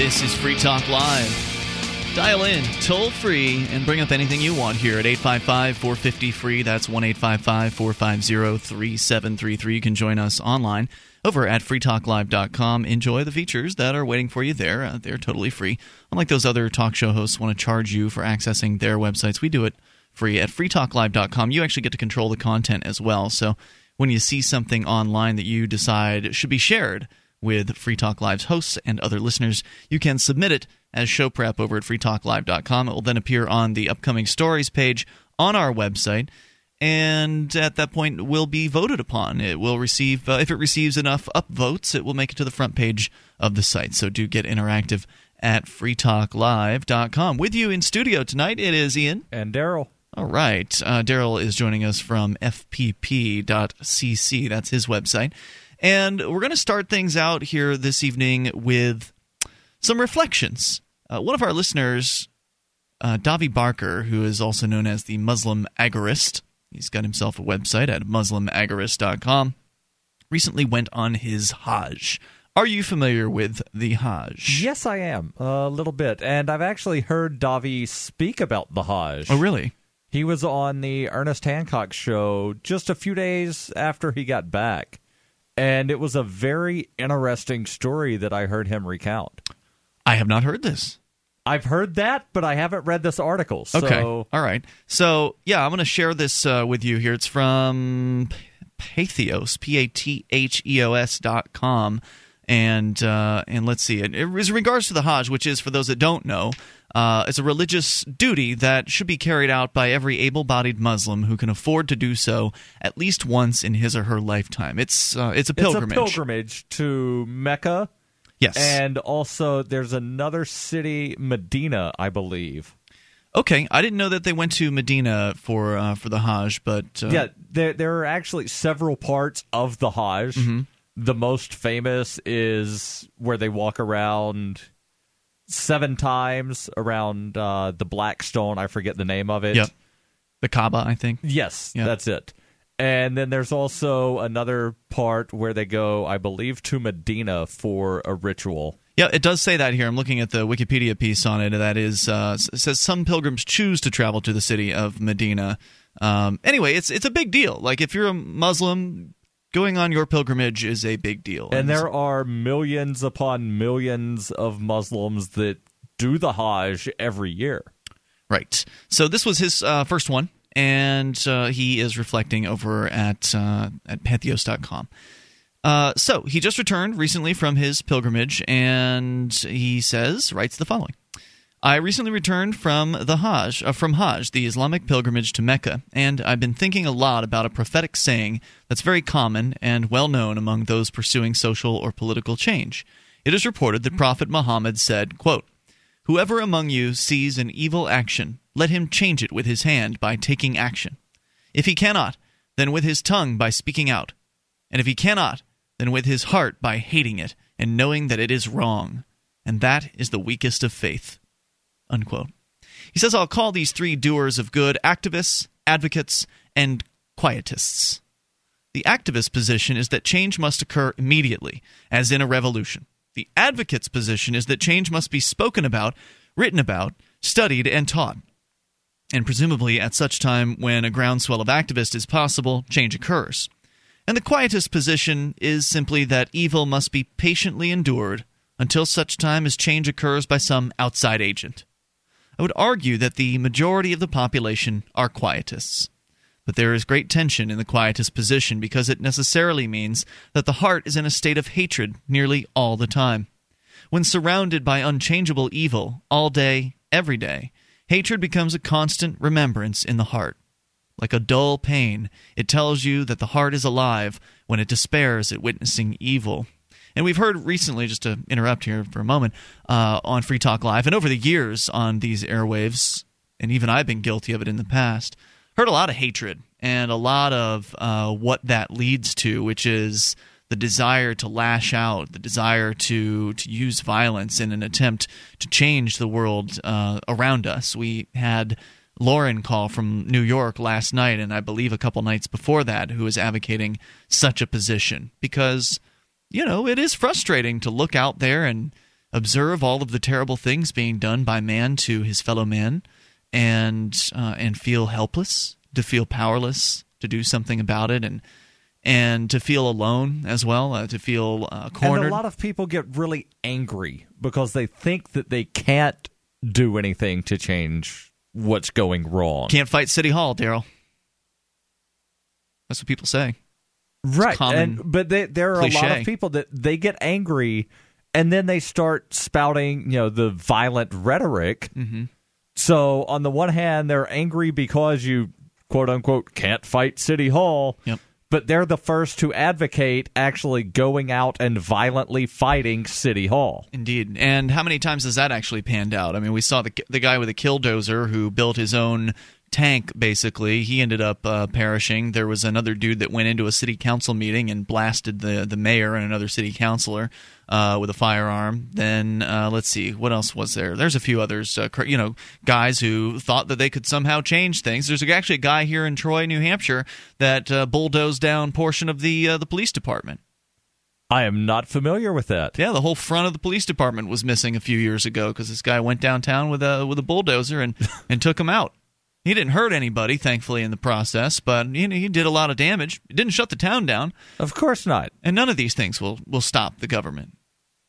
This is Free Talk Live. Dial in toll free and bring up anything you want here at 855 450 free. That's 1 855 450 3733. You can join us online over at freetalklive.com. Enjoy the features that are waiting for you there. Uh, they're totally free. Unlike those other talk show hosts want to charge you for accessing their websites, we do it free at freetalklive.com. You actually get to control the content as well. So when you see something online that you decide should be shared with Free Talk Live's hosts and other listeners, you can submit it as show prep over at freetalklive.com. It will then appear on the upcoming stories page on our website. And at that point, will be voted upon. It will receive, uh, if it receives enough upvotes, it will make it to the front page of the site. So do get interactive at freetalklive.com. With you in studio tonight, it is Ian. And Daryl. All right. Uh, Daryl is joining us from fpp.cc. That's his website. And we're going to start things out here this evening with some reflections. Uh, one of our listeners, uh, Davi Barker, who is also known as the Muslim Agorist, he's got himself a website at muslimagorist.com, recently went on his Hajj. Are you familiar with the Hajj? Yes, I am. A little bit. And I've actually heard Davi speak about the Hajj. Oh, really? He was on the Ernest Hancock show just a few days after he got back. And it was a very interesting story that I heard him recount. I have not heard this. I've heard that, but I haven't read this article. So. Okay. All right. So, yeah, I'm going to share this uh, with you here. It's from Patheos, P A T H E O S dot com. And, uh, and let's see. It is in regards to the Hajj, which is, for those that don't know, uh, it's a religious duty that should be carried out by every able bodied Muslim who can afford to do so at least once in his or her lifetime. It's, uh, it's a pilgrimage. It's a pilgrimage to Mecca Yes. And also, there's another city, Medina, I believe. Okay, I didn't know that they went to Medina for uh, for the Hajj, but uh... yeah, there there are actually several parts of the Hajj. Mm-hmm. The most famous is where they walk around seven times around uh, the Black Stone. I forget the name of it. Yep. The Kaaba, I think. Yes, Yep. that's it. And then there's also another part where they go, I believe, to Medina for a ritual. Yeah, it does say that here. I'm looking at the Wikipedia piece on it. That is, uh, it says some pilgrims choose to travel to the city of Medina. Um, anyway, it's it's a big deal. Like if you're a Muslim, going on your pilgrimage is a big deal. And there are millions upon millions of Muslims that do the Hajj every year. right. So this was his uh, first one, and uh, he is reflecting over at uh, at Patheos.com. Uh, so he just returned recently from his pilgrimage, and he says, writes the following. I recently returned from the Hajj, uh, from Hajj, the Islamic pilgrimage to Mecca, and I've been thinking a lot about a prophetic saying that's very common and well known among those pursuing social or political change. It is reported that Prophet Muhammad said, quote, Whoever among you sees an evil action, let him change it with his hand by taking action. If he cannot, then with his tongue by speaking out. And if he cannot, then with his heart by hating it and knowing that it is wrong. And that is the weakest of faith. Unquote. He says, I'll call these three doers of good activists, advocates, and quietists. The activist position is that change must occur immediately, as in a revolution. The advocate's position is that change must be spoken about, written about, studied, and taught. And presumably, at such time when a groundswell of activists is possible, change occurs. And the quietist position is simply that evil must be patiently endured until such time as change occurs by some outside agent. I would argue that the majority of the population are quietists. But there is great tension in the quietist position because it necessarily means that the heart is in a state of hatred nearly all the time. When surrounded by unchangeable evil all day, every day, hatred becomes a constant remembrance in the heart. Like a dull pain, it tells you that the heart is alive when it despairs at witnessing evil. And we've heard recently, just to interrupt here for a moment, uh, on Free Talk Live, and over the years on these airwaves, and even I've been guilty of it in the past, heard a lot of hatred and a lot of uh, what that leads to, which is the desire to lash out, the desire to to use violence in an attempt to change the world uh, around us. We had Lauren call from New York last night, and I believe a couple nights before that, who was advocating such a position because you know it is frustrating to look out there and observe all of the terrible things being done by man to his fellow man, and uh, and feel helpless, to feel powerless to do something about it, and and to feel alone as well, uh, to feel uh, cornered. And a lot of people get really angry because they think that they can't do anything to change what's going wrong. Can't fight City Hall, Daryl. That's what people say. Right. And, but they, there are cliche. a lot of people that they get angry and then they start spouting, you know, the violent rhetoric. Mm-hmm. So on the one hand, they're angry because you quote unquote can't fight City Hall. Yep. But they're the first to advocate actually going out and violently fighting City Hall. Indeed. And how many times has that actually panned out? I mean, we saw the the guy with a killdozer who built his own tank basically. He ended up uh, perishing. There was another dude that went into a city council meeting and blasted the the mayor and another city councilor uh, with a firearm. Then uh, let's see what else was there? There's a few others uh, you know guys who thought that they could somehow change things. There's actually a guy here in Troy New Hampshire that uh, bulldozed down portion of the uh, the police department. I am not familiar with that. yeah, the whole front of the police department was missing a few years ago because this guy went downtown with a with a bulldozer and and took him out. He didn't hurt anybody, thankfully, in the process, but you know, he did a lot of damage. It didn't shut the town down, Of course not. and none of these things will will stop the government.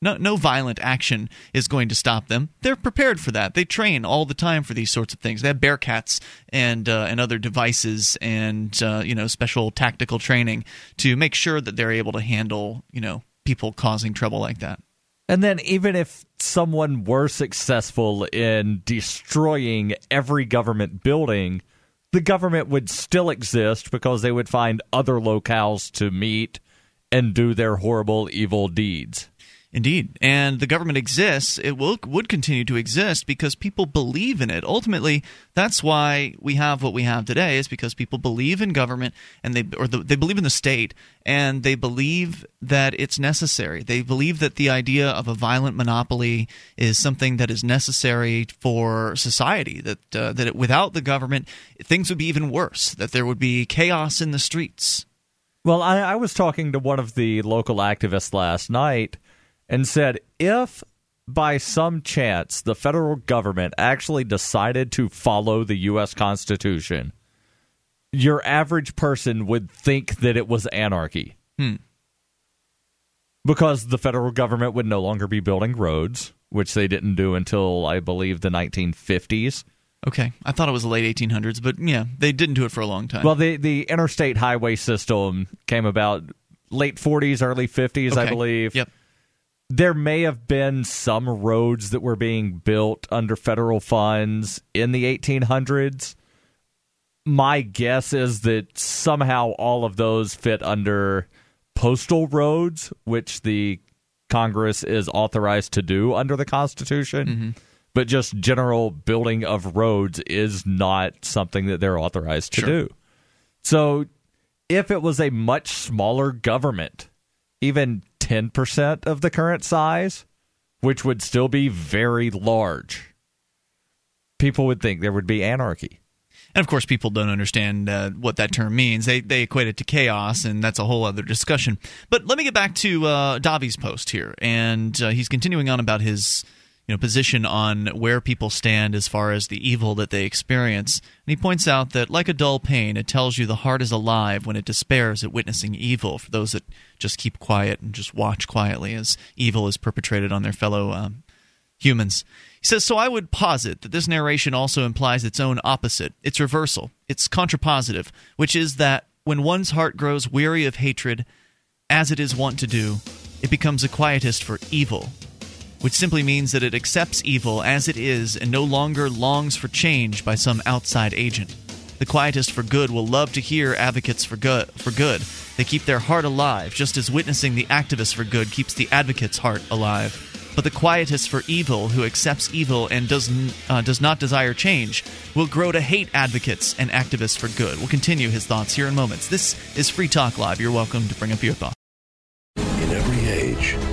No, no violent action is going to stop them. They're prepared for that. They train all the time for these sorts of things. They have Bearcats and uh, and other devices and uh, you know special tactical training to make sure that they're able to handle you know people causing trouble like that. And then, even if someone were successful in destroying every government building, the government would still exist because they would find other locales to meet and do their horrible, evil deeds. Indeed, and the government exists. It will would continue to exist because people believe in it. Ultimately, that's why we have what we have today. Is because people believe in government and they or the, they believe in the state and they believe that it's necessary. They believe that the idea of a violent monopoly is something that is necessary for society. That uh, that it, without the government, things would be even worse. That there would be chaos in the streets. Well, I, I was talking to one of the local activists last night and said if by some chance the federal government actually decided to follow the U.S. Constitution, your average person would think that it was anarchy. Hmm. Because the federal government would no longer be building roads, which they didn't do until, I believe, the 1950s. Okay, I thought it was the late 1800s, but yeah, they didn't do it for a long time. Well, the, the interstate highway system came about late 40s, early 50s, I believe. Yep. There may have been some roads that were being built under federal funds in the 1800s. My guess is that somehow all of those fit under postal roads, which the Congress is authorized to do under the Constitution. Mm-hmm. But just general building of roads is not something that they're authorized to Sure. do. So if it was a much smaller government, even 10% of the current size, which would still be very large, people would think there would be anarchy. And of course, people don't understand uh, what that term means. They they equate it to chaos, and that's a whole other discussion. But let me get back to uh, post here, and uh, he's continuing on about his you know position on where people stand as far as the evil that they experience. And he points out that, like a dull pain, it tells you the heart is alive when it despairs at witnessing evil. For those that just keep quiet and just watch quietly as evil is perpetrated on their fellow um, humans. He says, So I would posit that this narration also implies its own opposite, its reversal, its contrapositive, which is that when one's heart grows weary of hatred, as it is wont to do, it becomes a quietist for evil, which simply means that it accepts evil as it is and no longer longs for change by some outside agent. The quietist for good will love to hear advocates for good. For good, they keep their heart alive, just as witnessing the activist for good keeps the advocate's heart alive. But the quietist for evil, who accepts evil and does uh, does not desire change, will grow to hate advocates and activists for good. We'll continue his thoughts here in moments. This is Free Talk Live. You're welcome to bring up your thoughts.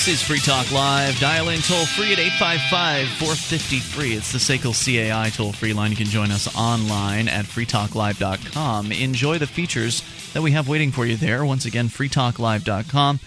This is Free Talk Live. Dial in toll free at 855 450 free. It's the SACL CAI toll free line. You can join us online at freetalklive.com. Enjoy the features that we have waiting for you there. Once again, freetalklive.com.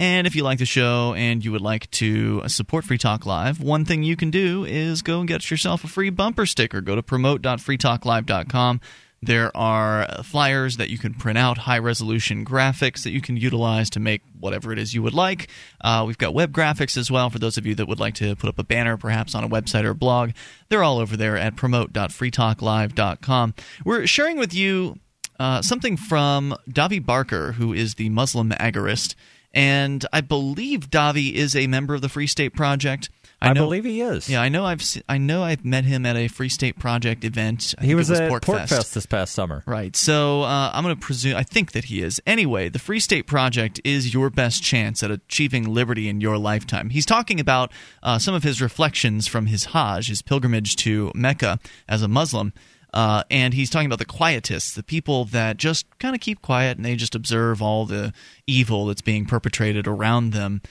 And if you like the show and you would like to support Free Talk Live, one thing you can do is go and get yourself a free bumper sticker. Go to promote.freetalklive.com. There are flyers that you can print out, high resolution graphics that you can utilize to make whatever it is you would like. Uh, we've got web graphics as well for those of you that would like to put up a banner perhaps on a website or a blog. They're all over there at promote.freetalklive.com. We're sharing with you uh, something from Davi Barker, who is the Muslim agorist. And I believe Davi is a member of the Free State Project. I, know, believe he is. Yeah, I know. I've se- I know I've met him at a Free State Project event. I he was, was at PorcFest. PorcFest this past summer. Right. So uh, I'm going to presume. I think that he is. Anyway, the Free State Project is your best chance at achieving liberty in your lifetime. He's talking about uh, some of his reflections from his Hajj, his pilgrimage to Mecca as a Muslim. Uh, and he's talking about the quietists, the people that just kind of keep quiet and they just observe all the evil that's being perpetrated around them.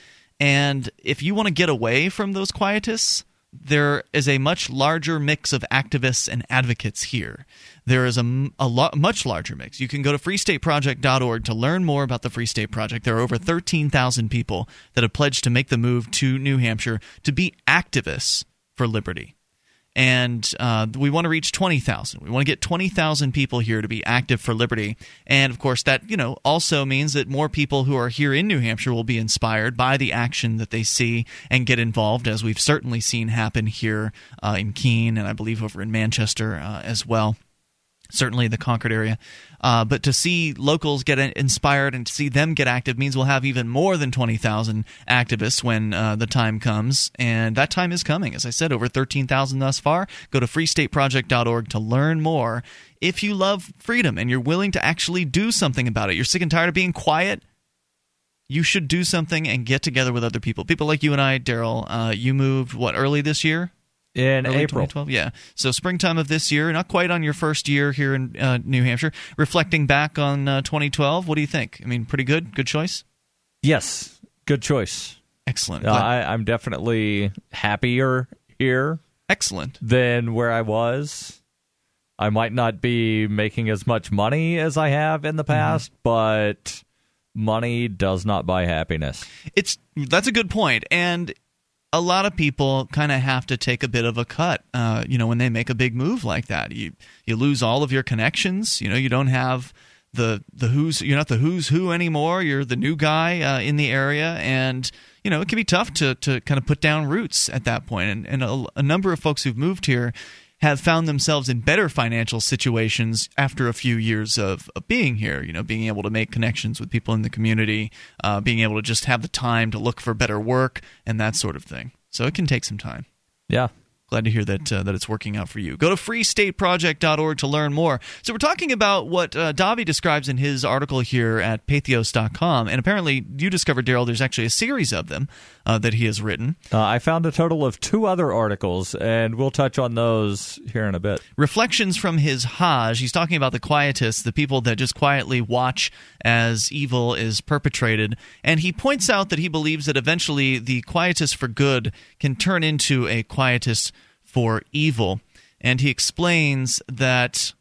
And if you want to get away from those quietists, there is a much larger mix of activists and advocates here. There is a, a lo- much larger mix. You can go to freestateproject.org to learn more about the Free State Project. There are over 13,000 people that have pledged to make the move to New Hampshire to be activists for liberty and uh, we want to reach 20,000. We want to get 20,000 people here to be active for liberty. And of course, that you know also means that more people who are here in New Hampshire will be inspired by the action that they see and get involved, as we've certainly seen happen here uh, in Keene and I believe over in Manchester uh, as well certainly the Concord area. Uh, but to see locals get inspired and to see them get active means we'll have even more than 20,000 activists when uh, the time comes. And that time is coming. As I said, over 13,000 thus far. Go to freestateproject.org to learn more. If you love freedom and you're willing to actually do something about it, you're sick and tired of being quiet. You should do something and get together with other people. People like you and I, Daryl. Uh, you moved what early this year? In Early April. 2012? Yeah. So springtime of this year, not quite on your first year here in uh, New Hampshire. Reflecting back on uh, 2012, what do you think? I mean, pretty good. Good choice. Yes, good choice. Excellent. Uh, I, I'm definitely happier here Excellent. than where I was. I might not be making as much money as I have in the past, but money does not buy happiness. It's that's a good point, and a lot of people kind of have to take a bit of a cut. Uh, you know, when they make a big move like that, you you lose all of your connections. You know, you don't have the the who's you're not the who's who anymore. You're the new guy uh, in the area, and you know it can be tough to to kind of put down roots at that point. And and a, a number of folks who've moved here have found themselves in better financial situations after a few years of, of being here. You know, being able to make connections with people in the community, uh, being able to just have the time to look for better work and that sort of thing. So it can take some time. Yeah. Glad to hear that uh, that it's working out for you. Go to freestateproject.org to learn more. So we're talking about what uh, Davi describes in his article here at patheos.com, and apparently you discovered Daryl. There's actually a series of them uh, that he has written. Uh, I found a total of two other articles, and we'll touch on those here in a bit. reflections from his Hajj. He's talking about the quietists, the people that just quietly watch as evil is perpetrated. And he points out that he believes that eventually the quietist for good can turn into a quietist for evil. And he explains that.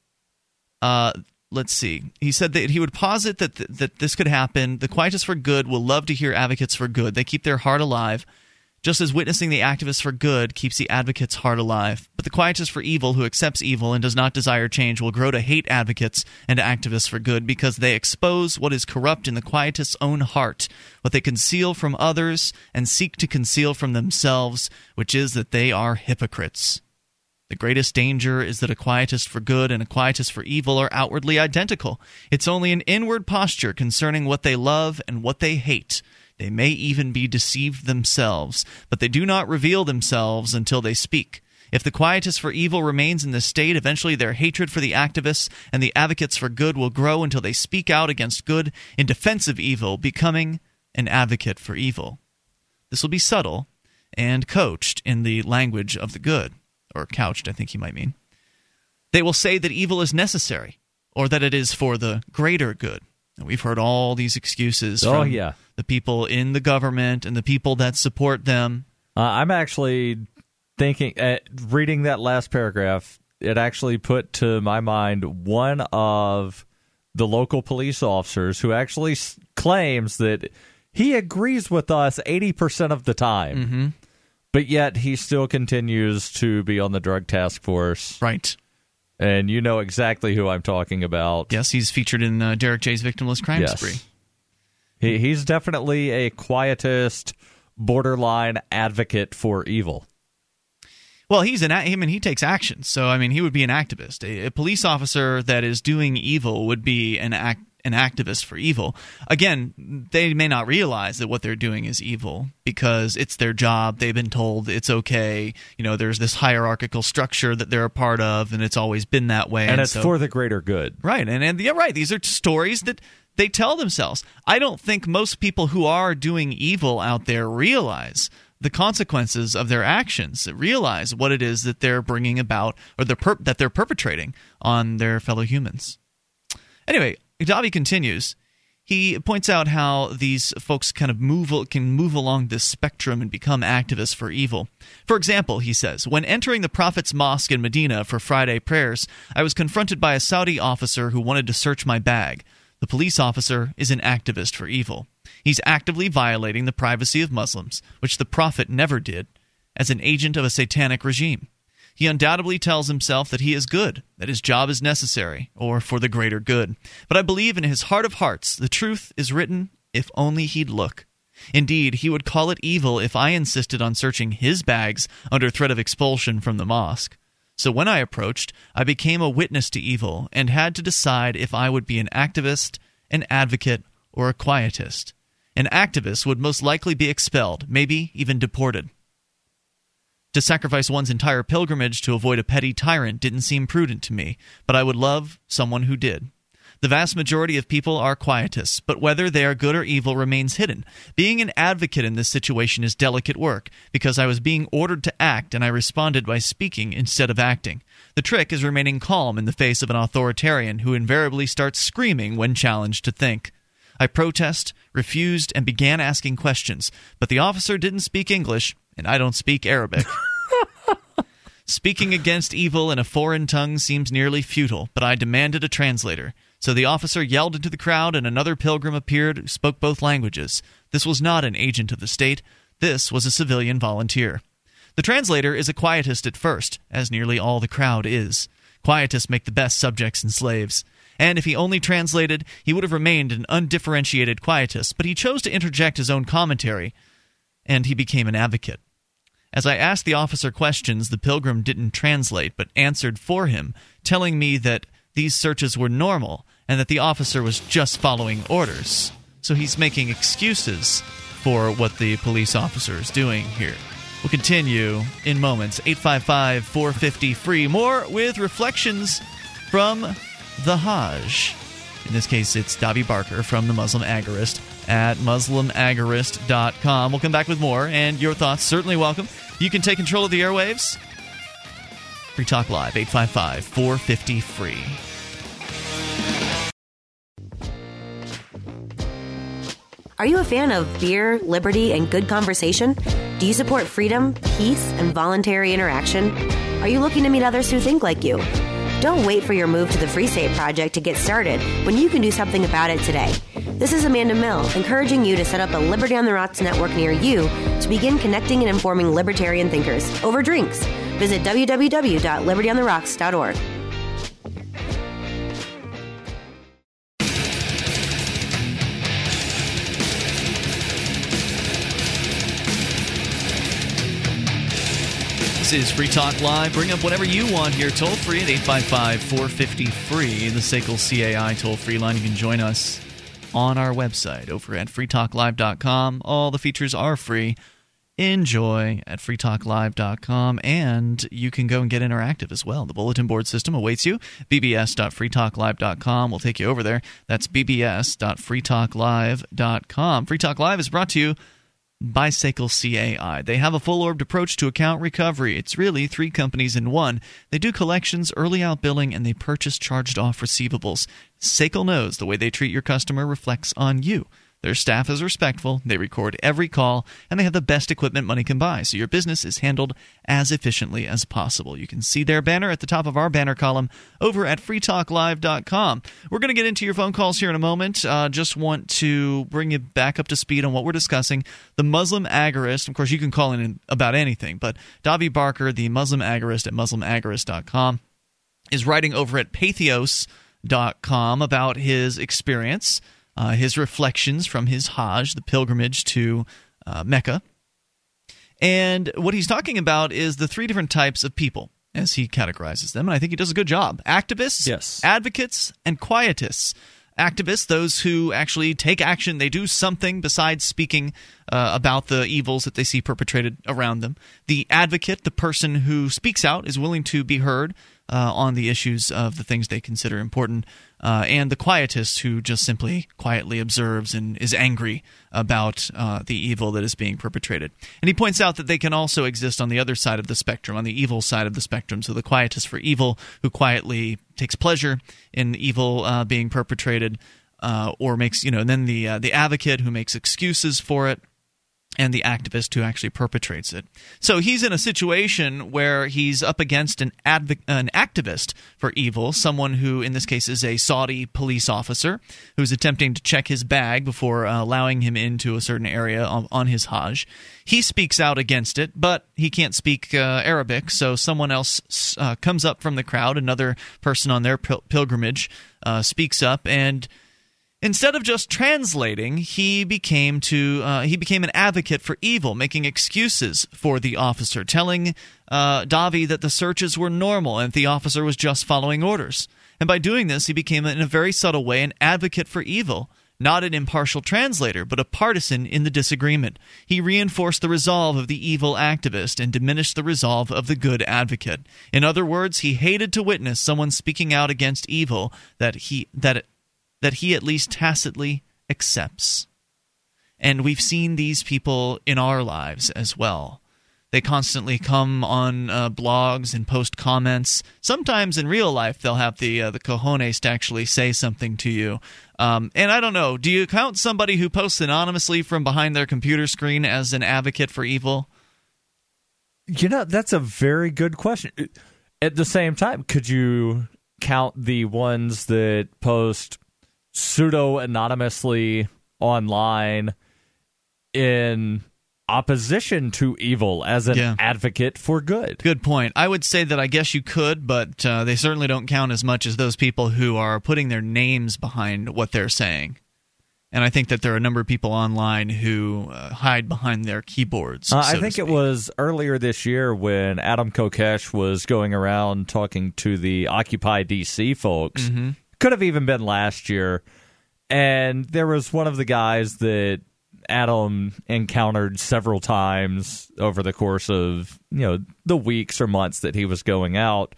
Uh, let's see. He said that he would posit that th- that this could happen. The quietists for good will love to hear advocates for good. They keep their heart alive just as witnessing the activists for good keeps the advocate's heart alive. But the quietist for evil, who accepts evil and does not desire change, will grow to hate advocates and activists for good because they expose what is corrupt in the quietist's own heart, what they conceal from others and seek to conceal from themselves, which is that they are hypocrites. The greatest danger is that a quietist for good and a quietist for evil are outwardly identical. It's only an inward posture concerning what they love and what they hate. They may even be deceived themselves, but they do not reveal themselves until they speak. If the quietist for evil remains in this state, eventually their hatred for the activists and the advocates for good will grow until they speak out against good in defense of evil, becoming an advocate for evil. This will be subtle and coached in the language of the good, or couched, I think he might mean. They will say that evil is necessary, or that it is for the greater good. And we've heard all these excuses Oh, from yeah. the people in the government and the people that support them. Uh, I'm actually thinking, uh, reading that last paragraph, it actually put to my mind one of the local police officers who actually s- claims that he agrees with us 80% of the time. Mm-hmm. But yet he still continues to be on the drug task force. Right. And you know exactly who I'm talking about. Yes, he's featured in uh, Derrick J's Victimless Crime Yes. Spree. He, he's definitely a quietist, borderline advocate for evil. Well, he's an I mean he takes action. So I mean he would be an activist. A, a police officer that is doing evil would be an act an activist for evil. Again, they may not realize that what they're doing is evil because it's their job. They've been told it's okay. You know, there's this hierarchical structure that they're a part of, and it's always been that way. And, it's so- for the greater good. Right, and and yeah, right. These are stories that they tell themselves. I don't think most people who are doing evil out there realize the consequences of their actions. Realize what it is that they're bringing about or the per- that they're perpetrating on their fellow humans. Anyway, Davi continues. He points out how these folks kind of move can move along this spectrum and become activists for evil. For example, he says, when entering the Prophet's mosque in Medina for Friday prayers, I was confronted by a Saudi officer who wanted to search my bag. The police officer is an activist for evil. He's actively violating the privacy of Muslims, which the Prophet never did, as an agent of a satanic regime. He undoubtedly tells himself that he is good, that his job is necessary, or for the greater good. But I believe in his heart of hearts the truth is written if only he'd look. Indeed, he would call it evil if I insisted on searching his bags under threat of expulsion from the mosque. So when I approached, I became a witness to evil and had to decide if I would be an activist, an advocate, or a quietist. An activist would most likely be expelled, maybe even deported. To sacrifice one's entire pilgrimage to avoid a petty tyrant didn't seem prudent to me, but I would love someone who did. The vast majority of people are quietists, but whether they are good or evil remains hidden. Being an advocate in this situation is delicate work, because I was being ordered to act and I responded by speaking instead of acting. The trick is remaining calm in the face of an authoritarian who invariably starts screaming when challenged to think. I protest, refused, and began asking questions, but the officer didn't speak English, and I don't speak Arabic. Speaking against evil in a foreign tongue seems nearly futile, but I demanded a translator. So the officer yelled into the crowd, and another pilgrim appeared who spoke both languages. This was not an agent of the state, this was a civilian volunteer. The translator is a quietist at first, as nearly all the crowd is. Quietists make the best subjects and slaves. And if he only translated, he would have remained an undifferentiated quietist, but he chose to interject his own commentary, and he became an advocate. As I asked the officer questions, the pilgrim didn't translate, but answered for him, telling me that these searches were normal and that the officer was just following orders. So he's making excuses for what the police officer is doing here. We'll continue in moments. 855 450 free. More with reflections from the Hajj. In this case, it's Davi Barker from the Muslim Agorist at muslimagorist.com. We'll come back with more, and your thoughts certainly welcome. You can take control of the airwaves. Free Talk Live, 855 450 free. Are you a fan of beer, liberty, and good conversation? Do you support freedom, peace, and voluntary interaction? Are you looking to meet others who think like you? Don't wait for your move to the Free State Project to get started when you can do something about it today. This is Amanda Mill, encouraging you to set up a Liberty on the Rocks network near you to begin connecting and informing libertarian thinkers over drinks. Visit www.libertyontherocks.org. This is Free Talk Live. Bring up whatever you want here, toll free at 855 450 free, the SACL CAI toll free line. You can join us on our website over at freetalklive.com. All the features are free. Enjoy at freetalklive.com, and you can go and get interactive as well. The bulletin board system awaits you. bbs.freetalklive.com will take you over there. That's bbs.freetalklive.com. Free Talk Live is brought to you Bicycle CAI. They have a full orbed approach to account recovery. It's really three companies in one. They do collections, early out billing, and they purchase charged off receivables. SACL knows the way they treat your customer reflects on you. Their staff is respectful, they record every call, and they have the best equipment money can buy, so your business is handled as efficiently as possible. You can see their banner at the top of our banner column over at freetalklive.com. We're going to get into your phone calls here in a moment. Uh, just want to bring you back up to speed on what we're discussing. The Muslim agorist, of course, you can call in about anything, but Davi Barker, the Muslim agorist at muslimagorist.com, is writing over at patheos.com about his experience uh, his reflections from his Hajj, the pilgrimage to uh, Mecca. And what he's talking about is the three different types of people as he categorizes them. And I think he does a good job activists, yes. advocates, and quietists. Activists, those who actually take action, they do something besides speaking uh, about the evils that they see perpetrated around them. The advocate, the person who speaks out, is willing to be heard uh, on the issues of the things they consider important uh, and the quietist who just simply quietly observes and is angry about uh, the evil that is being perpetrated. And he points out that they can also exist on the other side of the spectrum, on the evil side of the spectrum. So the quietist for evil, who quietly takes pleasure in evil uh, being perpetrated. Uh, or makes you know, and then the uh, the advocate who makes excuses for it, and the activist who actually perpetrates it. So he's in a situation where he's up against an adv- an activist for evil, someone who in this case is a Saudi police officer who's attempting to check his bag before uh, allowing him into a certain area on, on, his Hajj. He speaks out against it, but he can't speak uh, Arabic, so someone else uh, comes up from the crowd, another person on their pil- pilgrimage uh, speaks up and Instead of just translating, he became to uh, he became an advocate for evil, making excuses for the officer, telling uh, Davi that the searches were normal and the officer was just following orders. And by doing this, he became, in a very subtle way, an advocate for evil, not an impartial translator, but a partisan in the disagreement. He reinforced the resolve of the evil activist and diminished the resolve of the good advocate. In other words, he hated to witness someone speaking out against evil that he that that he at least tacitly accepts. And we've seen these people in our lives as well. They constantly come on uh, blogs and post comments. Sometimes in real life, they'll have the uh, the cojones to actually say something to you. Um, and I don't know. Do you count somebody who posts anonymously from behind their computer screen as an advocate for evil? You know, that's a very good question. At the same time, could you count the ones that post pseudo anonymously online in opposition to evil as an yeah. advocate for good. Good point. I would say that I guess you could, but uh, they certainly don't count as much as those people who are putting their names behind what they're saying. And I think that there are a number of people online who uh, hide behind their keyboards. Uh, so I think it was earlier this year when Adam Kokesh was going around talking to the Occupy DC folks. Mm-hmm could have even been last year. And there was one of the guys that Adam encountered several times over the course of, you know, the weeks or months that he was going out.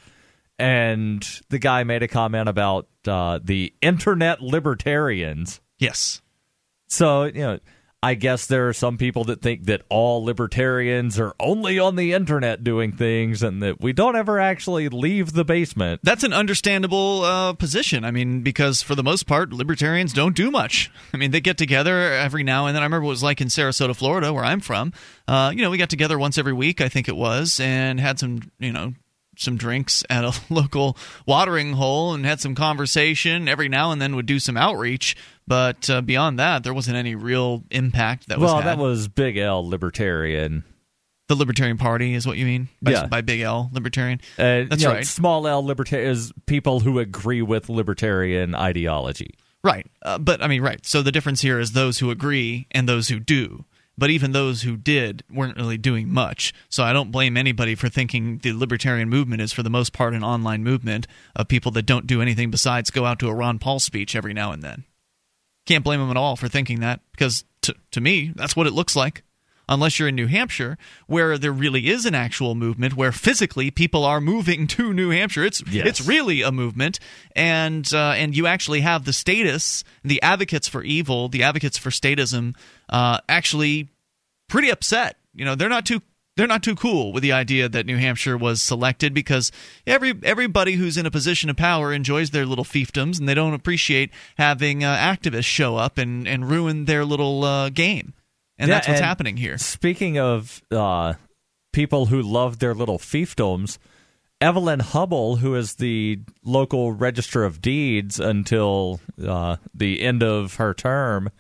And the guy made a comment about uh, the internet libertarians. Yes. So, you know, I guess there are some people that think that all libertarians are only on the internet doing things and that we don't ever actually leave the basement. That's an understandable uh, position. I mean, because for the most part, libertarians don't do much. I mean, they get together every now and then. I remember it was like in Sarasota, Florida, where I'm from. Uh, you know, we got together once every week, I think it was, and had some, you know, some drinks at a local watering hole and had some conversation. Every now and then would do some outreach. But uh, beyond that, there wasn't any real impact that was. Well, that was Big L Libertarian. The Libertarian Party is what you mean? By, yeah. By Big L Libertarian? Uh, That's right. small L Libertarian is people who agree with libertarian ideology. Right. Uh, but, I mean, right. So the difference here is those who agree and those who do. But even those who did weren't really doing much. So I don't blame anybody for thinking the libertarian movement is, for the most part, an online movement of people that don't do anything besides go out to a Ron Paul speech every now and then. Can't blame them at all for thinking that, because to, to me, that's what it looks like unless you're in New Hampshire, where there really is an actual movement, where physically people are moving to New Hampshire. It's Yes. it's really a movement, and uh, and you actually have the status, the advocates for evil, the advocates for statism, uh, actually pretty upset. You know, they're not too. They're not too cool with the idea that New Hampshire was selected because every everybody who's in a position of power enjoys their little fiefdoms and they don't appreciate having uh, activists show up and, and ruin their little uh, game. And Yeah, that's what's and happening here. Speaking of uh, people who love their little fiefdoms, Evelyn Hubal, who is the local register of deeds until uh, the end of her term,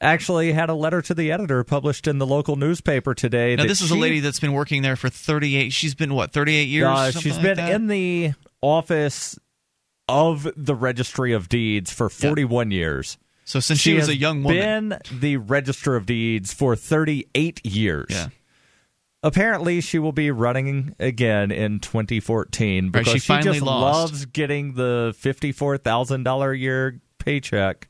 actually had a letter to the editor published in the local newspaper today. Now, this is a lady that's been working there for 38. She's been, what, 38 years? Uh, she's like been that? in the office of the registry of deeds for 41 years. So since she, was has a young woman. been the register of deeds for 38 years. Yeah. Apparently, she will be running again in 2014 Right, because she just lost. loves getting the $54,000 a year paycheck.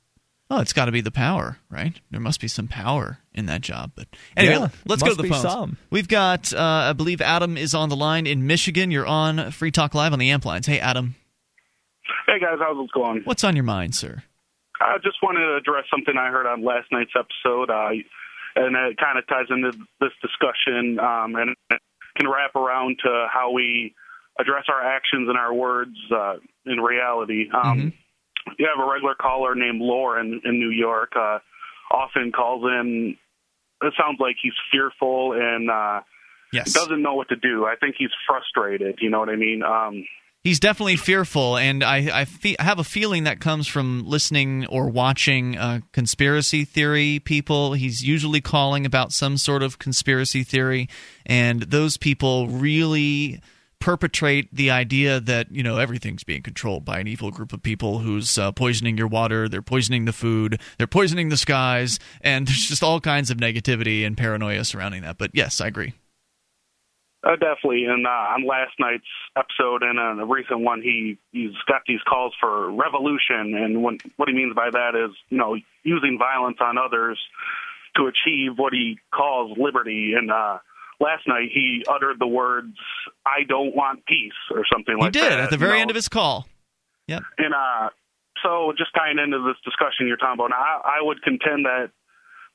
Oh, it's got to be the power, right? There must be some power in that job. But anyway, Yeah, let's go to the be phones. some. We've got, uh, I believe, Adam is on the line in Michigan. You're on Free Talk Live on the Amp lines. Hey, Adam, Hey guys, how's it going? what's on your mind, sir? I just wanted to address something I heard on last night's episode, uh, and it kind of ties into this discussion, um, and can wrap around to how we address our actions and our words uh, in reality. Um, You have a regular caller named Lauren in New York. Uh, often calls in. It sounds like he's fearful and uh, Yes. doesn't know what to do. I think he's frustrated. You know what I mean? Um, He's definitely fearful, and I I, fe- I have a feeling that comes from listening or watching uh, conspiracy theory people. He's usually calling about some sort of conspiracy theory, and those people really perpetrate the idea that you know everything's being controlled by an evil group of people who's uh, poisoning your water, they're poisoning the food, they're poisoning the skies, and there's just all kinds of negativity and paranoia surrounding that. But yes, I agree. Uh, definitely. And uh, on last night's episode and uh, the recent one, he he's got these calls for revolution, and when, what he means by that is, you know, using violence on others to achieve what he calls liberty. And uh, last night he uttered the words, "I don't want peace" or something He like that. He did at the you very know? end of his call. Yep. And uh, so, just tying into this discussion you're talking about, I, I would contend that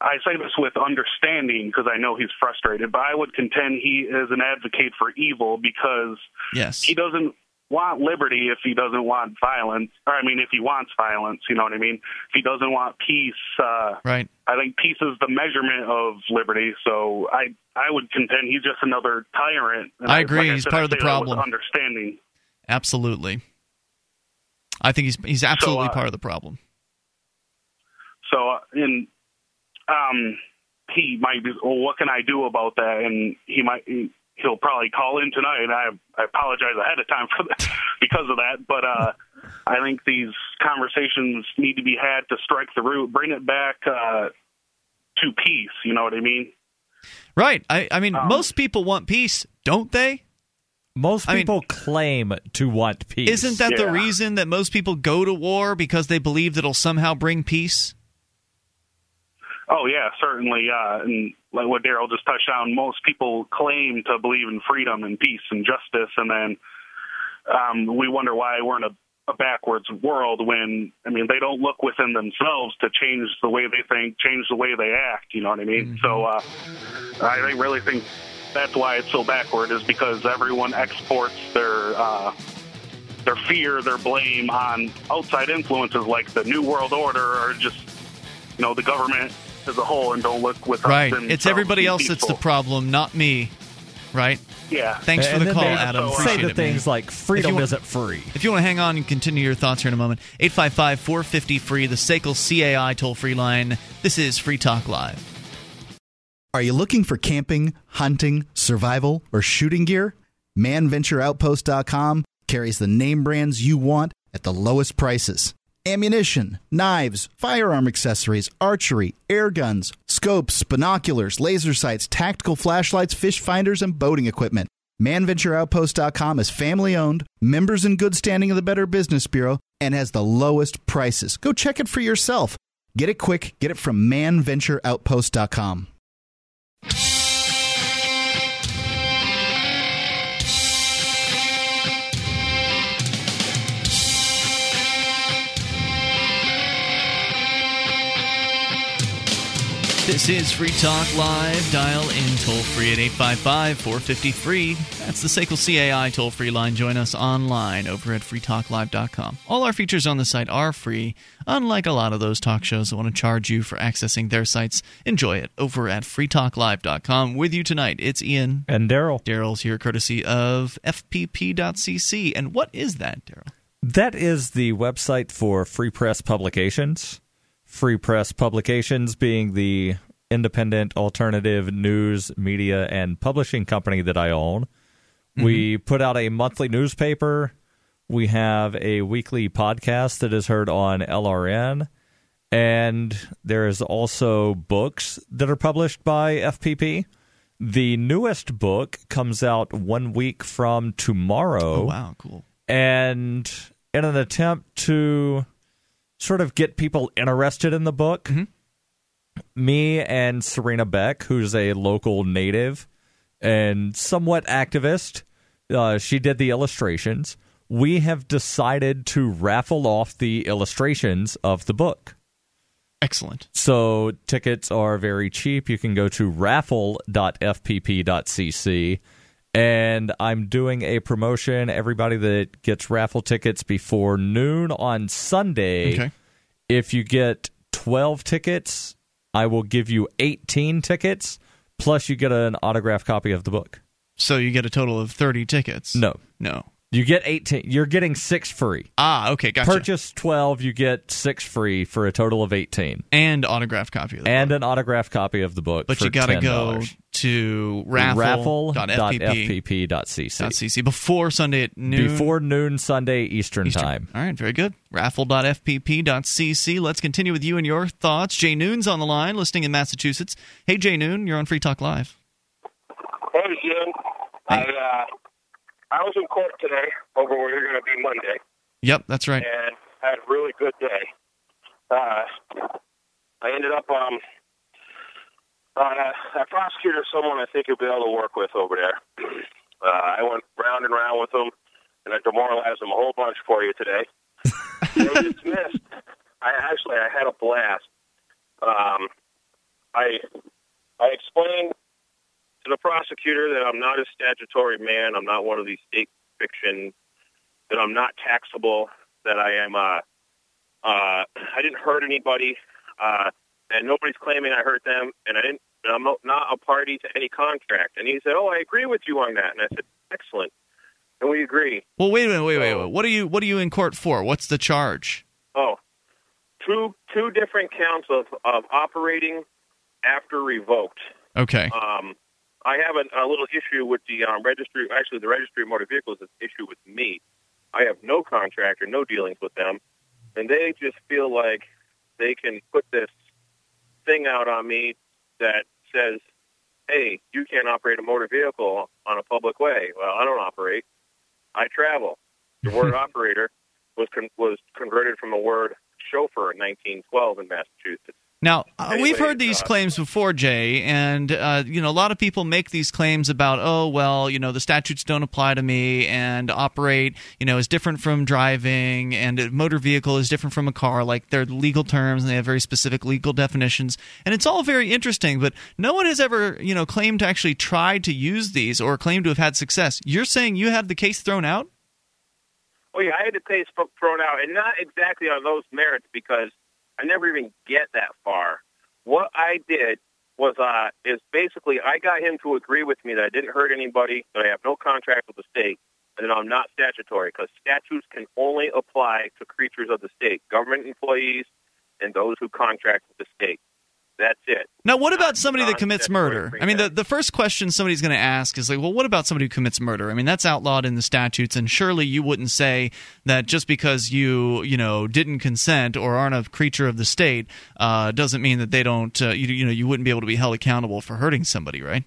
I say this with understanding because I know he's frustrated, but I would contend he is an advocate for evil because Yes. he doesn't want liberty if he doesn't want violence, or I mean, if he wants violence, you know what I mean? If he doesn't want peace, uh, Right. I think peace is the measurement of liberty. So I, I would contend he's just another tyrant. And I agree. like He's said, part of the say that with problem. Understanding. Absolutely. I think he's he's absolutely uh, part of the problem. So, uh, in um, he might be. Well, what can I do about that? And he might. He'll probably call in tonight. I I apologize ahead of time for that because of that. But uh, I think these conversations need to be had to strike the root, bring it back uh, to peace. You know what I mean? Right. I, I mean, Um, most people want peace, don't they? Most I mean- people claim to want peace. Isn't that the reason that most people go to war because they believe that it'll somehow bring peace? Oh yeah, certainly. Uh, and like what Daryl just touched on, most people claim to believe in freedom and peace and justice, and then um, we wonder why we're in a, a backwards world when I mean they don't look within themselves to change the way they think, change the way they act. You know what I mean? So uh, I really think that's why it's so backward is because everyone exports their. Uh, their fear, their blame on outside influences like the New World Order or just, you know, the government as a whole and don't look with us Right. It's so everybody be else that's the problem, not me. Right. Yeah. Thanks for the call, they Adam. so, uh, Say the it, man. things like freedom want- isn't free. If you want to hang on and continue your thoughts here in a moment, 855 450 free, the SACL CAI toll free line. This is Free Talk Live. Are you looking for camping, hunting, survival, or shooting gear? ManVentureOutpost.com carries the name brands you want at the lowest prices. Ammunition, knives, firearm accessories, archery, air guns, scopes, binoculars, laser sights, tactical flashlights, fish finders, and boating equipment. ManVentureOutpost.com is family owned, members in good standing of the Better Business Bureau, and has the lowest prices. Go check it for yourself. Get it quick. Get it from ManVentureOutpost.com. This is Free Talk Live. Dial in toll free at 855 453. That's the SACL CAI toll free line. Join us online over at freetalklive.com. All our features on the site are free, unlike a lot of those talk shows that want to charge you for accessing their sites. Enjoy it over at freetalklive.com. With you tonight, it's Ian. And Daryl. Daryl's here courtesy of FPP.cc. And what is that, Daryl? That is the website for Free Press Publications. Free Press Publications being the independent alternative news, media, and publishing company that I own. Mm-hmm. We put out a monthly newspaper. We have a weekly podcast that is heard on LRN. And there's also books that are published by FPP. The newest book comes out one week from tomorrow. Oh, wow, cool. And in an attempt to sort of get people interested in the book. Mm-hmm. Me and Serena Beck, who's a local native and somewhat activist, uh, she did the illustrations. We have decided to raffle off the illustrations of the book. Excellent. So tickets are very cheap. You can go to raffle.fpp.cc and I'm doing a promotion. Everybody that gets raffle tickets before noon on Sunday, okay. if you get 12 tickets, I will give you 18 tickets, plus you get an autographed copy of the book. So you get a total of 30 tickets? No. No. You get 18. You're getting six free. Ah, okay, gotcha. Purchase 12, you get six free for a total of 18. And autographed copy of the and book. an autographed copy of the book. But for you got to go to raffle.fpp.cc raffle.fpp.cc. before Sunday at noon. Before noon Sunday Eastern, Eastern. time. All right, very good. Raffle.fpp.cc. Let's continue with you and your thoughts. Jay Noone's on the line, listening in Massachusetts. Hey, Jay Noone, you're on Free Talk Live. Hey, Jim. I uh, I was in court today over where you're going to be Monday, Yep, that's right. and had a really good day. Uh, I ended up um, a, a prosecutor, someone I think you'll be able to work with over there. Uh, I went round and round with them, and I demoralized them a whole bunch for you today. they dismissed. I actually I had a blast. Um, I I explained to the prosecutor that I'm not a statutory man. I'm not one of these state fiction. That I'm not taxable. That I am. Uh, uh, I didn't hurt anybody, uh, and nobody's claiming I hurt them, and I didn't. And I'm not a party to any contract. And he said, "Oh, I agree with you on that." And I said, "Excellent." And we agree. Well, wait a minute, wait, wait, wait. What are you what are you in court for? What's the charge? Oh, two two different counts of of operating after revoked. Okay. Um, I have a, a little issue with the um, registry. Actually, the registry of motor vehicles is an issue with me. I have no contract or no dealings with them, and they just feel like they can put this thing out on me that says, "Hey, you can't operate a motor vehicle on a public way." Well, I don't operate. I travel. The word operator was con- was converted from the word chauffeur in 1912 in Massachusetts. Now, uh, we've heard these uh, claims before, Jay, and uh, you know a lot of people make these claims about, oh well, you know the statutes don't apply to me, and operate, you know, is different from driving, and a motor vehicle is different from a car. Like they're legal terms, and they have very specific legal definitions, and it's all very interesting. But no one has ever, you know, claimed to actually try to use these or claimed to have had success. You're saying you had the case thrown out? Oh yeah, I had the case thrown out, and not exactly on those merits because I never even get that far. What I did was uh, is basically I got him to agree with me that I didn't hurt anybody, that I have no contract with the state, and that I'm not statutory because statutes can only apply to creatures of the state, government employees, and those who contract with the state. That's it. Now, what about somebody that commits murder? I mean, the, the first question somebody's going to ask is like, well, what about somebody who commits murder? I mean, that's outlawed in the statutes, and surely you wouldn't say that just because you, you know, didn't consent or aren't a creature of the state uh, doesn't mean that they don't, uh, you, you know, you wouldn't be able to be held accountable for hurting somebody, right?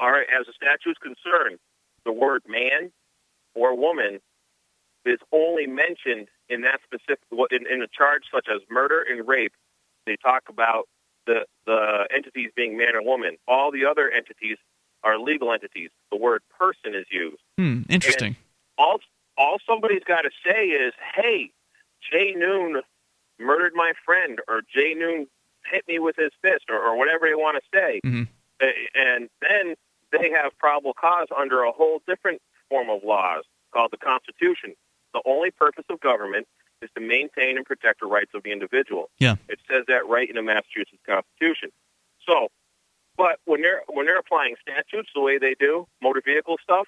All right, as the statute's concerned, the word man or woman is only mentioned in that specific in, in a charge such as murder and rape. They talk about the the entities being man or woman. All the other entities are legal entities. The word person is used. Hmm, interesting. All all somebody's got to say is, "Hey, Jay Noone murdered my friend," or "Jay Noone hit me with his fist," or, or whatever they want to say. Mhm. Uh, and then they have probable cause under a whole different form of laws called the Constitution. The only purpose of government is to maintain and protect the rights of the individual. Yeah. It says that right in the Massachusetts Constitution. So, but when they're when they're applying statutes the way they do, motor vehicle stuff,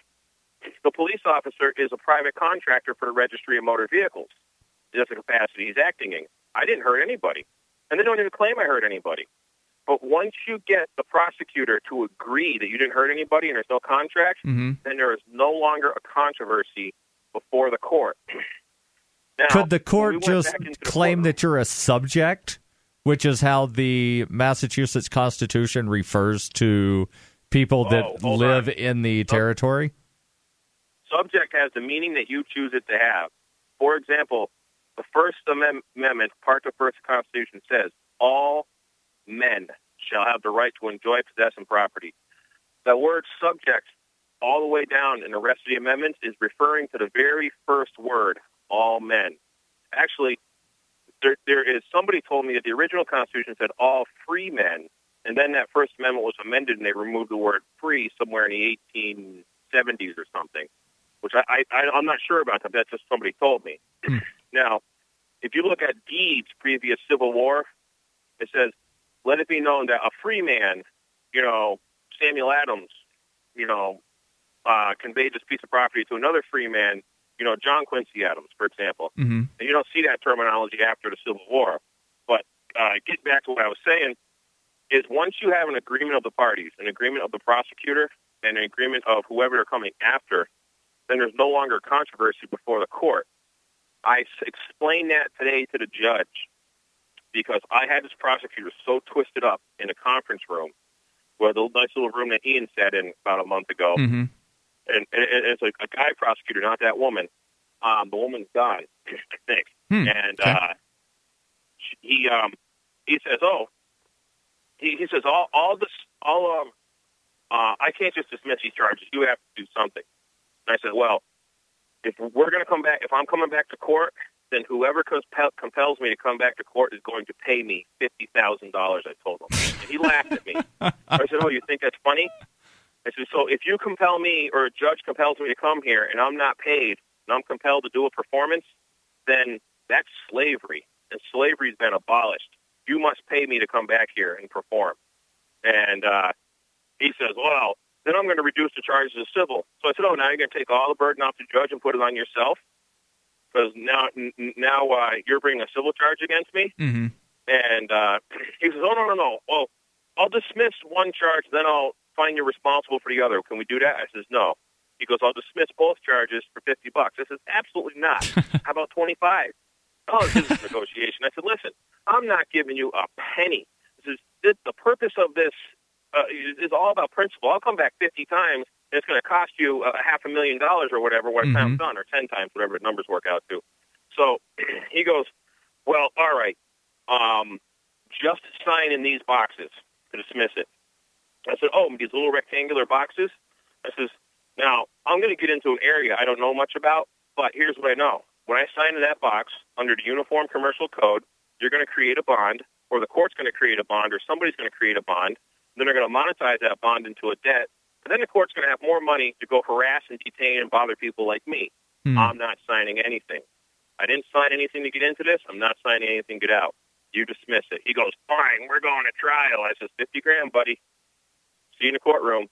the police officer is a private contractor for the Registry of Motor Vehicles. That's the capacity he's acting in. I didn't hurt anybody, and they don't even claim I hurt anybody. But once you get the prosecutor to agree that you didn't hurt anybody and there's no contract, hmm then there is no longer a controversy before the court. Now, Could the court we just the claim that you're a subject, which is how the Massachusetts Constitution refers to people oh, that Oh, hold live on. in the territory? subject has the meaning that you choose it to have. For example, the First Amendment, Part of the First Constitution says, all men shall have the right to enjoy, possess, and property. That word subject, all the way down in the rest of the amendments, is referring to the very first word, all men. Actually, there, there is somebody told me that the original Constitution said all free men, and then that First Amendment was amended and they removed the word free somewhere in the 1870s or something which I, I I'm not sure about that. That's just somebody told me. now, if you look at deeds previous Civil War, it says, "Let it be known that a free man, you know, Samuel Adams, you know, uh, conveyed this piece of property to another free man, you know, John Quincy Adams, for example." hmm And you don't see that terminology after the Civil War. But uh, getting back to what I was saying, is once you have an agreement of the parties, an agreement of the prosecutor, and an agreement of whoever they're coming after, then there's no longer controversy before the court. I explained that today to the judge because I had this prosecutor so twisted up in a conference room, where the nice little room that Ian sat in about a month ago, hmm and, and, it's a, a guy prosecutor, not that woman. Um, the woman's gone, I think. Hmm, And okay. uh, he um, he says, "Oh, he, he says all all this all um, uh, I can't just dismiss these charges. You have to do something." And I said, "Well, if we're going to come back, if I'm coming back to court, then whoever compel, compels me to come back to court is going to pay me fifty thousand dollars." I told him, and he laughed at me. I said, "Oh, you think that's funny?" I said, "So if you compel me, or a judge compels me to come here, and I'm not paid, and I'm compelled to do a performance, then that's slavery, and slavery's been abolished. You must pay me to come back here and perform." And uh, he says, "Well, then I'm going to reduce the charges to civil." So I said, "Oh, now you're going to take all the burden off the judge and put it on yourself." Because now, now uh, you're bringing a civil charge against me. hmm And uh, he says, "Oh no, no, no. Well, I'll dismiss one charge, then I'll find you responsible for the other. Can we do that?" I says, "No." He goes, "I'll dismiss both charges for fifty bucks." I says, "Absolutely not. How about twenty-five? Oh, this is negotiation. I said, "Listen, I'm not giving you a penny. This is this, the purpose of this uh, is all about principle. I'll come back fifty times, and it's going to cost you a half a million dollars or whatever when it's Mhm. done, or ten times, whatever the numbers work out to." So he goes, "Well, all right." um, just sign in these boxes to dismiss it. I said, oh, these little rectangular boxes? I says, now, I'm going to get into an area I don't know much about, but here's what I know. When I sign in that box under the Uniform Commercial Code, you're going to create a bond, or the court's going to create a bond, or somebody's going to create a bond. Then they're going to monetize that bond into a debt. And then the court's going to have more money to go harass and detain and bother people like me. Hmm. I'm not signing anything. I didn't sign anything to get into this. I'm not signing anything to get out. You dismiss it. He goes, fine, we're going to trial. I says, 50 grand, buddy. See you in the courtroom.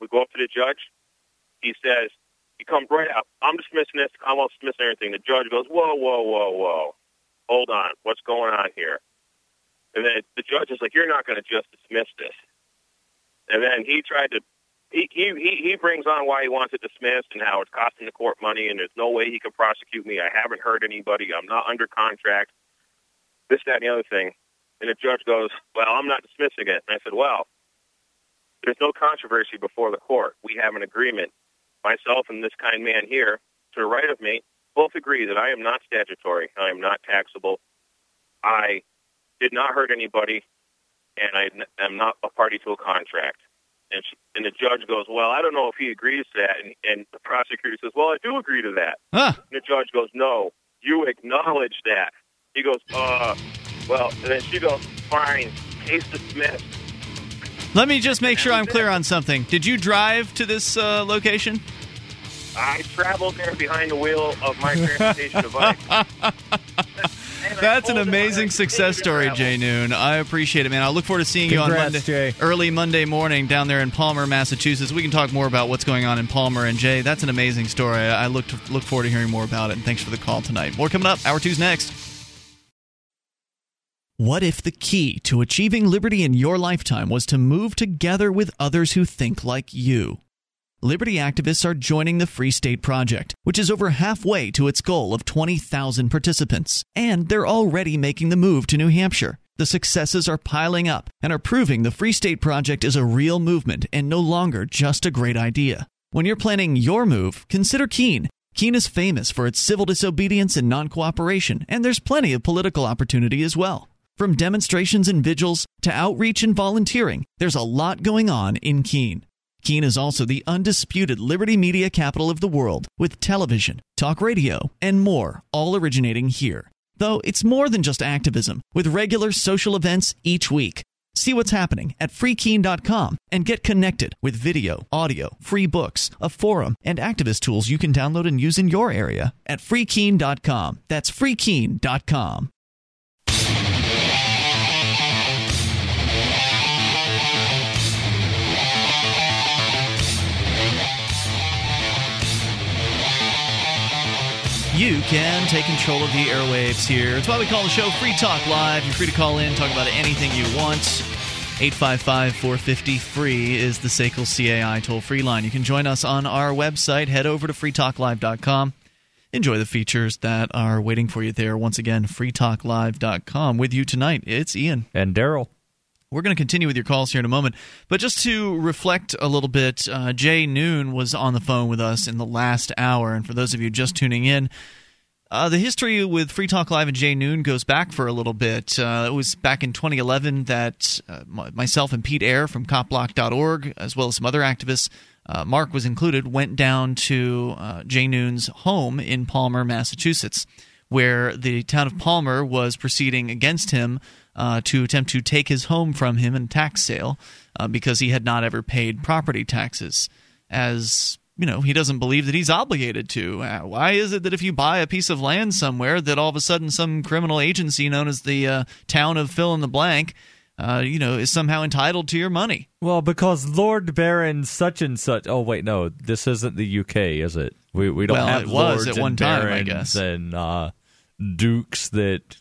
We go up to the judge. He says, he comes right out. I'm dismissing this. I'm not dismissing everything. The judge goes, whoa, whoa, whoa, whoa. Hold on. What's going on here? And then the judge is like, "You're not going to just dismiss this." And then he tried to. He, he he he brings on why he wants it dismissed and how it's costing the court money and there's no way he could prosecute me. I haven't hurt anybody. I'm not under contract. This, that, and the other thing. And the judge goes, "Well, I'm not dismissing it." And I said, "Well, there's no controversy before the court. We have an agreement. Myself and this kind man here, to the right of me, both agree that I am not statutory. I am not taxable. I did not hurt anybody, and I am not a party to a contract." And, she, and the judge goes, "Well, I don't know if he agrees to that." And, and the prosecutor says, "Well, I do agree to that." Huh. And the judge goes, "No, you acknowledge that." He goes, "Uh, well," and then she goes, "Fine, case dismissed." Let me just make sure I'm clear on something. Did you drive to this uh, location? I traveled there behind the wheel of my transportation device. That's an told him I amazing success story. Jay Noone. I appreciate it, man. I look forward to seeing Congrats, you on Monday, Jay. early Monday morning down there in Palmer, Massachusetts. We can talk more about what's going on in Palmer. And Jay, that's an amazing story. I look to, look forward to hearing more about it. And thanks for the call tonight. More coming up. Hour two's next. What if the key to achieving liberty in your lifetime was to move together with others who think like you? Liberty activists are joining the Free State Project, which is over halfway to its goal of 20,000 participants. And they're already making the move to New Hampshire. The successes are piling up and are proving the Free State Project is a real movement and no longer just a great idea. When you're planning your move, consider Keene. Keene is famous for its civil disobedience and non cooperation, and there's plenty of political opportunity as well. From demonstrations and vigils to outreach and volunteering, there's a lot going on in Keene. Keene is also the undisputed liberty media capital of the world, with television, talk radio, and more, all originating here. Though it's more than just activism, with regular social events each week. See what's happening at freekeene.com and get connected with video, audio, free books, a forum, and activist tools you can download and use in your area at freekeene.com. That's freekeene.com. You can take control of the airwaves here. It's why we call the show Free Talk Live. You're free to call in, talk about anything you want. 855 450 free is the SACL CAI toll free line. You can join us on our website. Head over to freetalklive.com. Enjoy the features that are waiting for you there. Once again, freetalklive.com. With you tonight, it's Ian. And Daryl. We're going to continue with your calls here in a moment. But just to reflect a little bit, uh, Jay Noone was on the phone with us in the last hour. And for those of you just tuning in, uh, the history with Free Talk Live and Jay Noone goes back for a little bit. Uh, it was back in 2011 that uh, myself and Pete Eyre from copblock.org, as well as some other activists, uh, Mark was included, went down to uh, Jay Noon's home in Palmer, Massachusetts, where the town of Palmer was proceeding against him uh, to attempt to take his home from him in tax sale uh, because he had not ever paid property taxes. As you know, he doesn't believe that he's obligated to. Uh, why is it that if you buy a piece of land somewhere, that all of a sudden some criminal agency known as the uh, town of fill in the blank, uh, you know, is somehow entitled to your money? Well, because Lord Baron such and such. Oh wait, no, this isn't the UK, is it? We we don't Well, have it was lords at one and time, I barons guess. and uh, dukes that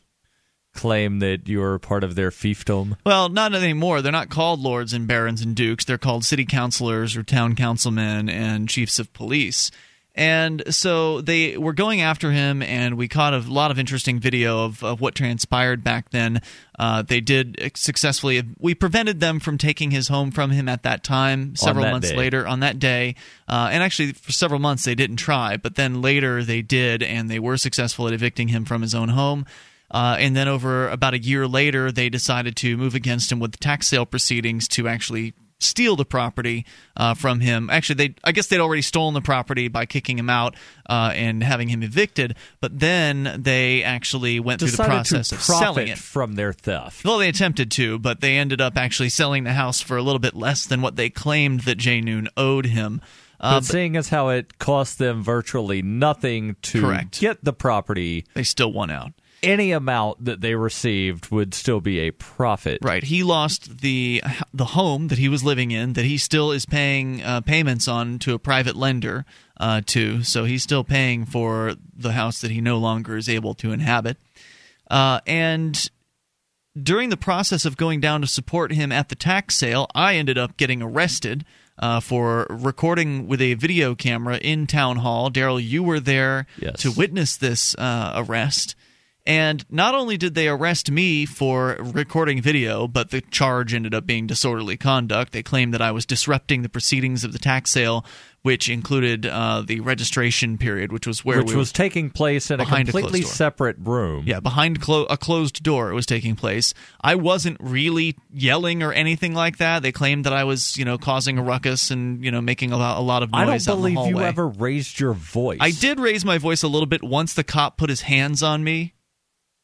claim that you're part of their fiefdom. Well, not anymore. They're not called lords and barons and dukes. They're called city councilors or town councilmen and chiefs of police. And so they were going after him, and we caught a lot of interesting video of, of what transpired back then. Uh, they did successfully. We prevented them from taking his home from him at that time. Several that months day. later, on that day, uh, and actually for several months they didn't try, but then later they did, and they were successful at evicting him from his own home. Uh, and then over about a year later, they decided to move against him with tax sale proceedings to actually steal the property uh, from him. Actually, they I guess they'd already stolen the property by kicking him out uh, and having him evicted. But then they actually went through the process of selling it. from their theft. Well, they attempted to, but they ended up actually selling the house for a little bit less than what they claimed that Jay Noone owed him. Uh, but seeing as how it cost them virtually nothing to Correct. get the property, they still won out. Any amount that they received would still be a profit. Right. He lost the the home that he was living in that he still is paying uh, payments on to a private lender uh, to. So he's still paying for the house that he no longer is able to inhabit. Uh, and during the process of going down to support him at the tax sale, I ended up getting arrested uh, for recording with a video camera in town hall. Daryl, you were there Yes. to witness this uh, arrest. And not only did they arrest me for recording video, but the charge ended up being disorderly conduct. They claimed that I was disrupting the proceedings of the tax sale, which included uh, the registration period, which was where which we was taking place in a behind a completely separate room. yeah, behind clo- a closed door, it was taking place. I wasn't really yelling or anything like that. They claimed that I was, you know, causing a ruckus and you know making a lot, a lot of noise. I don't out in the believe you ever raised your voice. I did raise my voice a little bit once the cop put his hands on me.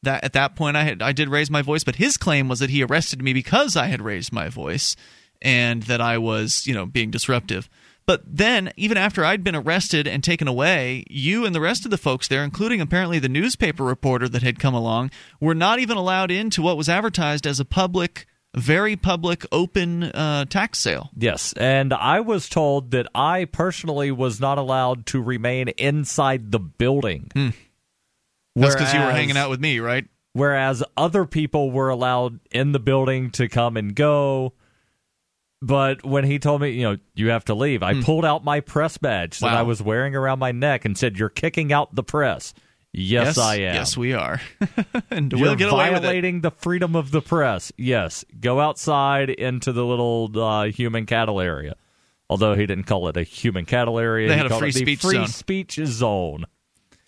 That at that point I had I did raise my voice, but his claim was that he arrested me because I had raised my voice and that I was, you know, being disruptive. But then, even after I'd been arrested and taken away, you and the rest of the folks there, including apparently the newspaper reporter that had come along, were not even allowed into what was advertised as a public, very public, open uh, tax sale. Yes, and I was told that I personally was not allowed to remain inside the building. That's because you were hanging out with me, right? whereas other people were allowed in the building to come and go. But when he told me, you know, you have to leave, I pulled out my press badge that Hmm. I was wearing around my neck and said, "You're kicking out the press." Yes, I am. Yes, we are. and You're we'll get away with it. violating the freedom of the press. Yes, go outside into the little uh, human cattle area. Although he didn't call it a human cattle area, They he had a free speech free zone. speech zone.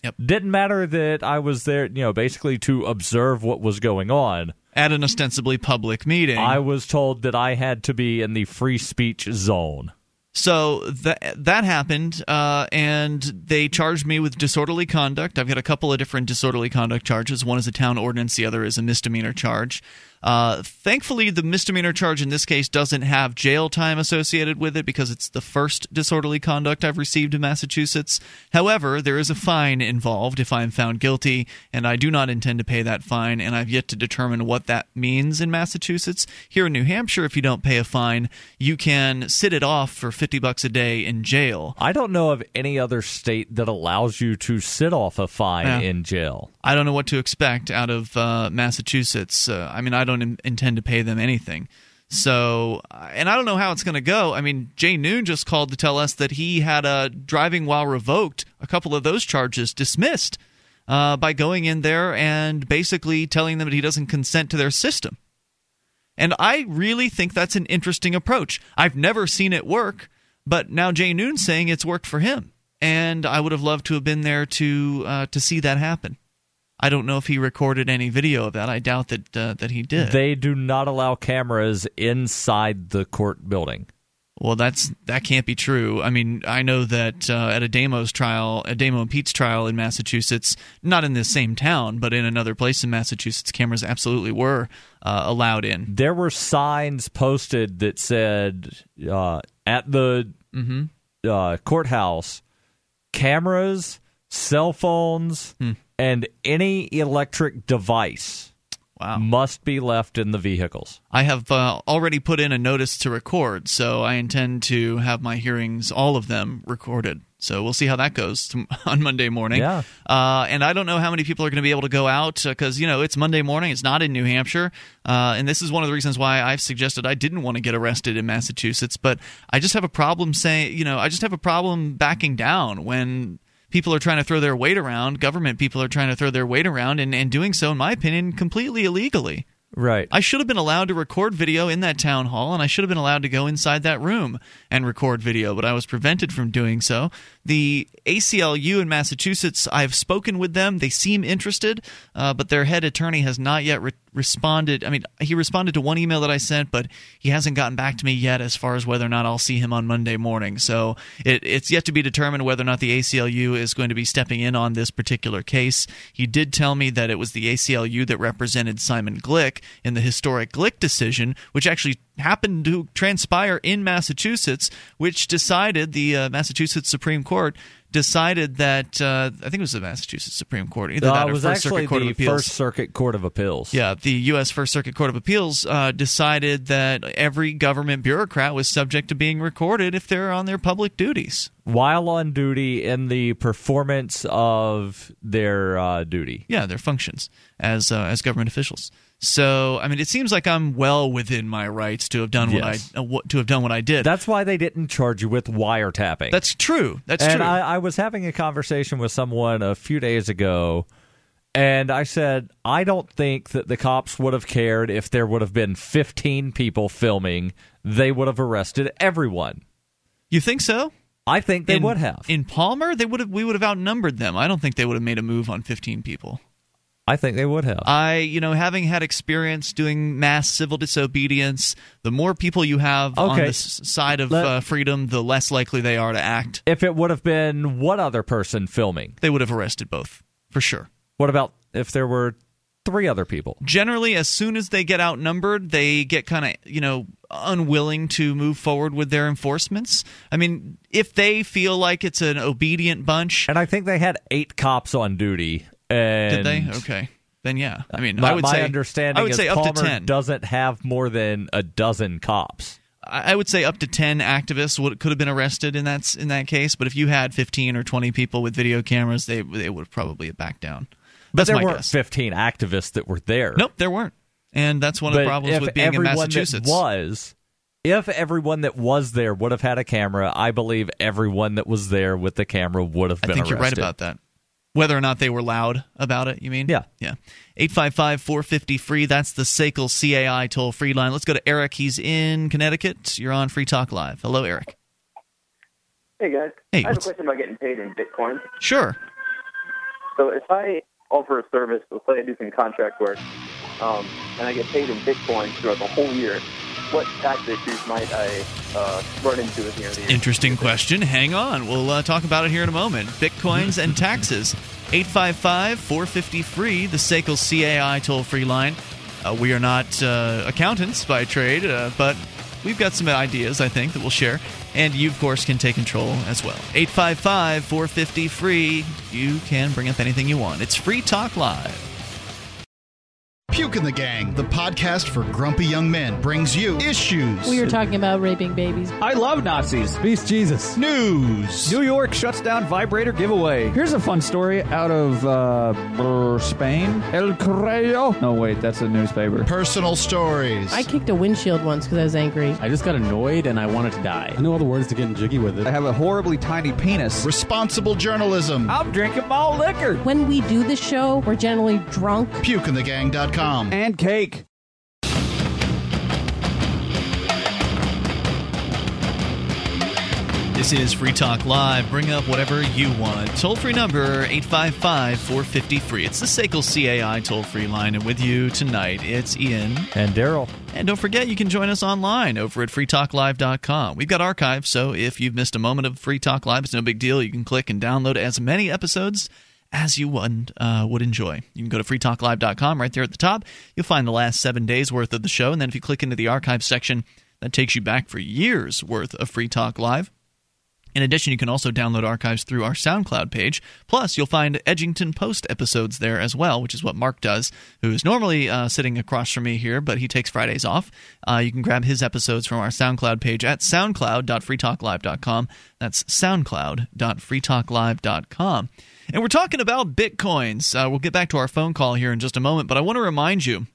Yep. Didn't matter that I was there, you know, basically to observe what was going on. at an ostensibly public meeting. I was told that I had to be in the free speech zone. so that that happened, uh, and they charged me with disorderly conduct. I've got a couple of different disorderly conduct charges. One is a town ordinance, the other is a misdemeanor charge. Uh, thankfully, the misdemeanor charge in this case doesn't have jail time associated with it because it's the first disorderly conduct I've received in Massachusetts. However, there is a fine involved if I'm found guilty, and I do not intend to pay that fine, and I've yet to determine what that means in Massachusetts. Here in New Hampshire, if you don't pay a fine, you can sit it off for 50 bucks a day in jail. I don't know of any other state that allows you to sit off a fine Yeah. in jail. I don't know what to expect out of uh, Massachusetts. Uh, I mean, I don't in- intend to pay them anything. So, uh, and I don't know how it's going to go. I mean, Jay Noone just called to tell us that he had a driving while revoked, a couple of those charges dismissed uh, by going in there and basically telling them that he doesn't consent to their system. And I really think that's an interesting approach. I've never seen it work, but now Jay Noone's saying it's worked for him, and I would have loved to have been there to uh, to see that happen. I don't know if he recorded any video of that. I doubt that uh, that he did. They do not allow cameras inside the court building. well, that's that can't be true. I mean, I know that uh, at Ademo's trial, Ademo and Pete's trial in Massachusetts, not in the same town, but in another place in Massachusetts, cameras absolutely were uh, allowed in. There were signs posted that said uh, at the Mm-hmm. uh, courthouse cameras, cell phones, Hmm. And any electric device Wow. must be left in the vehicles. I have uh, already put in a notice to record, so I intend to have my hearings, all of them, recorded. So we'll see how that goes on Monday morning. Yeah. Uh, and I don't know how many people are going to be able to go out because, you know, it's Monday morning. It's not in New Hampshire. Uh, and this is one of the reasons why I've suggested I didn't want to get arrested in Massachusetts. But I just have a problem saying, you know, I just have a problem backing down when people are trying to throw their weight around, government people are trying to throw their weight around, and, and doing so, in my opinion, completely illegally. Right. I should have been allowed to record video in that town hall, and I should have been allowed to go inside that room and record video, but I was prevented from doing so. The ACLU in Massachusetts, I've spoken with them. They seem interested, uh, but their head attorney has not yet re- responded. I mean, he responded to one email that I sent, but he hasn't gotten back to me yet as far as whether or not I'll see him on Monday morning. So it, it's yet to be determined whether or not the ACLU is going to be stepping in on this particular case. He did tell me that it was the ACLU that represented Simon Glik in the historic Glik decision, which actually happened to transpire in Massachusetts, which decided the uh, Massachusetts Supreme Court decided that uh, I think it was the Massachusetts Supreme Court, either Uh, that or was First Circuit Court the of Appeals. First Circuit Court of Appeals. Yeah, the U.S. First Circuit Court of Appeals uh, decided that every government bureaucrat was subject to being recorded if they're on their public duties. While on duty in the performance of their uh, duty. Yeah, their functions. as uh, as government officials. So, I mean, it seems like I'm well within my rights to have done Yes. what I uh, what, to have done what I did. That's why they didn't charge you with wiretapping. That's true. That's and true. I, I was having a conversation with someone a few days ago, and I said, I don't think that the cops would have cared if there would have been 15 people filming. They would have arrested everyone. you think so? I think they in, would have. in Palmer. They would have. We would have outnumbered them. I don't think they would have made a move on 15 people. I think they would have. I, you know, having had experience doing mass civil disobedience, the more people you have on the s- side of Let- uh, freedom, the less likely they are to act. if it would have been one other person filming, They would have arrested both for sure. what about if there were three other people? Generally, as soon as they get outnumbered, they get kind of, you know, unwilling to move forward with their enforcements. I mean, if they feel like it's an obedient bunch, And I think they had eight cops on duty. And did they? Okay. Then yeah. I mean, My, I would my say understanding I would is say up Palmer to 10. doesn't have more than a dozen cops. I would say up to ten activists would could have been arrested in that in that case. But if you had fifteen or twenty people with video cameras, they they would probably have backed down. But there weren't guess. 15 activists that were there. Nope, there weren't. And that's one of But the problems with being in everyone Massachusetts. That was if everyone that was there would have had a camera, I believe everyone that was there with the camera would have been I think you're right arrested. about that. Whether or not they were loud about it, you mean? Yeah. Yeah. 855 450 free. That's the SACL CAI toll free line. Let's go to Eric. He's in Connecticut. You're on Free Talk Live. Hello, Eric. Hey guys, Hey, I have a question about getting paid in Bitcoin. Sure. So if I offer a service, let's say I do some contract work, um, and I get paid in Bitcoin throughout the whole year, what tax issues might I uh, run into at the end of the year? Interesting question. Hang on. We'll uh, talk about it here in a moment. Bitcoins and taxes. 855 450 free, the SACL CAI toll free line. Uh, we are not uh, accountants by trade, uh, but we've got some ideas, I think, that we'll share. And you, of course, can take control as well. 855 450 free. You can bring up anything you want. It's Free Talk Live. Puke in the Gang, the podcast for grumpy young men, brings you issues, We were talking about raping babies. I love Nazis. Beast Jesus. news, New York shuts down vibrator giveaway. Here's a fun story out of uh, brr, Spain. El Correo. No, wait, that's a newspaper. personal stories. I kicked a windshield once because I was angry. I just got annoyed and I wanted to die. I know all the words to getting jiggy with it. I have a horribly tiny penis. responsible journalism. I'm drinking malt liquor When we do the show, we're generally drunk. PukeInTheGang.com. and cake. This is Free Talk Live. Bring up whatever you want. Toll free number 855 450 free. It's the SACL CAI toll free line. And with you tonight, it's Ian. And Daryl. And don't forget, you can join us online over at freetalklive.com. We've got archives, so if you've missed a moment of Free Talk Live, it's no big deal. You can click and download as many episodes as you would, uh, would enjoy. You can go to freetalklive.com right there at the top. You'll find the last seven days worth of the show. And then if you click into the archive section, that takes you back for years worth of Free Talk Live. In addition, you can also download archives through our SoundCloud page. Plus, you'll find Edgington Post episodes there as well, which is what Mark does, who is normally uh, sitting across from me here, but he takes Fridays off. Uh, you can grab his episodes from our SoundCloud page at soundcloud.freetalklive.com. That's soundcloud.freetalklive.com. And we're talking about bitcoins. Uh, we'll get back to our phone call here in just a moment, but I want to remind you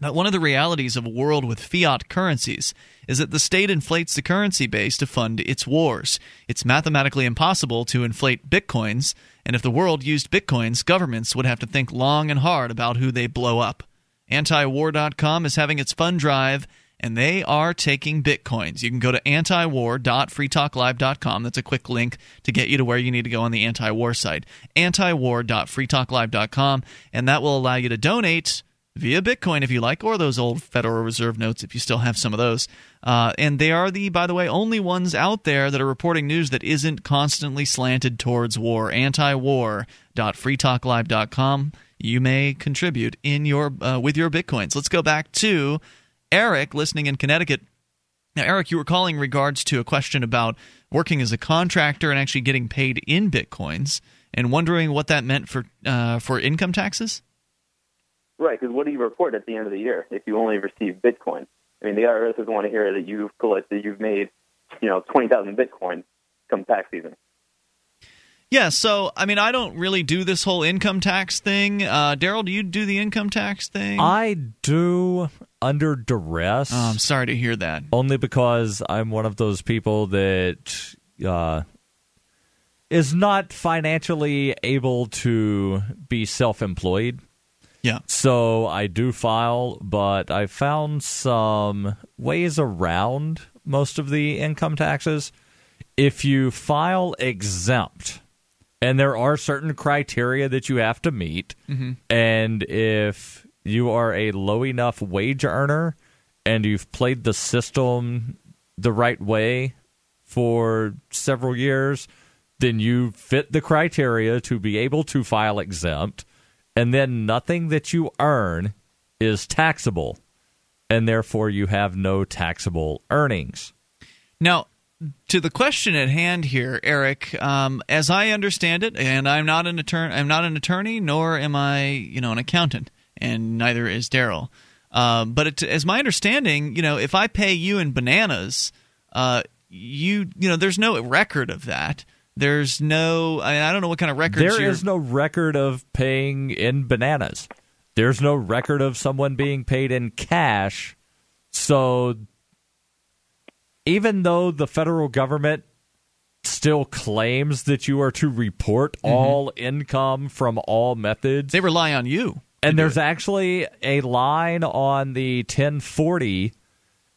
that one of the realities of a world with fiat currencies is that the state inflates the currency base to fund its wars. It's mathematically impossible to inflate bitcoins, and if the world used bitcoins, governments would have to think long and hard about who they blow up. Antiwar.com is having its fund drive, and they are taking bitcoins. You can go to antiwar.freetalklive.com. That's a quick link to get you to where you need to go on the anti-war site. antiwar.freetalklive.com, and that will allow you to donate via Bitcoin if you like, or those old Federal Reserve notes if you still have some of those. Uh, and they are the, by the way, only ones out there that are reporting news that isn't constantly slanted towards war. Antiwar.freetalklive.com. You may contribute in your uh, with your bitcoins. Let's go back to Eric, listening in Connecticut. Now, Eric, you were calling regards to a question about working as a contractor and actually getting paid in bitcoins, and wondering what that meant for uh, for income taxes. Right, because what do you report at the end of the year if you only receive Bitcoin? I mean, the IRS doesn't want to hear that you've collected, you've made, you know, twenty thousand Bitcoin come tax season. Yeah, so I mean, I don't really do this whole income tax thing. Uh, Daryl, do you do the income tax thing? I do under duress. Oh, I'm sorry to hear that. Only because I'm one of those people that uh, is not financially able to be self-employed. Yeah. So I do file, but I found some ways around most of the income taxes. If you file exempt, and there are certain criteria that you have to meet, Mhm. and if you are a low enough wage earner and you've played the system the right way for several years, then you fit the criteria to be able to file exempt, and then nothing that you earn is taxable, and therefore you have no taxable earnings. Now, to the question at hand here, Eric, um, as I understand it, and I'm not an attorney, I'm not an attorney, nor am I, you know, an accountant, and neither is Daryl. Um, but it, as my understanding, you know, if I pay you in bananas, uh, you, you know, there's no record of that. There's no, I, mean, I don't know what kind of record. There is no record of paying in bananas. There's no record of someone being paid in cash. So even though the federal government still claims that you are to report all income from all methods, they rely on you. And there's actually a line on the 1040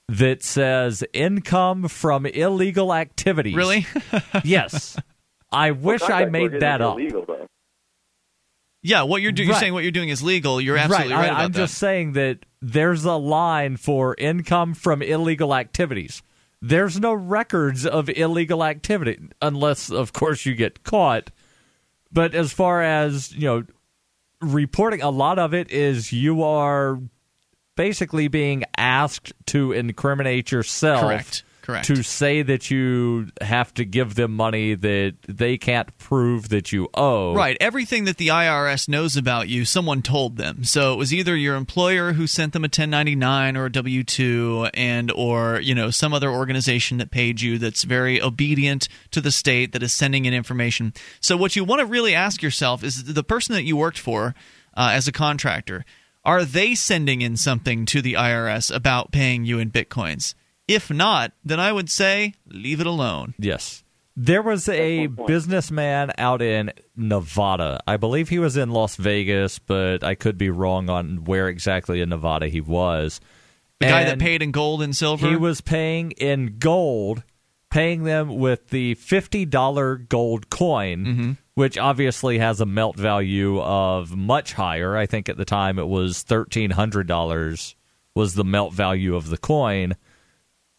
that says income from illegal activities. Really? yes. I wish I made that up. Illegal, though. Yeah, what you're doing, you're Right. saying what you're doing is legal. You're absolutely right. right, I, about I'm that. just saying that there's a line for income from illegal activities. There's no records of illegal activity unless, of course, you get caught. But as far as you know, reporting, a lot of it is you are basically being asked to incriminate yourself. Correct. Correct. To say that you have to give them money that they can't prove that you owe. Right. Everything that the IRS knows about you, someone told them. So it was either your employer who sent them a 1099 or a W2 and or, you know, some other organization that paid you that's very obedient to the state that is sending in information. So what you want to really ask yourself is the person that you worked for uh, as a contractor, are they sending in something to the IRS about paying you in bitcoins? If not, then I would say leave it alone. Yes. There was a businessman out in Nevada. I believe he was in Las Vegas, but I could be wrong on where exactly in Nevada he was. The guy that paid in gold and silver? He was paying in gold, paying them with the $50 gold coin, Mm-hmm. which obviously has a melt value of much higher. I think at the time it was $1,300 was the melt value of the coin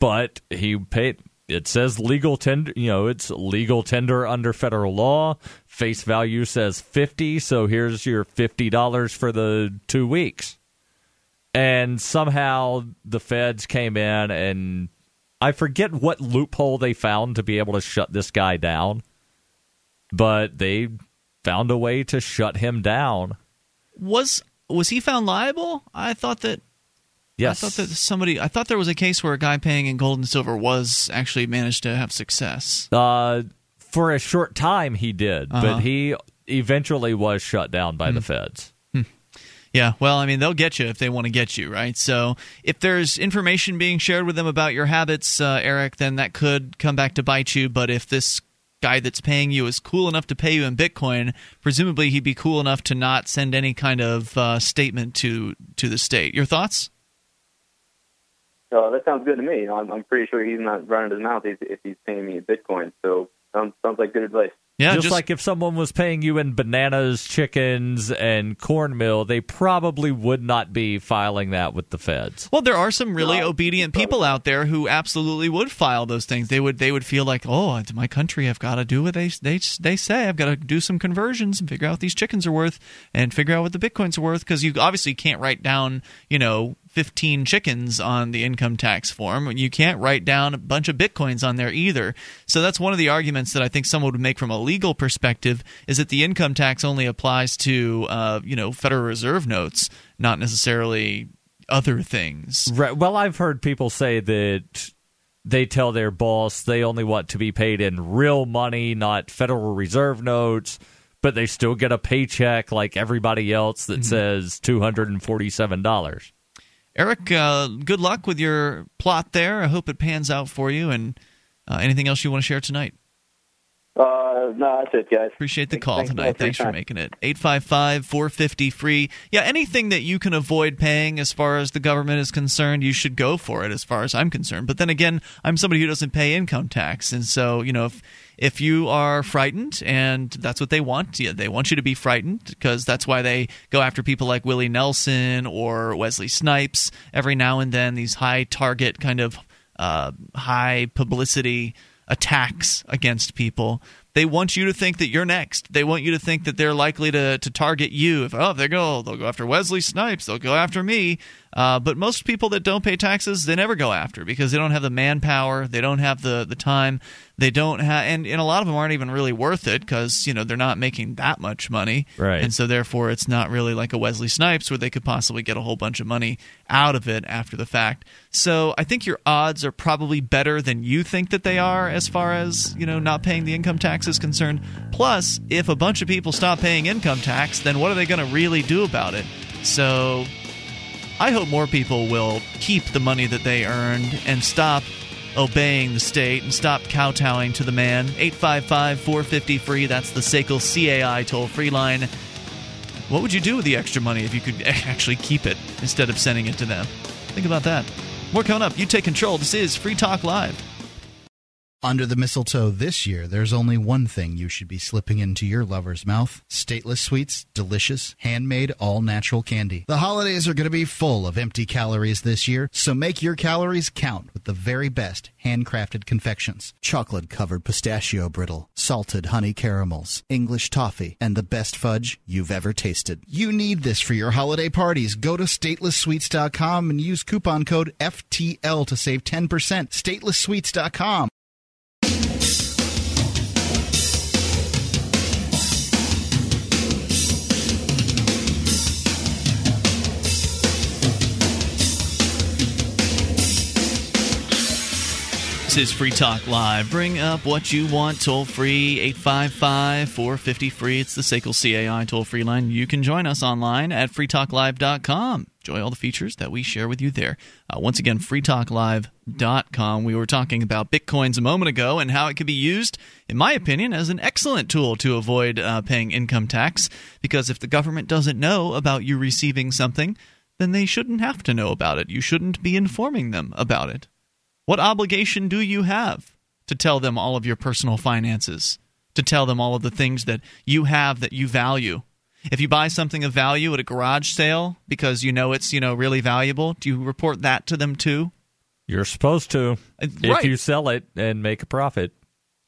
but he paid it says legal tender you know it's legal tender under federal law. Face value says 50 so here's your $50 for the 2 weeks. And somehow the feds came in and I forget what loophole they found to be able to shut this guy down but they found a way to shut him down. Was was he found liable? I thought that Yes. I thought that somebody I thought there was a case where a guy paying in gold and silver was actually managed to have success. Uh, for a short time, he did, Uh-huh. but he eventually was shut down by the feds. Yeah, well, I mean, they'll get you if they want to get you, right? So, if there's information being shared with them about your habits, uh, Eric, then that could come back to bite you. But if this guy that's paying you is cool enough to pay you in Bitcoin, presumably he'd be cool enough to not send any kind of uh, statement to to the state. Your thoughts? Uh, that sounds good to me. I'm, I'm pretty sure he's not running his mouth if, if he's paying me in Bitcoin. So sounds sounds like good advice. Yeah, just, just- like if someone was paying you in bananas, chickens, and cornmeal, they probably would not be filing that with the feds. Well, there are some really obedient people out there who absolutely would file those things. They would they would feel like, oh, it's my country. I've got to do what they they they say. I've got to do some conversions and figure out what these chickens are worth and figure out what the bitcoins are worth because you obviously can't write down you know 15 chickens on the income tax form. You can't write down a bunch of bitcoins on there either. So that's one of the arguments that I think someone would make from a legal perspective is that the income tax only applies to uh, you know Federal Reserve notes, not necessarily other things. Right. Well, I've heard people say that they tell their boss they only want to be paid in real money, not Federal Reserve notes, but they still get a paycheck like everybody else that says $247. Eric, uh, good luck with your plot there. I hope it pans out for you. And uh, anything else you want to share tonight? Uh, no, that's it, guys. Appreciate the call thanks tonight. Thanks for time. making it. 855 450 free. Yeah, anything that you can avoid paying as far as the government is concerned, you should go for it as far as I'm concerned. But then again, I'm somebody who doesn't pay income tax. And so, you know, if if you are frightened and that's what they want, yeah, they want you to be frightened because that's why they go after people like Willie Nelson or Wesley Snipes every now and then, these high target kind of uh, high publicity attacks against people. They want you to think that you're next. They want you to think that they're likely to, to target you. If oh, they go, they'll go after Wesley Snipes. They'll go after me. Uh, but most people that don't pay taxes, they never go after because they don't have the manpower. They don't have the the time. They don't have, and, and a lot of them aren't even really worth it because you know they're not making that much money. Right. And so therefore, it's not really like a Wesley Snipes where they could possibly get a whole bunch of money out of it after the fact. So I think your odds are probably better than you think that they are as far as you know not paying the income tax is concerned. Plus, if a bunch of people stop paying income tax, then what are they going to really do about it? So I hope more people will keep the money that they earned and stop obeying the state and stop kowtowing to the man. 855 450 free. That's the SACL CAI toll free line. What would you do with the extra money if you could actually keep it instead of sending it to them? Think about that. More coming up. You take control. This is Free Talk Live. Under the mistletoe this year, there's only one thing you should be slipping into your lover's mouth Stateless Sweets, delicious, handmade, all natural candy. The holidays are going to be full of empty calories this year, so make your calories count with the very best handcrafted confections chocolate covered pistachio brittle, salted honey caramels, English toffee, and the best fudge you've ever tasted. You need this for your holiday parties. Go to statelesssweets.com and use coupon code FTL to save 10%. Statelesssweets.com. This is Free Talk Live. Bring up what you want toll free 855 450 free. It's the SACL CAI toll free line. You can join us online at freetalklive.com. Enjoy all the features that we share with you there. Uh, once again, freetalklive.com. We were talking about bitcoins a moment ago and how it could be used, in my opinion, as an excellent tool to avoid uh, paying income tax. Because if the government doesn't know about you receiving something, then they shouldn't have to know about it. You shouldn't be informing them about it. What obligation do you have to tell them all of your personal finances? To tell them all of the things that you have that you value? If you buy something of value at a garage sale because you know it's, you know, really valuable, do you report that to them too? You're supposed to. If you sell it and make a profit.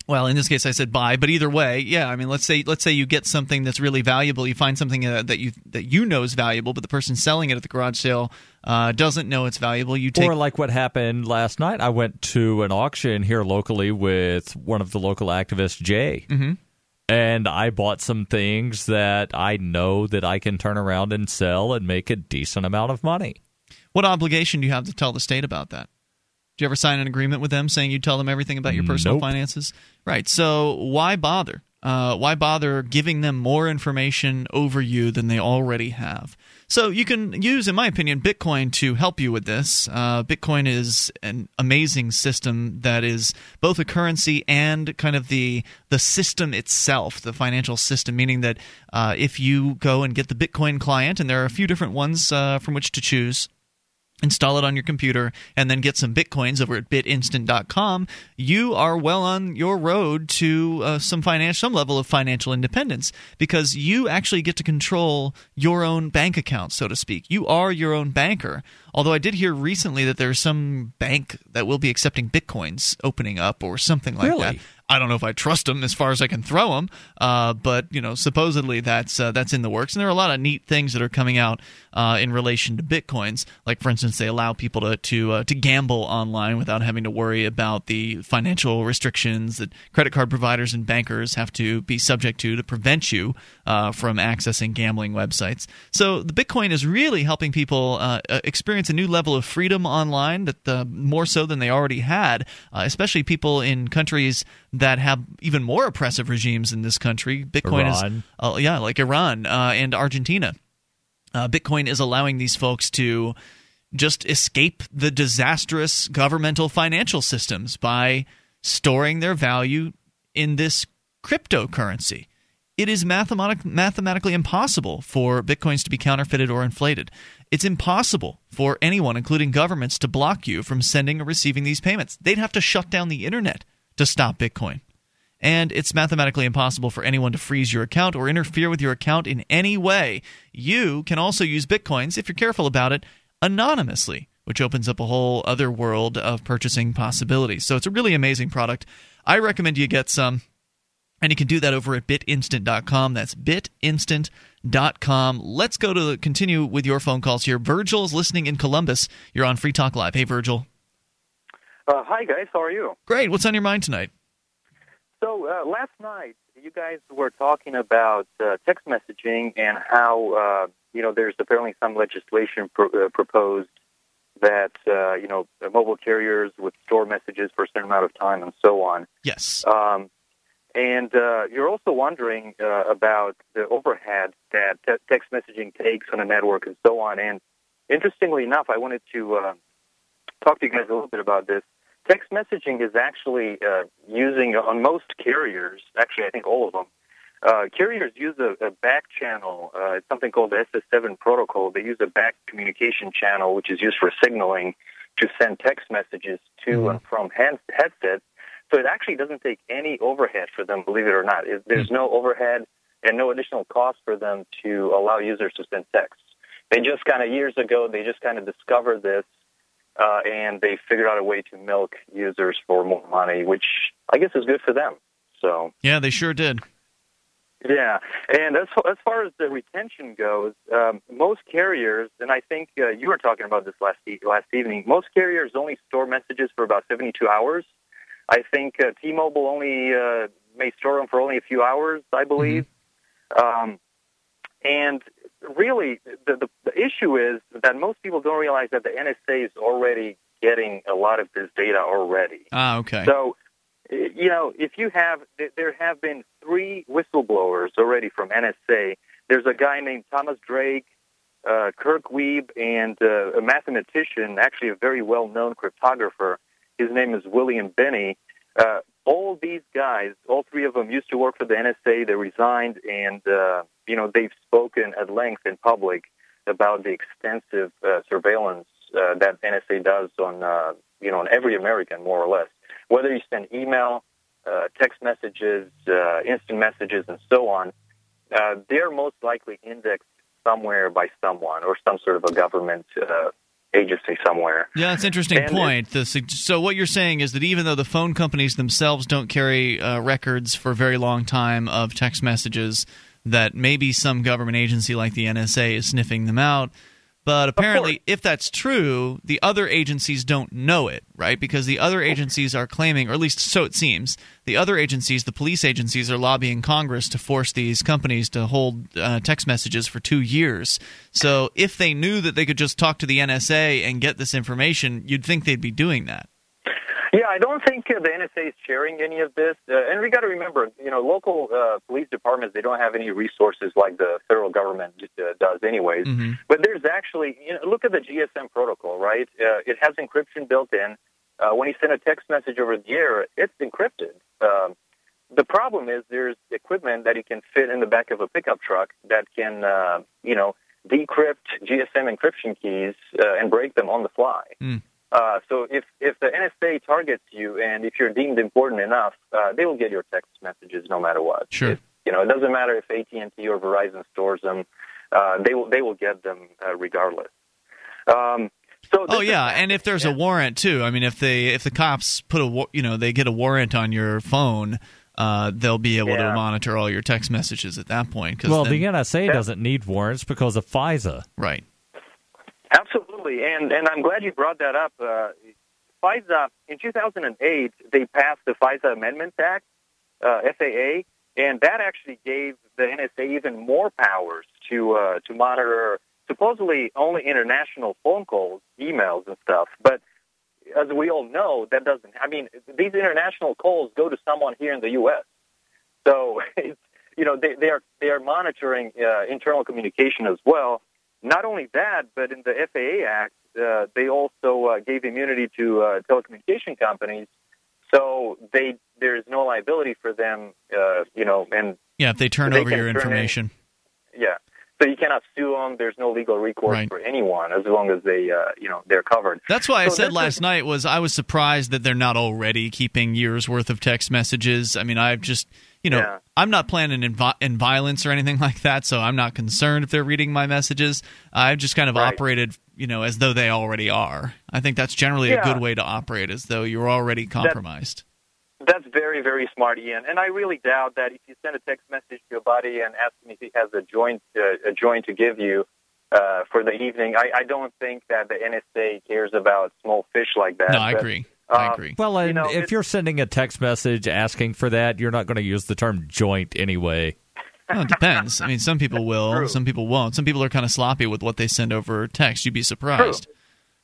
Well, in this case, I said buy, but either way, yeah. I mean, let's say let's say you get something that's really valuable. You find something uh, that you that you know is valuable, but the person selling it at the garage sale uh, doesn't know it's valuable. You take Or like what happened last night. I went to an auction here locally with one of the local activists, Jay. Mhm. And I bought some things that I know that I can turn around and sell and make a decent amount of money. What obligation do you have to tell the state about that? Do you ever sign an agreement with them saying you tell them everything about your personal Nope. finances? Right. So why bother? Uh, why bother giving them more information over you than they already have? So you can use, in my opinion, Bitcoin to help you with this. Uh, Bitcoin is an amazing system that is both a currency and kind of the the system itself, the financial system. Meaning that uh, if you go and get the Bitcoin client, and there are a few different ones uh, from which to choose install it on your computer, and then get some bitcoins over at bitinstant.com, you are well on your road to uh, some financial, some level of financial independence because you actually get to control your own bank account, so to speak. You are your own banker. Although I did hear recently that there's some bank that will be accepting bitcoins opening up or something like Really? that. I don't know if I trust them as far as I can throw them, uh, but you know, supposedly that's uh, that's in the works, and there are a lot of neat things that are coming out uh, in relation to bitcoins. Like, for instance, they allow people to to uh, to gamble online without having to worry about the financial restrictions that credit card providers and bankers have to be subject to to prevent you uh, from accessing gambling websites. So, the Bitcoin is really helping people uh, experience a new level of freedom online that more so than they already had, especially people in countries that have even more oppressive regimes in this country. Bitcoin Iran. is, uh, yeah, like Iran uh, and Argentina. Uh, Bitcoin is allowing these folks to just escape the disastrous governmental financial systems by storing their value in this cryptocurrency. It is mathematic- mathematically impossible for bitcoins to be counterfeited or inflated. It's impossible for anyone, including governments, to block you from sending or receiving these payments. They'd have to shut down the internet to stop Bitcoin. And it's mathematically impossible for anyone to freeze your account or interfere with your account in any way. You can also use Bitcoins, if you're careful about it, anonymously, which opens up a whole other world of purchasing possibilities. So it's a really amazing product. I recommend you get some. And you can do that over at bitinstant.com. That's bitinstant.com. Let's go to continue with your phone calls here. Virgil is listening in Columbus. You're on Free Talk Live. Hey, Virgil. Uh, hi, guys. How are you? Great. What's on your mind tonight? So, uh, last night, you guys were talking about uh, text messaging and how, uh, you know, there's apparently some legislation pro- uh, proposed that, uh, you know, mobile carriers would store messages for a certain amount of time and so on. Yes. Um, and uh, you're also wondering uh, about the overhead that te- text messaging takes on a network and so on. And interestingly enough, I wanted to uh, talk to you guys a little bit about this. Text messaging is actually uh, using on most carriers, actually, I think all of them. Uh, carriers use a, a back channel. Uh, it's something called the SS7 protocol. They use a back communication channel, which is used for signaling to send text messages to mm-hmm. and from hand, headsets. So it actually doesn't take any overhead for them, believe it or not. It, there's mm-hmm. no overhead and no additional cost for them to allow users to send texts. They just kind of years ago, they just kind of discovered this uh, and they figured out a way to milk users for more money, which I guess is good for them. So yeah, they sure did. Yeah, and as as far as the retention goes, um, most carriers, and I think uh, you were talking about this last e- last evening. Most carriers only store messages for about seventy two hours. I think uh, T-Mobile only uh, may store them for only a few hours, I believe. Mm-hmm. Um, and really, the, the, the issue is that most people don't realize that the NSA is already getting a lot of this data already. Ah, okay. So, you know, if you have, there have been three whistleblowers already from NSA. There's a guy named Thomas Drake, uh, Kirk Wiebe, and uh, a mathematician, actually a very well-known cryptographer. His name is William Binney. Uh, all these guys, all three of them, used to work for the NSA. They resigned, and uh, you know they've spoken at length in public about the extensive uh, surveillance uh, that NSA does on uh, you know on every American, more or less. Whether you send email, uh, text messages, uh, instant messages, and so on, uh, they're most likely indexed somewhere by someone or some sort of a government uh, agency somewhere. Yeah, that's an interesting and point. The, so what you're saying is that even though the phone companies themselves don't carry uh, records for a very long time of text messages, that maybe some government agency like the NSA is sniffing them out. But apparently, if that's true, the other agencies don't know it, right? Because the other agencies are claiming, or at least so it seems, the other agencies, the police agencies, are lobbying Congress to force these companies to hold uh, text messages for two years. So if they knew that they could just talk to the NSA and get this information, you'd think they'd be doing that. Yeah, I don't think uh, the NSA is sharing any of this. Uh, and we got to remember, you know, local uh, police departments they don't have any resources like the federal government uh, does, anyways. Mm-hmm. But there's actually, you know, look at the GSM protocol, right? Uh, it has encryption built in. Uh, when you send a text message over the air, it's encrypted. Um, the problem is there's equipment that you can fit in the back of a pickup truck that can, uh, you know, decrypt GSM encryption keys uh, and break them on the fly. Mm. Uh, so if, if the NSA targets you and if you're deemed important enough, uh, they will get your text messages no matter what. Sure. If, you know, it doesn't matter if AT&T or Verizon stores them. Uh, they will they will get them uh, regardless. Um, so So Oh yeah, is- and if there's a warrant too, I mean, if they if the cops put a you know they get a warrant on your phone, uh, they'll be able to monitor all your text messages at that point. 'cause Well, then- the NSA doesn't need warrants because of FISA. right. Absolutely, and and I'm glad you brought that up. Uh, FISA in 2008 they passed the FISA Amendments Act, uh, FAA, and that actually gave the NSA even more powers to uh, to monitor supposedly only international phone calls, emails, and stuff. But as we all know, that doesn't. I mean, these international calls go to someone here in the U.S. So it's you know they, they are they are monitoring uh, internal communication as well. Not only that, but in the FAA Act, uh, they also uh, gave immunity to uh, telecommunication companies, so they there is no liability for them. Uh, you know, and Yeah, if they turn They over your turn in- information. yeah, so you cannot sue them. There's no legal recourse Right. for anyone as long as they uh, you know they're covered. That's why I said last night was I was surprised that they're not already keeping years worth of text messages. I mean, I've just you know Yeah. I'm not planning in, in violence or anything like that, so I'm not concerned if they're reading my messages. I've just kind of Right. operated you know as though they already are. I think that's generally a good way to operate, as though you're already compromised. That's very, very smart, Ian. And I really doubt that if you send a text message to a buddy and ask him if he has a joint, uh, a joint to give you uh, for the evening, I, I don't think that the NSA cares about small fish like that. no, I agree. I uh, agree. Well, and You know, if you're sending a text message asking for that, you're not going to use the term joint anyway. Well, it depends. I mean, some people will, True. some people won't. Some people are kind of sloppy with what they send over text. You'd be surprised.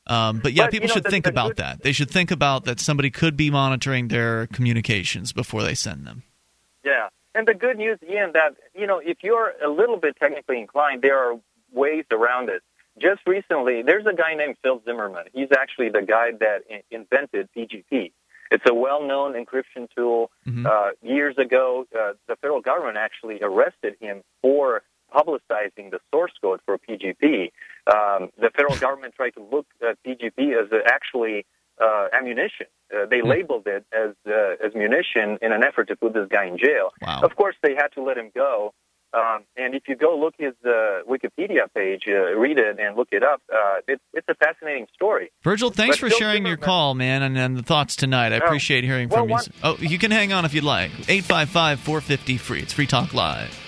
Um, but yeah, But, you people know, should the- think the about good- that. They should think about that somebody could be monitoring their communications before they send them. Yeah. And the good news, Ian, that, you know, if you're a little bit technically inclined, there are ways around it. Just recently, there's a guy named Phil Zimmermann. He's actually the guy that in- invented PGP. It's a well-known encryption tool. Mhm. Uh, years ago, uh, the federal government actually arrested him for publicizing the source code for PGP. Um, the federal government tried to look at PGP as actually uh, ammunition. Uh, they labeled it as uh, as munition in an effort to put this guy in jail. Wow. Of course, they had to let him go. Um, and if you go look his uh, Wikipedia page, uh, read it and look it up, uh, it's it's a fascinating story. Virgil, thanks But for sharing your call, man, and, and the thoughts tonight. I Oh, appreciate hearing well, from you. one- Oh, you can hang on if you'd like. 855 450 free. It's Free Talk Live.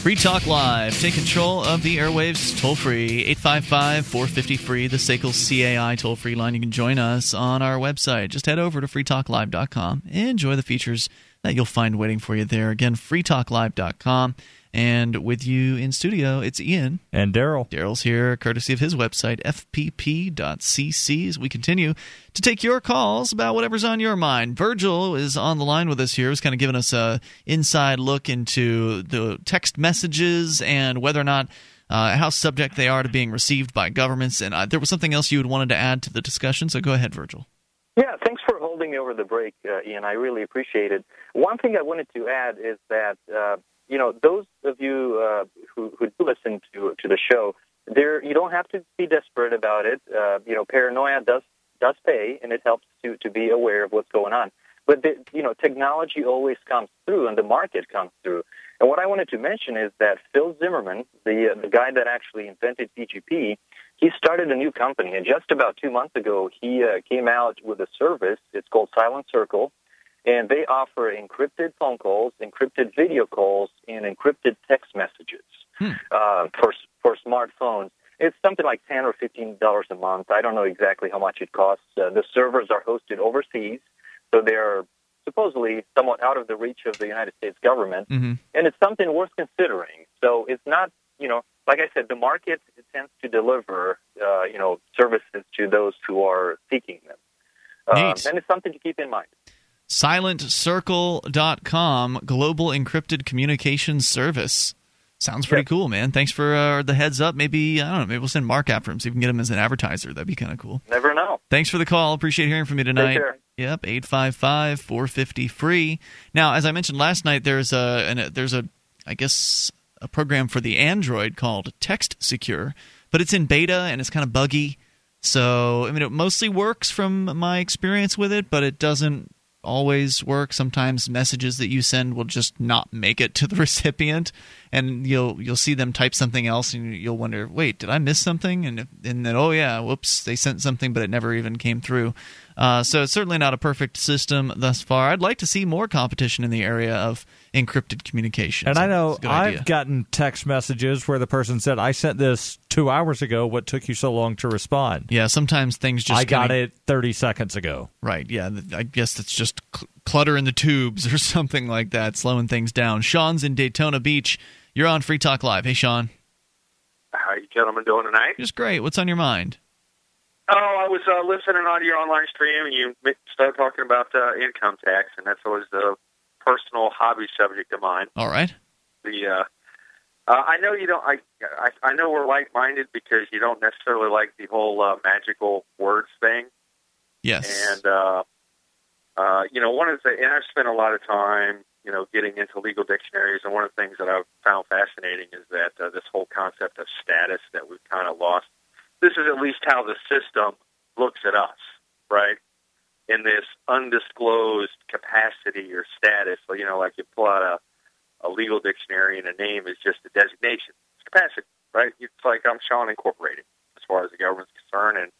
Free Talk Live. Take control of the airwaves toll free. 855 450 free, the SACL CAI toll free line. You can join us on our website. Just head over to freetalklive.com. And enjoy the features that you'll find waiting for you there. Again, freetalklive.com. And with you in studio, it's Ian. And Daryl. Daryl's here, courtesy of his website, fpp.cc, as we continue to take your calls about whatever's on your mind. Virgil is on the line with us here. He's kind of giving us a inside look into the text messages and whether or not uh, how subject they are to being received by governments. And uh, there was something else you had wanted to add to the discussion, so go ahead, Virgil. Yeah, thanks for holding me over the break, uh, Ian. I really appreciate it. One thing I wanted to add is that uh, you know those of you uh, who, who do listen to to the show, there you don't have to be desperate about it. Uh, you know, paranoia does does pay, and it helps to to be aware of what's going on. But the, you know, technology always comes through, and the market comes through. And what I wanted to mention is that Phil Zimmermann, the uh, the guy that actually invented PGP, he started a new company, and just about two months ago, he uh, came out with a service. It's called Silent Circle, and they offer encrypted phone calls, encrypted video calls, and encrypted text messages uh, for for smartphones. It's something like ten or fifteen dollars a month. I don't know exactly how much it costs. Uh, the servers are hosted overseas, so they're supposedly somewhat out of the reach of the United States government Mm-hmm. and it's something worth considering. So it's not, you know, like I said, the market tends to deliver, uh, you know, services to those who are seeking them, um, and it's something to keep in mind. SilentCircle.com, global encrypted communications service. Sounds pretty cool, man. Thanks for uh, the heads up. Maybe I don't know. Maybe we'll send Mark after him so we can get him as an advertiser. That'd be kind of cool. Never know. Thanks for the call. Appreciate hearing from you tonight. care. Yep, 855 450 free. Now, as I mentioned last night, there's a an, there's a I guess a program for the Android called Text Secure, but it's in beta and it's kind of buggy. So, I mean, it mostly works from my experience with it, but it doesn't always work. Sometimes messages that you send will just not make it to the recipient, and you'll you'll see them type something else, and you'll wonder, wait, did I miss something? And and then, oh yeah, whoops, they sent something, but it never even came through. Uh, so it's certainly not a perfect system thus far. I'd like to see more competition in the area of encrypted communications. And I know It's a good I've idea. gotten text messages where the person said, "I sent this two hours ago. What took you so long to respond?" Yeah, sometimes things just I got kinda- it thirty seconds ago. Right. Yeah. I guess it's just cl- clutter in the tubes or something like that, slowing things down. Sean's in Daytona Beach. You're on Free Talk Live. Hey, Sean. How are you gentlemen doing tonight? Just great. What's on your mind? Oh, I was uh, listening on your online stream, and you started talking about uh, income tax, and that's always the personal hobby subject of mine. All right. The uh, uh, I know you don't. I, I I know we're like-minded because you don't necessarily like the whole uh, magical words thing. Yes. And uh, uh, you know, one of the and I've spent a lot of time, you know, getting into legal dictionaries, and one of the things that I've found fascinating is that uh, this whole concept of status that we've kind of lost. This is at least how the system looks at us, right? In this undisclosed capacity or status, so, you know, like you pull out a, a legal dictionary and a name is just a designation. It's capacity, right? It's like I'm Sean Incorporated as far as the government's concerned, and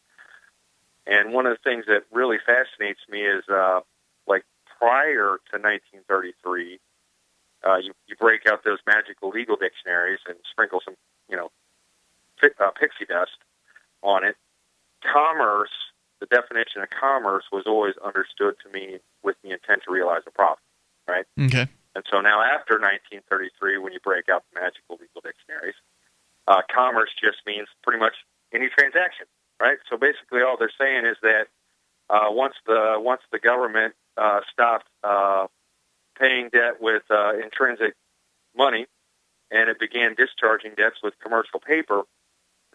and one of the things that really fascinates me is, uh, like prior to 1933, uh, you, you break out those magical legal dictionaries and sprinkle some, you know, uh, pixie dust on it. Commerce, the definition of commerce was always understood to mean with the intent to realize a profit, right? Okay. And so now, after 1933, when you break out the magical legal dictionaries, uh, commerce just means pretty much any transaction, right? So basically, all they're saying is that uh, once the once the government uh, stopped uh, paying debt with uh, intrinsic money, and it began discharging debts with commercial paper,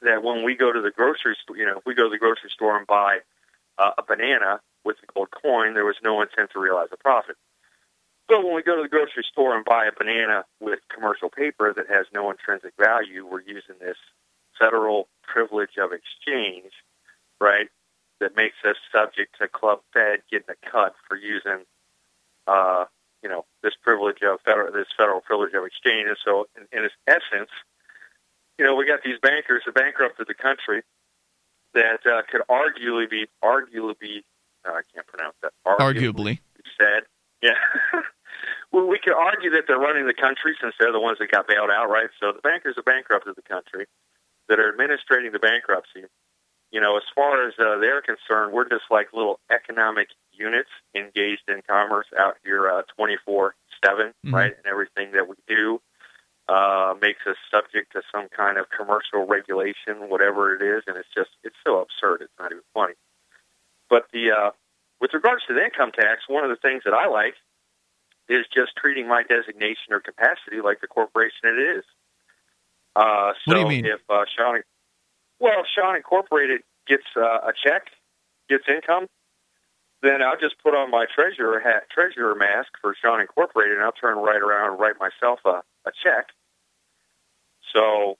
that when we go to the grocery store, you know, if we go to the grocery store and buy uh, a banana with a gold coin, there was no intent to realize a profit. So when we go to the grocery store and buy a banana with commercial paper that has no intrinsic value, we're using this federal privilege of exchange, right? That makes us subject to Club Fed getting a cut for using, uh, you know, this privilege of federal, this federal privilege of exchange. And so, in, in its essence, you know, we got these bankers that bankrupted the country that uh, could arguably be, arguably be, uh, I can't pronounce that. Arguably. said. Yeah. well, we could argue that they're running the country since they're the ones that got bailed out, right? So the bankers have bankrupted the country that are administrating the bankruptcy. You know, as far as uh, they're concerned, we're just like little economic units engaged in commerce out here uh, 24 7, Mhm. right? And everything that we do uh, makes us subject to some kind of commercial regulation, whatever it is. And it's just, it's so absurd. It's not even funny. But the, uh, with regards to the income tax, one of the things that I like is just treating my designation or capacity like the corporation it is. Uh, so What do you mean? if uh, Sean, well, Sean Incorporated gets uh, a check, gets income, then I'll just put on my treasurer hat, treasurer mask for Sean Incorporated, and I'll turn right around and write myself a, a check. So,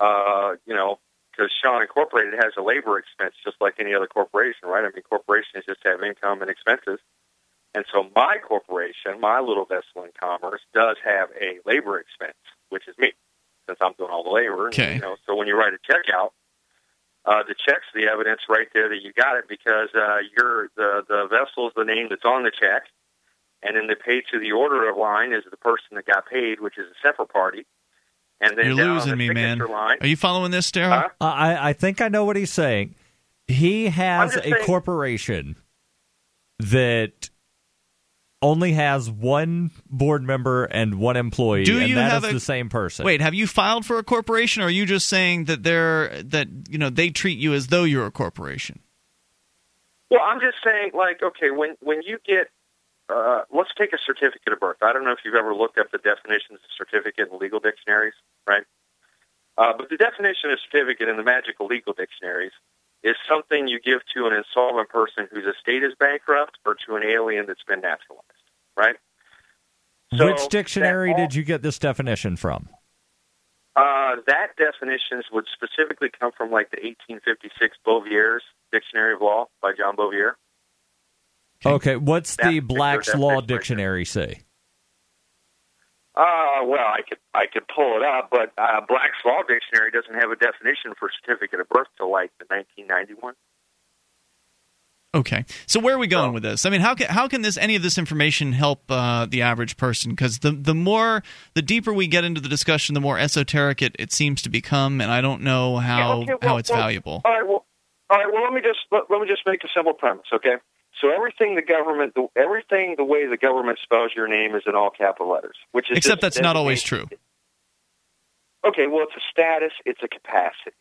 uh, you know, because Sean Incorporated has a labor expense just like any other corporation, right? I mean, corporations just have income and expenses. And so my corporation, my little vessel in commerce, does have a labor expense, which is me, since I'm doing all the labor. Okay. You know, so when you write a check out, uh, the check's the evidence right there that you got it because uh, you're the the vessel's the name that's on the check, and then the paid to the order of line is the person that got paid, which is a separate party. And then You're losing the me, man. Line, Are you following this, Daryl? I, I think I know what he's saying. He has a saying- corporation that only has one board member and one employee, Do and you that have is a- the same person. Wait, have you filed for a corporation, or are you just saying that they're that you know they treat you as though you're a corporation? Well, I'm just saying, like, okay, when when you get uh, let's take a certificate of birth. I don't know if you've ever looked up the definitions of certificate in legal dictionaries, right? Uh, but the definition of certificate in the magical legal dictionaries is something you give to an insolvent person whose estate is bankrupt or to an alien that's been naturalized, right? So Which dictionary all- did you get this definition from? Uh, that definitions would specifically come from like the 1856 Bouvier's Dictionary of Law by John Bouvier. Okay, what's That the Black's Law dictionary say? Uh, well, I could I could pull it up, but uh, Black's Law Dictionary doesn't have a definition for certificate of birth till like the 1991. Okay, so where are we going with this? I mean, how can how can this any of this information help uh, the average person? Because the the more the deeper we get into the discussion, the more esoteric it, it seems to become, and I don't know how Yeah, okay, well, how it's well, valuable. All right, well, all right. Well, let me just let, let me just make a simple premise, okay? So everything the government, the, everything the way the government spells your name is in all capital letters, which is Except that's not always true. Okay, well, it's a status, it's a capacity.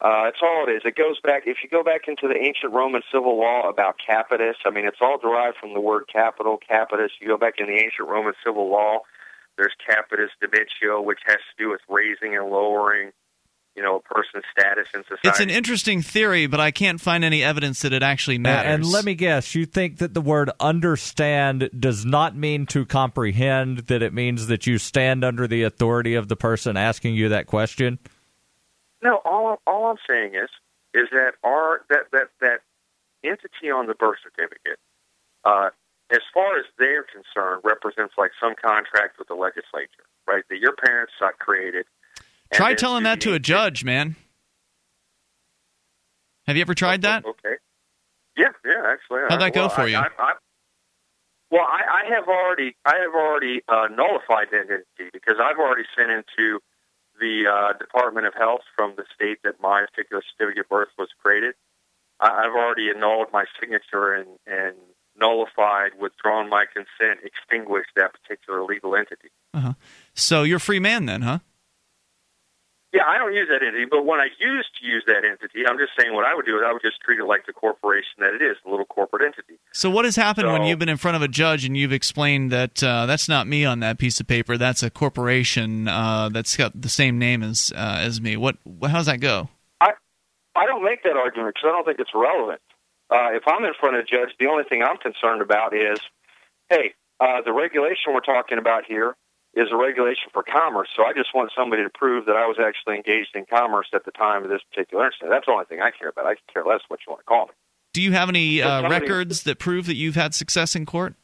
Uh, that's all it is. It goes back, if you go back into the ancient Roman civil law about capitis, I mean, it's all derived from the word capital, capitis. You go back in the ancient Roman civil law, there's capitis dimitio, which has to do with raising and lowering, you know, a person's status in society. It's an interesting theory, but I can't find any evidence that it actually matters. And let me guess, you think that the word understand does not mean to comprehend, that it means that you stand under the authority of the person asking you that question? No, all all I'm saying is is that our that that that entity on the birth certificate, uh, as far as they're concerned, represents like some contract with the legislature, right? That your parents uh, created. Try telling that to a judge, man. Have you ever tried that? Okay. Yeah, yeah, actually. How'd that go for you? I, I, well, I, I have already, I have already uh, nullified that entity because I've already sent into the uh, Department of Health from the state that my particular certificate of birth was created. I, I've already annulled my signature and, and nullified, withdrawn my consent, extinguished that particular legal entity. Uh-huh. So you're a free man then, huh? Yeah, I don't use that entity, but when I used to use that entity, I'm just saying what I would do is I would just treat it like the corporation that it is, the little corporate entity. So what has happened when you've been in front of a judge and you've explained that uh, that's not me on that piece of paper, that's a corporation uh, that's got the same name as uh, as me? What? how does that go? I I don't make that argument because I don't think it's relevant. Uh, if I'm in front of a judge, the only thing I'm concerned about is, hey, uh, the regulation we're talking about here is a regulation for commerce. So I just want somebody to prove that I was actually engaged in commerce at the time of this particular incident. That's the only thing I care about. I care less what you want to call me. Do you have any uh, somebody- records that prove that you've had success in court?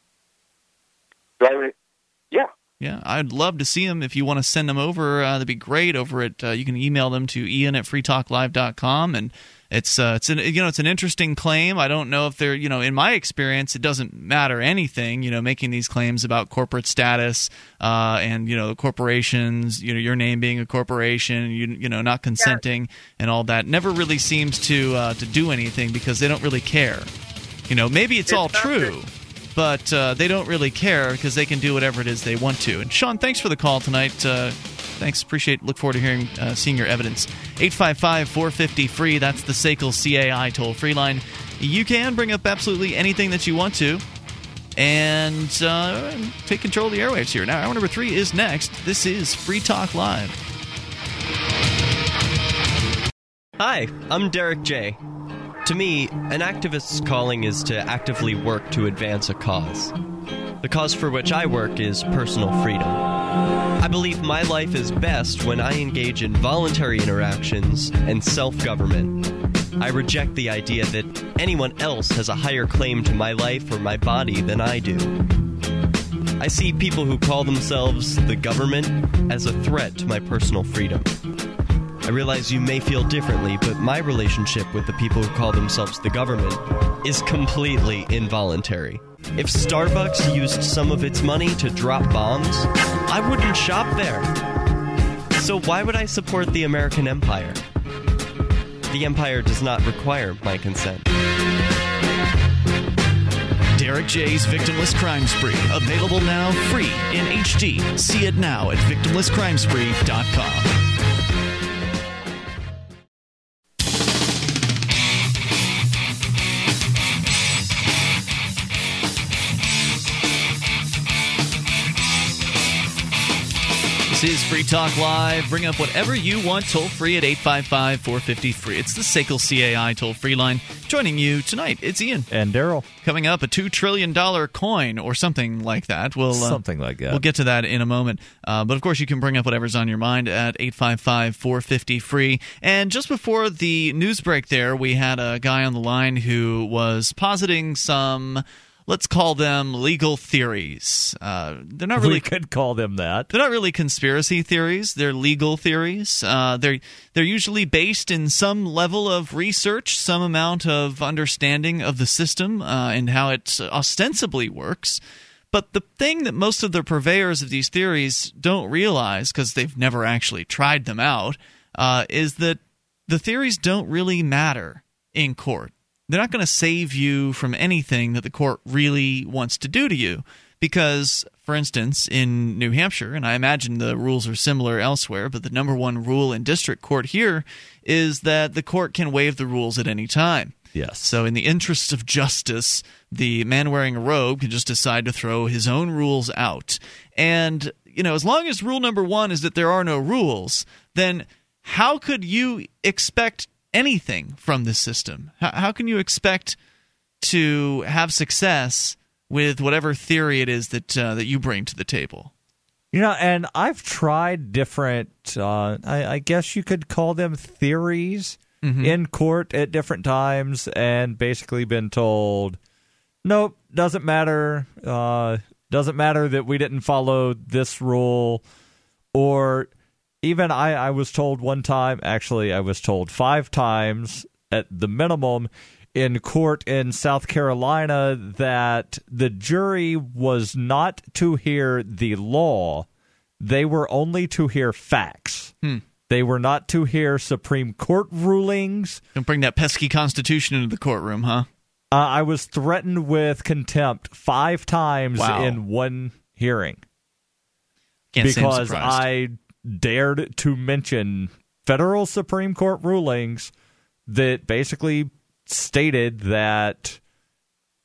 Do I have any- yeah. Yeah, I'd love to see them. If you want to send them over, uh, that'd be great. Over at uh, you can email them to ian at freetalklive.com and it's uh, it's an you know it's an interesting claim. I don't know if they're you know in my experience it doesn't matter anything you know making these claims about corporate status uh, and you know corporations you know your name being a corporation you you know not consenting and all that never really seems to uh, to do anything because they don't really care. You know maybe it's, all true but uh, they don't really care because they can do whatever it is they want to. And Sean, thanks for the call tonight. Thanks, appreciate. Look forward to hearing, uh, seeing your evidence. Eight five five four fifty free. That's the SACL CAI toll free line. You can bring up absolutely anything that you want to. And uh, take control of the airwaves here. Now, hour number three is next. This is Free Talk Live. Hi, I'm Derrick J. To me, an activist's calling is to actively work to advance a cause. The cause for which I work is personal freedom. I believe my life is best when I engage in voluntary interactions and self government. I reject the idea that anyone else has a higher claim to my life or my body than I do. I see people who call themselves the government as a threat to my personal freedom. I realize you may feel differently, but my relationship with the people who call themselves the government is completely involuntary. If Starbucks used some of its money to drop bombs, I wouldn't shop there. So why would I support the American empire? The empire does not require my consent. Derrick J's Victimless Crime Spree. Available now free in HD. See it now at victimlesscrimespree.com. is Free Talk Live. Bring up whatever you want toll free at 855 450 free. It's the SACL CAI toll free line. Joining you tonight, it's Ian. And Daryl. Coming up, a $2 trillion coin or something like that. We'll, uh, Something like that. We'll get to that in a moment. Uh, but of course, you can bring up whatever's on your mind at 855 450 free. And just before the news break, there, we had a guy on the line who was positing some. Let's call them legal theories. Uh, they're not really. We could call them that. They're not really conspiracy theories. They're legal theories. Uh, they're they're usually based in some level of research, some amount of understanding of the system uh, and how it ostensibly works. But the thing that most of the purveyors of these theories don't realize, because they've never actually tried them out, uh, is that the theories don't really matter in court. They're not going to save you from anything that the court really wants to do to you. Because, for instance, in New Hampshire, and I imagine the rules are similar elsewhere, but the number one rule in district court here is that the court can waive the rules at any time. Yes. So, in the interest of justice, the man wearing a robe can just decide to throw his own rules out. And, you know, as long as rule number one is that there are no rules, then how could you expect anything from this system? How, how can you expect to have success with whatever theory it is that uh, that you bring to the table? You know, and I've tried different, uh, I, I guess you could call them theories Mm-hmm. in court at different times and basically been told, nope, doesn't matter. Uh, doesn't matter that we didn't follow this rule. Or even I, I was told one time, actually, I was told five times at the minimum in court in South Carolina that the jury was not to hear the law, they were only to hear facts. Hmm. They were not to hear Supreme Court rulings. Don't bring that pesky Constitution into the courtroom, huh? Uh, I was threatened with contempt five times Wow. in one hearing Can't because. I dared to mention federal Supreme Court rulings that basically stated that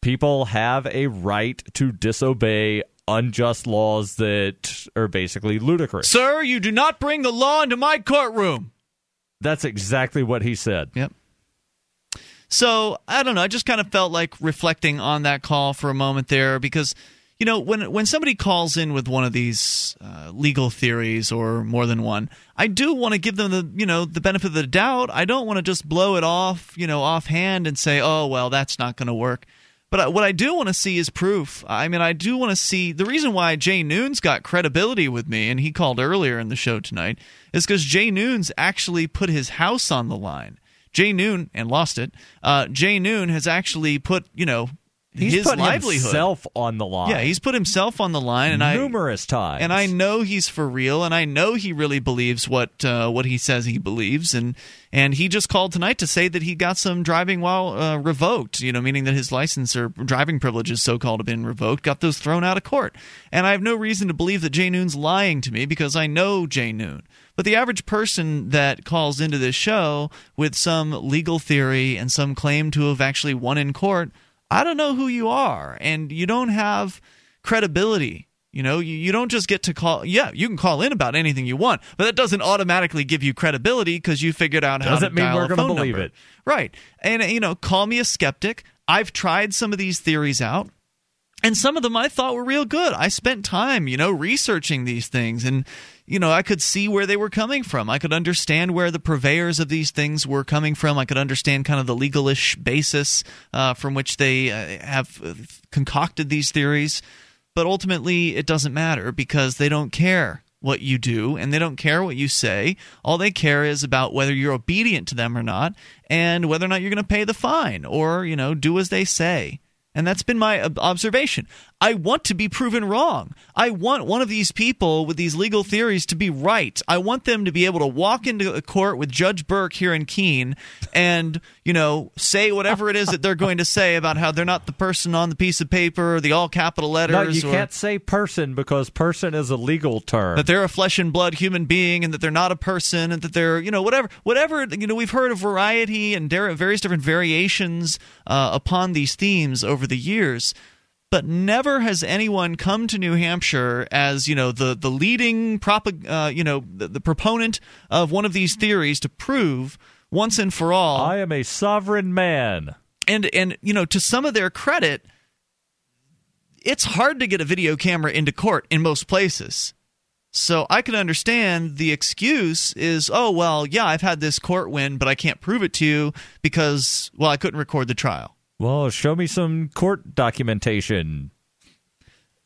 people have a right to disobey unjust laws that are basically ludicrous. Sir, you do not bring the law into my courtroom. That's exactly what he said. Yep. So I don't know. I just kind of felt like reflecting on that call for a moment there because you know when when somebody calls in with one of these uh, legal theories or more than one, I do want to give them the you know the benefit of the doubt. I don't want to just blow it off you know offhand and say oh well that's not going to work. But I- what I do want to see is proof. I mean, I do want to see the reason why Jay Noone's got credibility with me, and he called earlier in the show tonight, is because Jay Noone's actually put his house on the line. Jay Noone and lost it. Uh, Jay Noone has actually put you know He's his put livelihood himself on the line. Yeah, he's put himself on the line, and I numerous times. and I know he's for real, and I know he really believes what uh, what he says he believes, and and he just called tonight to say that he got some driving while uh, revoked, you know, meaning that his license or driving privileges, so called, have been revoked, got those thrown out of court, and I have no reason to believe that Jay Noone's lying to me because I know Jay Noone. But the average person that calls into this show with some legal theory and some claim to have actually won in court, I don't know who you are, and you don't have credibility. You know, you, you don't just get to call. Yeah, you can call in about anything you want, but that doesn't automatically give you credibility because you figured out how Doesn't to mean dial we're gonna phone believe number. it. Right. And, you know, call me a skeptic. I've tried some of these theories out. And some of them I thought were real good. I spent time, you know, researching these things and, you know, I could see where they were coming from. I could understand where the purveyors of these things were coming from. I could understand kind of the legalish basis uh, from which they uh, have uh, concocted these theories. But ultimately, it doesn't matter because they don't care what you do and they don't care what you say. All they care is about whether you're obedient to them or not and whether or not you're going to pay the fine or, you know, do as they say. And that's been my observation. I want to be proven wrong. I want one of these people with these legal theories to be right. I want them to be able to walk into a court with Judge Burke here in Keene and, you know, say whatever it is that they're going to say about how they're not the person on the piece of paper or the all capital letters. No, you or can't say person because person is a legal term. that they're a flesh and blood human being and that they're not a person and that they're you know whatever whatever you know we've heard a variety and various different variations uh, upon these themes over the years but never has anyone come to New Hampshire as you know the the leading propag- uh, you know the, the proponent of one of these theories to prove once and for all I am a sovereign man. and and you know to some of their credit it's hard to get a video camera into court in most places so i can understand the excuse is oh well yeah i've had this court win but i can't prove it to you because well i couldn't record the trial Well, show me some court documentation.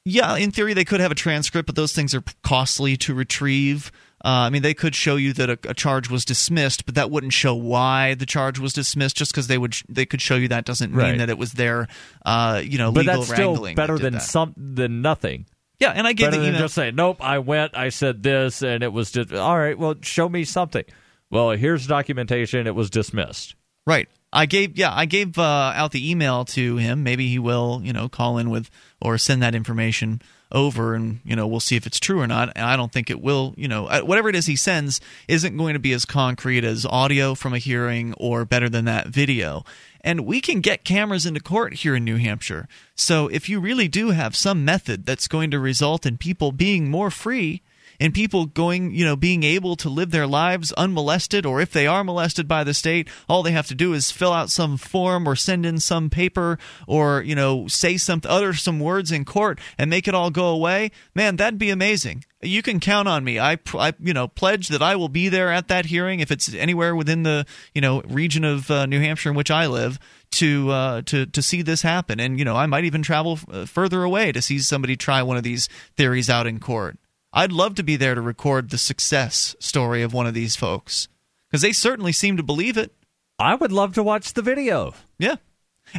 yeah in theory they could have a transcript but those things are costly to retrieve uh, I mean, they could show you that a, a charge was dismissed, but that wouldn't show why the charge was dismissed. Just because they would, they could show you that doesn't mean Right. that it was their, uh, you know, But legal that's still wrangling. better did than that. some than nothing. Yeah, and I get better the email. just saying, "Nope, I went, I said this, and it was just all right." Well, show me something. Well, here's documentation. It was dismissed. Right. I gave yeah, I gave uh, out the email to him. Maybe he will, you know, call in with or send that information over and, you know, we'll see if it's true or not. And I don't think it will, you know, uh, whatever it is he sends isn't going to be as concrete as audio from a hearing or better than that video. And we can get cameras into court here in New Hampshire. So if you really do have some method that's going to result in people being more free and people going, you know, being able to live their lives unmolested, or if they are molested by the state, all they have to do is fill out some form or send in some paper or, you know, say some, utter some words in court and make it all go away. Man, that'd be amazing. You can count on me. I, I, you know, pledge that I will be there at that hearing if it's anywhere within the, you know, region of uh, New Hampshire in which I live to uh, to to see this happen. And you know, I might even travel uh, further away to see somebody try one of these theories out in court. I'd love to be there to record the success story of one of these folks because they certainly seem to believe it. I would love to watch the video. Yeah.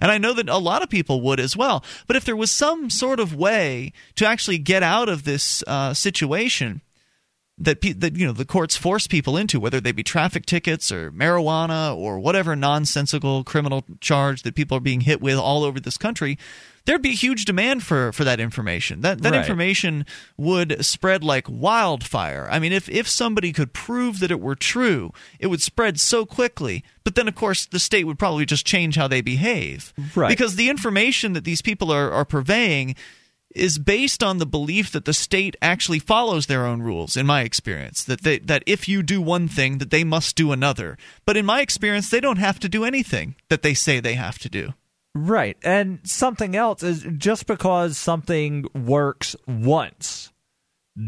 And I know that a lot of people would as well. But if there was some sort of way to actually get out of this uh, situation that pe- that you know the courts force people into, whether they be traffic tickets or marijuana or whatever nonsensical criminal charge that people are being hit with all over this country, there'd be a huge demand for for that information. That that Right. information would spread like wildfire. I mean, if if somebody could prove that it were true, it would spread so quickly. But then, of course, the state would probably just change how they behave, Right. Because the information that these people are are purveying is based on the belief that the state actually follows their own rules in my experience that they, that if you do one thing that they must do another but in my experience they don't have to do anything that they say they have to do Right. And something else is just because something works once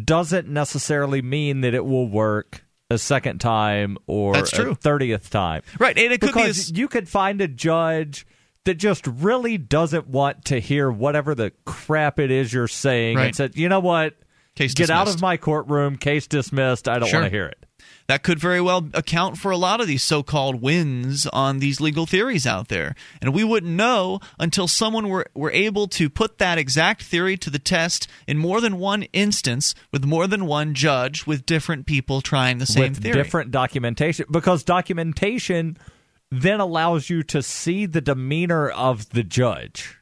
doesn't necessarily mean that it will work a second time or That's true. a 30th time. Right, and it could be because you could find a judge that just really doesn't want to hear whatever the crap it is you're saying Right. and said, "You know what? Case Get out of my courtroom. Case dismissed. I don't Sure. want to hear it." That could very well account for a lot of these so-called wins on these legal theories out there and we wouldn't know until someone were, were able to put that exact theory to the test in more than one instance with more than one judge with different people trying the same with theory different documentation because documentation then allows you to see the demeanor of the judge.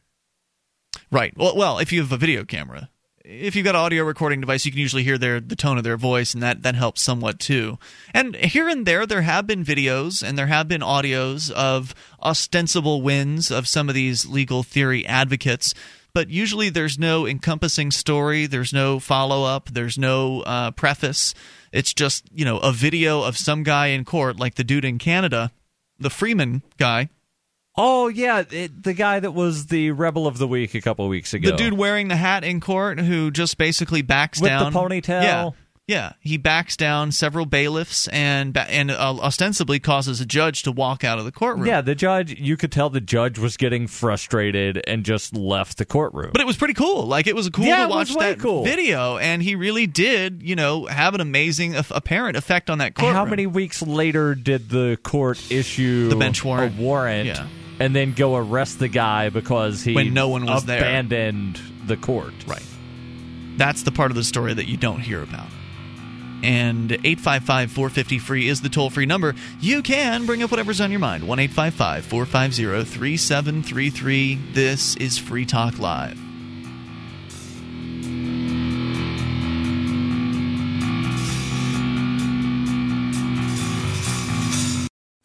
Right. Well, well, if you have a video camera, if you've got an audio recording device, you can usually hear their the tone of their voice, and that that helps somewhat too. And here and there, there have been videos and there have been audios of ostensible wins of some of these legal theory advocates. But usually, there's no encompassing story. There's no follow up. There's no uh, preface. It's just you know a video of some guy in court, like the dude in Canada, the Freeman guy, Oh yeah, it, the guy that was the rebel of the week a couple of weeks ago. The dude wearing the hat in court who just basically backs down. With the ponytail? Yeah, yeah. He backs down several bailiffs and and uh, ostensibly causes a judge to walk out of the courtroom. Yeah, the judge. You could tell the judge was getting frustrated and just left the courtroom. But it was pretty cool. Like it was cool Yeah, to watch that cool. video, and he really did, you know, have an amazing, apparent effect on that courtroom. How many weeks later did the court issue The bench warrant. a warrant Yeah. And then go arrest the guy because he When no one was there. abandoned the court? Right. That's the part of the story that you don't hear about. And 855 450 free is the toll free number. You can bring up whatever's on your mind. 1 855 450 3733. This is Free Talk Live.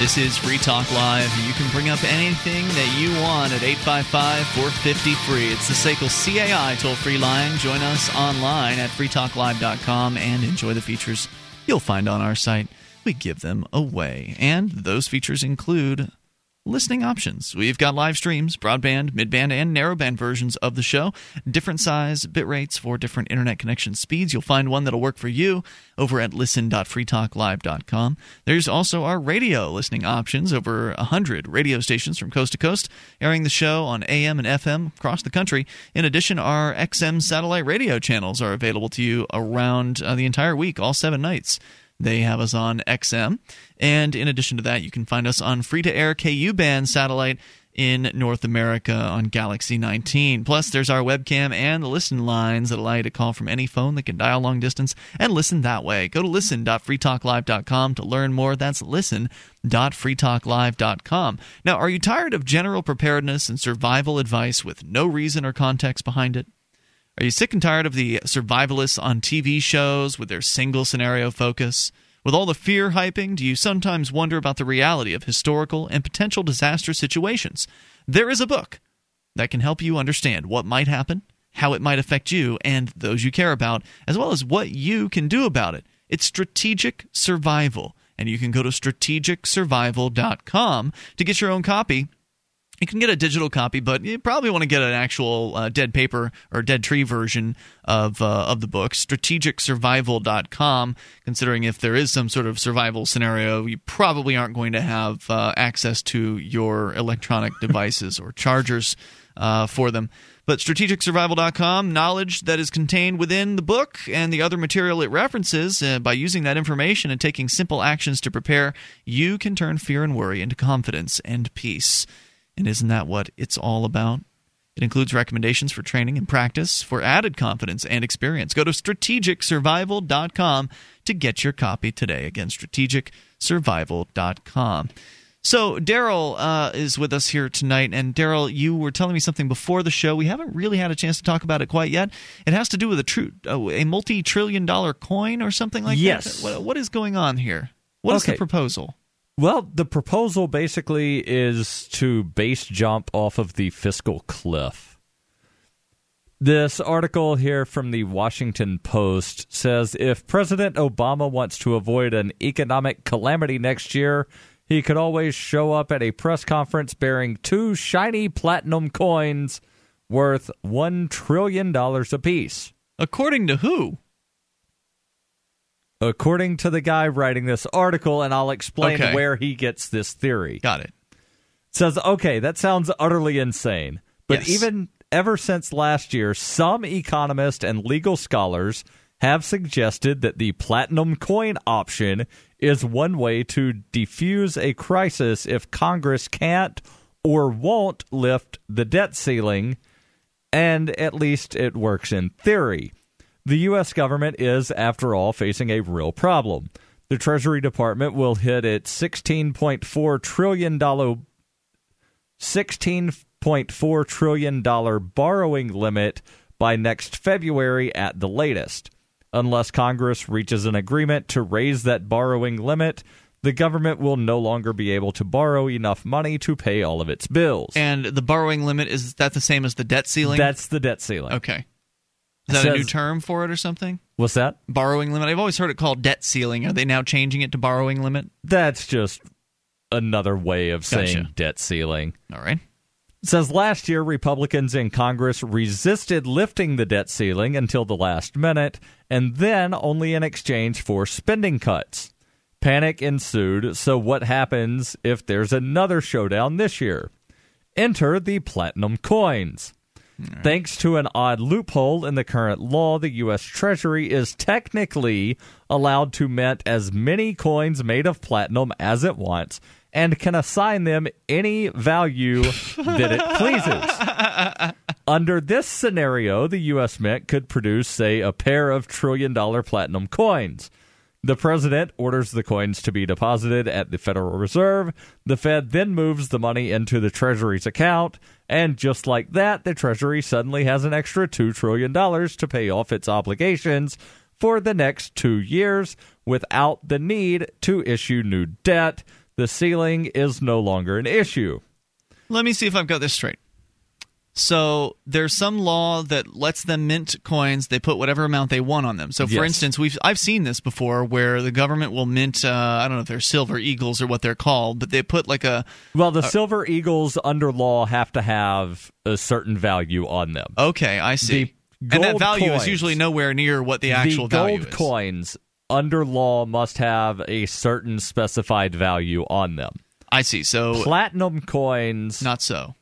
This is Free Talk Live. You can bring up anything that you want at 855 450 free. It's the SACL CAI toll free line. Join us online at freetalklive.com and enjoy the features you'll find on our site. We give them away. And those features include listening options. We've got live streams, broadband, midband, and narrowband versions of the show, different size bit rates for different internet connection speeds. You'll find one that'll work for you over at listen.freetalklive.com. There's also our radio listening options, over 100 radio stations from coast to coast, airing the show on AM and FM across the country. In addition, our XM satellite radio channels are available to you around uh, the entire week, all seven nights. They have us on XM. And in addition to that, you can find us on free to air KU band satellite in North America on Galaxy 19. Plus, there's our webcam and the listen lines that allow you to call from any phone that can dial long distance and listen that way. Go to listen.freetalklive.com to learn more. That's listen.freetalklive.com. Now, are you tired of general preparedness and survival advice with no reason or context behind it? Are you sick and tired of the survivalists on TV shows with their single scenario focus? With all the fear hyping, do you sometimes wonder about the reality of historical and potential disaster situations? There is a book that can help you understand what might happen, how it might affect you and those you care about, as well as what you can do about it. It's Strategic Survival, and you can go to strategicsurvival.com to get your own copy you can get a digital copy, but you probably want to get an actual uh, dead paper or dead tree version of uh, of the book. Strategicsurvival.com. Considering if there is some sort of survival scenario, you probably aren't going to have uh, access to your electronic devices or chargers uh, for them. But strategicsurvival.com, knowledge that is contained within the book and the other material it references, uh, by using that information and taking simple actions to prepare, you can turn fear and worry into confidence and peace. And isn't that what it's all about? It includes recommendations for training and practice for added confidence and experience. Go to strategicsurvival.com to get your copy today. Again, strategicsurvival.com. So, Daryl uh, is with us here tonight. And, Daryl, you were telling me something before the show. We haven't really had a chance to talk about it quite yet. It has to do with a, true, uh, a multi trillion dollar coin or something like yes. that. What, what is going on here? What okay. is the proposal? Well, the proposal basically is to base jump off of the fiscal cliff. This article here from the Washington Post says if President Obama wants to avoid an economic calamity next year, he could always show up at a press conference bearing two shiny platinum coins worth $1 trillion apiece. According to who? According to the guy writing this article, and I'll explain Okay. where he gets this theory. Got it. Says, okay, that sounds utterly insane. But Yes. even ever since last year, some economists and legal scholars have suggested that the platinum coin option is one way to defuse a crisis if Congress can't or won't lift the debt ceiling, and at least it works in theory. The U.S. government is, after all, facing a real problem. The Treasury Department will hit its $16.4 trillion, $16.4 trillion borrowing limit by next February at the latest. Unless Congress reaches an agreement to raise that borrowing limit, the government will no longer be able to borrow enough money to pay all of its bills. And the borrowing limit is that the same as the debt ceiling? That's the debt ceiling. okay. Is that a new term for it or something? What's that? Borrowing limit. I've always heard it called debt ceiling. Are they now changing it to borrowing limit? That's just another way of saying debt ceiling. All right. It says last year Republicans in Congress resisted lifting the debt ceiling until the last minute, and then only in exchange for spending cuts. Panic ensued, so what happens if there's another showdown this year? Enter the platinum coins. Thanks to an odd loophole in the current law, the U.S. Treasury is technically allowed to mint as many coins made of platinum as it wants and can assign them any value that it pleases. Under this scenario, the U.S. Mint could produce, say, a pair of trillion dollar platinum coins. The president orders the coins to be deposited at the Federal Reserve. The Fed then moves the money into the Treasury's account, and just like that, the Treasury suddenly has an extra $2 trillion to pay off its obligations for the next two years without the need to issue new debt. The ceiling is no longer an issue. Let me see if I've got this straight. So there's some law that lets them mint coins. They put whatever amount they want on them. So, for Yes. instance, we've I've seen this before, where the government will mint. Uh, I don't know if they're silver eagles or what they're called, but they put like a. Well, the Uh, silver eagles under law have to have a certain value on them. Okay, I see. And that value coins- is usually nowhere near what the actual the value is. Gold coins under law must have a certain specified value on them. I see. So platinum coins, not so.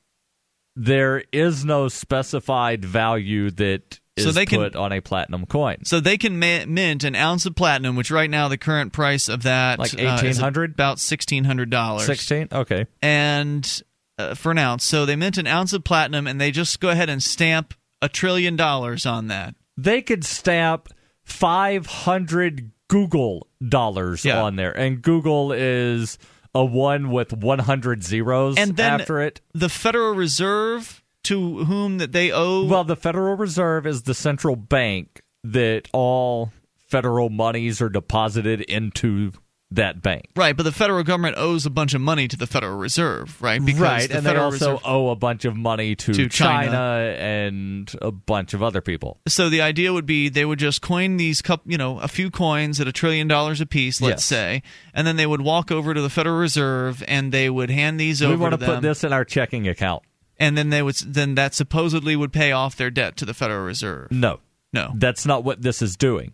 There is no specified value that is So they can- put on a platinum coin. So they can mint an ounce of platinum, which right now the current price of that Like uh, is 1800? about sixteen hundred dollars. Sixteen, okay. and uh, for an ounce. So they mint an ounce of platinum, and they just go ahead and stamp a trillion dollars on that. They could stamp five hundred googol dollars on there, and googol is a one with one hundred zeros And then after it. the Federal Reserve, to whom that they owe. Well, the Federal Reserve is the central bank that all federal monies are deposited into that bank. Right, but the federal government owes a bunch of money to the Federal Reserve, right? Because right, the and they also Reserve- owe a bunch of money to, To China. and a bunch of other people. So the idea would be they would just coin these cup, you know, a few coins at a trillion dollars a piece, let's Yes. say, and then they would walk over to the Federal Reserve and they would hand these we over We want to to put this in our checking account. and then they would then that supposedly would pay off their debt to the Federal Reserve. No. No. That's not what this is doing.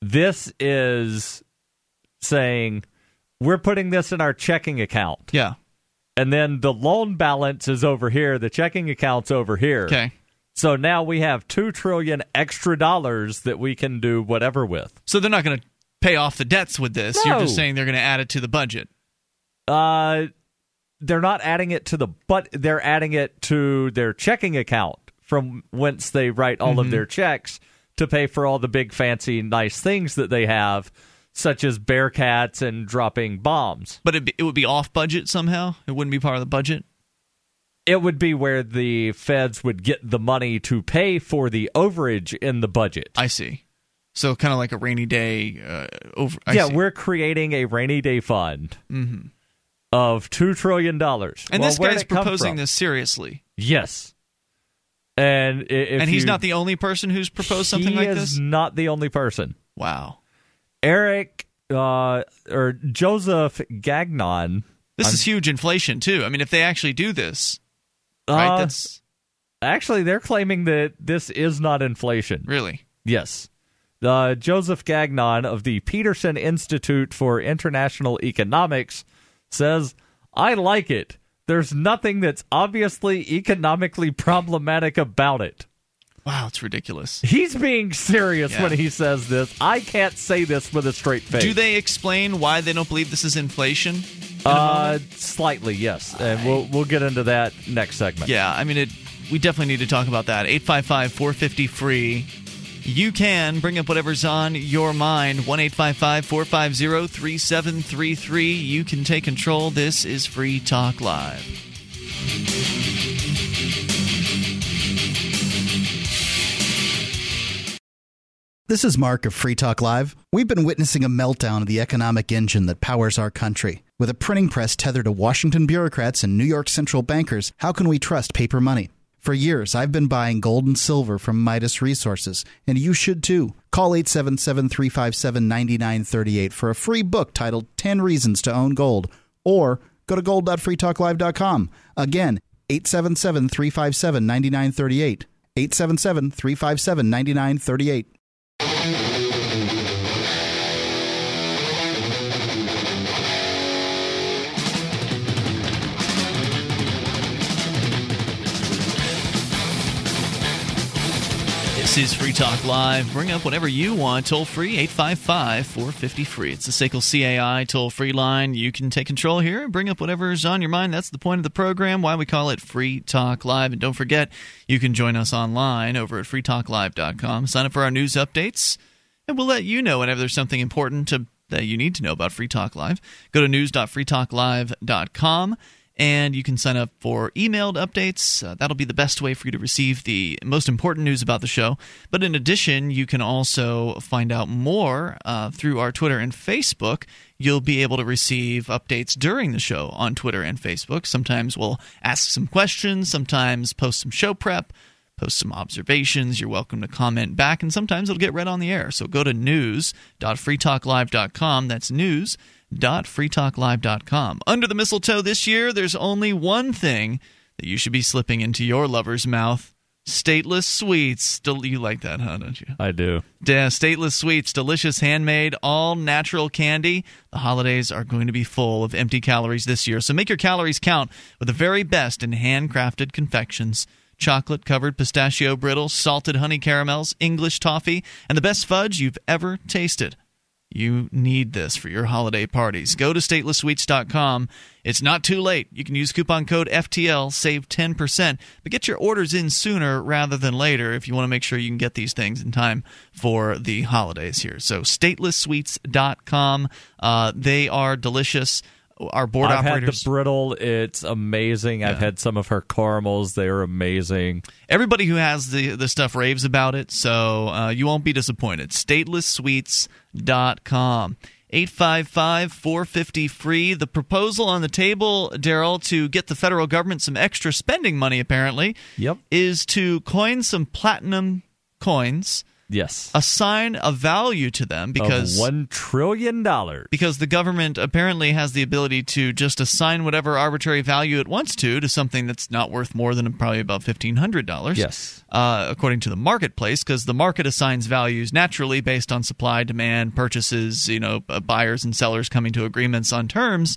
This is saying we're putting this in our checking account. Yeah. And then the loan balance is over here, the checking account's over here. Okay. So now we have 2 trillion extra dollars that we can do whatever with. So they're not going to pay off the debts with this. You're just saying they're going to add it to the budget. Uh they're not adding it to the but they're adding it to their checking account from whence they write all Mhm. of their checks to pay for all the big fancy nice things that they have such as bearcats and dropping bombs. But it be, it would be off budget somehow. It wouldn't be part of the budget. It would be where the feds would get the money to pay for the overage in the budget. I see. So kind of like a rainy day uh, over. I yeah, see. we're creating a rainy day fund Mhm. of two trillion dollars. And Well, this guy's proposing this seriously. Yes, and if and he's you- not the only person who's proposed something he like is this. not the only person. Wow. Eric uh, or Joseph Gagnon. This I'm- is huge inflation too. I mean, if they actually do this, right? Uh, That's actually they're claiming that this is not inflation. really Yes. Uh, Joseph Gagnon of the Peterson Institute for International Economics says, I like it. There's nothing that's obviously economically problematic about it. Wow. It's ridiculous. He's being serious Yeah. when he says this. I can't say this with a straight face. Do they explain why they don't believe this is inflation? Uh, slightly, yes, and we'll we'll get into that next segment. Yeah, I mean, it. We definitely need to talk about that. 855 450 free. You can bring up whatever's on your mind. 1 855 450 3733. You can take control. This is Free Talk Live. This is Mark of Free Talk Live. We've been witnessing a meltdown of the economic engine that powers our country. With a printing press tethered to Washington bureaucrats and New York central bankers, how can we trust paper money? For years, I've been buying gold and silver from Midas Resources, and you should too. Call 877 357 9938 for a free book titled 10 Reasons to Own Gold, or go to gold.freetalklive.com. Again, 877 357 9938. 877 357 9938. This is Free Talk Live. Bring up whatever you want. Toll free, 855 450 free. It's the SACL CAI toll free line. You can take control here and bring up whatever's on your mind. That's the point of the program, why we call it Free Talk Live. And don't forget, you can join us online over at freetalklive.com. Sign up for our news updates, and we'll let you know whenever there's something important to, that you need to know about Free Talk Live. Go to news.freetalklive.com and you can sign up for emailed updates. Uh, that'll be the best way for you to receive the most important news about the show. But in addition, you can also find out more uh, through our Twitter and Facebook. You'll be able to receive updates during the show on Twitter and Facebook. Sometimes we'll ask some questions, sometimes post some show prep. Post some observations. You're welcome to comment back, and sometimes it'll get read on the air. So go to news.freetalklive.com. That's news www.freetalklive.com. Under the mistletoe this year, there's only one thing that you should be slipping into your lover's mouth. Stateless sweets. Del- you like that, huh? Don't you? I do. Yeah, stateless sweets, delicious handmade, all natural candy. The holidays are going to be full of empty calories this year, so make your calories count with the very best in handcrafted confections. Chocolate covered pistachio brittle, salted honey caramels, English toffee, and the best fudge you've ever tasted. You need this for your holiday parties. Go to statelesssweets.com. It's not too late. You can use coupon code FTL, save 10%, but get your orders in sooner rather than later if you want to make sure you can get these things in time for the holidays here. So, statelesssweets.com. Uh, they are delicious. Our board I've operators. had the brittle. It's amazing. I've had some of her caramels. They're amazing. Everybody who has the, the stuff raves about it, so uh, you won't be disappointed. Statelesssweets.com. 855 450 free. The proposal on the table, Daryl, to get the federal government some extra spending money, apparently, Yep. is to coin some platinum coins, Yes. assign a value to them because of one trillion dollars. because the government apparently has the ability to just assign whatever arbitrary value it wants to to something that's not worth more than probably about fifteen hundred dollars. Yes. uh, according to the marketplace, because the market assigns values naturally based on supply, demand, purchases. You know, buyers and sellers coming to agreements on terms.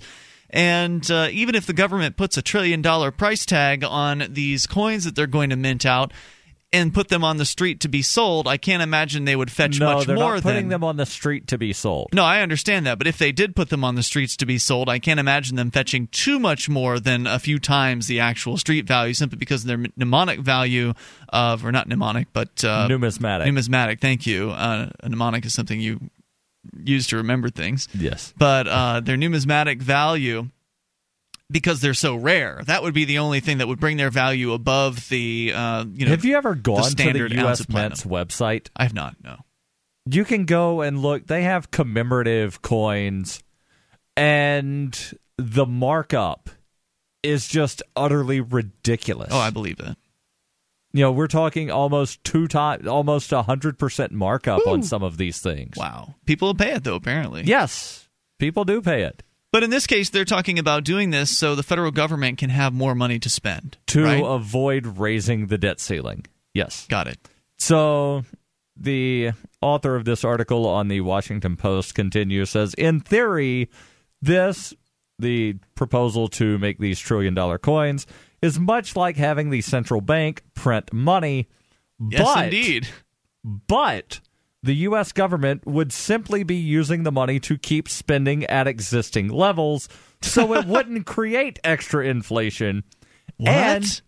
And uh, even if the government puts a trillion dollar price tag on these coins that they're going to mint out and put them on the street to be sold, I can't imagine they would fetch no, much they're more not putting than them on the street to be sold. no, I understand that, but if they did put them on the streets to be sold, I can't imagine them fetching too much more than a few times the actual street value, simply because of their mnemonic value of, or not mnemonic, but uh, Numismatic. Numismatic. Thank you. Uh, a mnemonic is something you use to remember things. Yes. But uh, their numismatic value. Because they're so rare, that would be the only thing that would bring their value above the, uh, you know. Have you ever the gone to the U.S. Mint's website? I have not. No. You can go and look. They have commemorative coins, and the markup is just utterly ridiculous. Oh, I believe that. You know, we're talking almost two times, almost a hundred percent markup on some of these things. Wow. People will pay it though, apparently. Yes, people do pay it But in this case, they're talking about doing this so the federal government can have more money to spend. to right? avoid raising the debt ceiling. Yes. Got it. So the author of this article on the Washington Post continues says in theory this the proposal to make these trillion dollar coins is much like having the central bank print money Yes, but indeed. but the US government would simply be using the money to keep spending at existing levels so it wouldn't create extra inflation What? and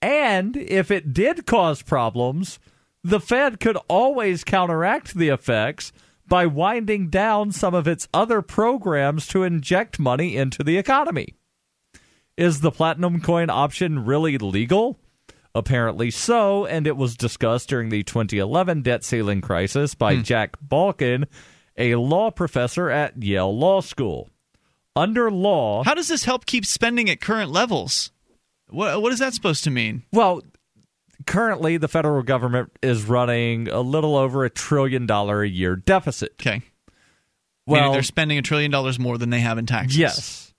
and if it did cause problems, the Fed could always counteract the effects by winding down some of its other programs to inject money into the economy. Is the platinum coin option really legal? Apparently so, and it was discussed during the 2011 debt ceiling crisis by hmm. Jack Balkin, a law professor at Yale Law School. Under law, How does this help keep spending at current levels? What what is that supposed to mean? Well, currently the federal government is running a little over a trillion dollar a year deficit. Okay. Well, Meaning they're spending a trillion dollars more than they have in taxes. yes.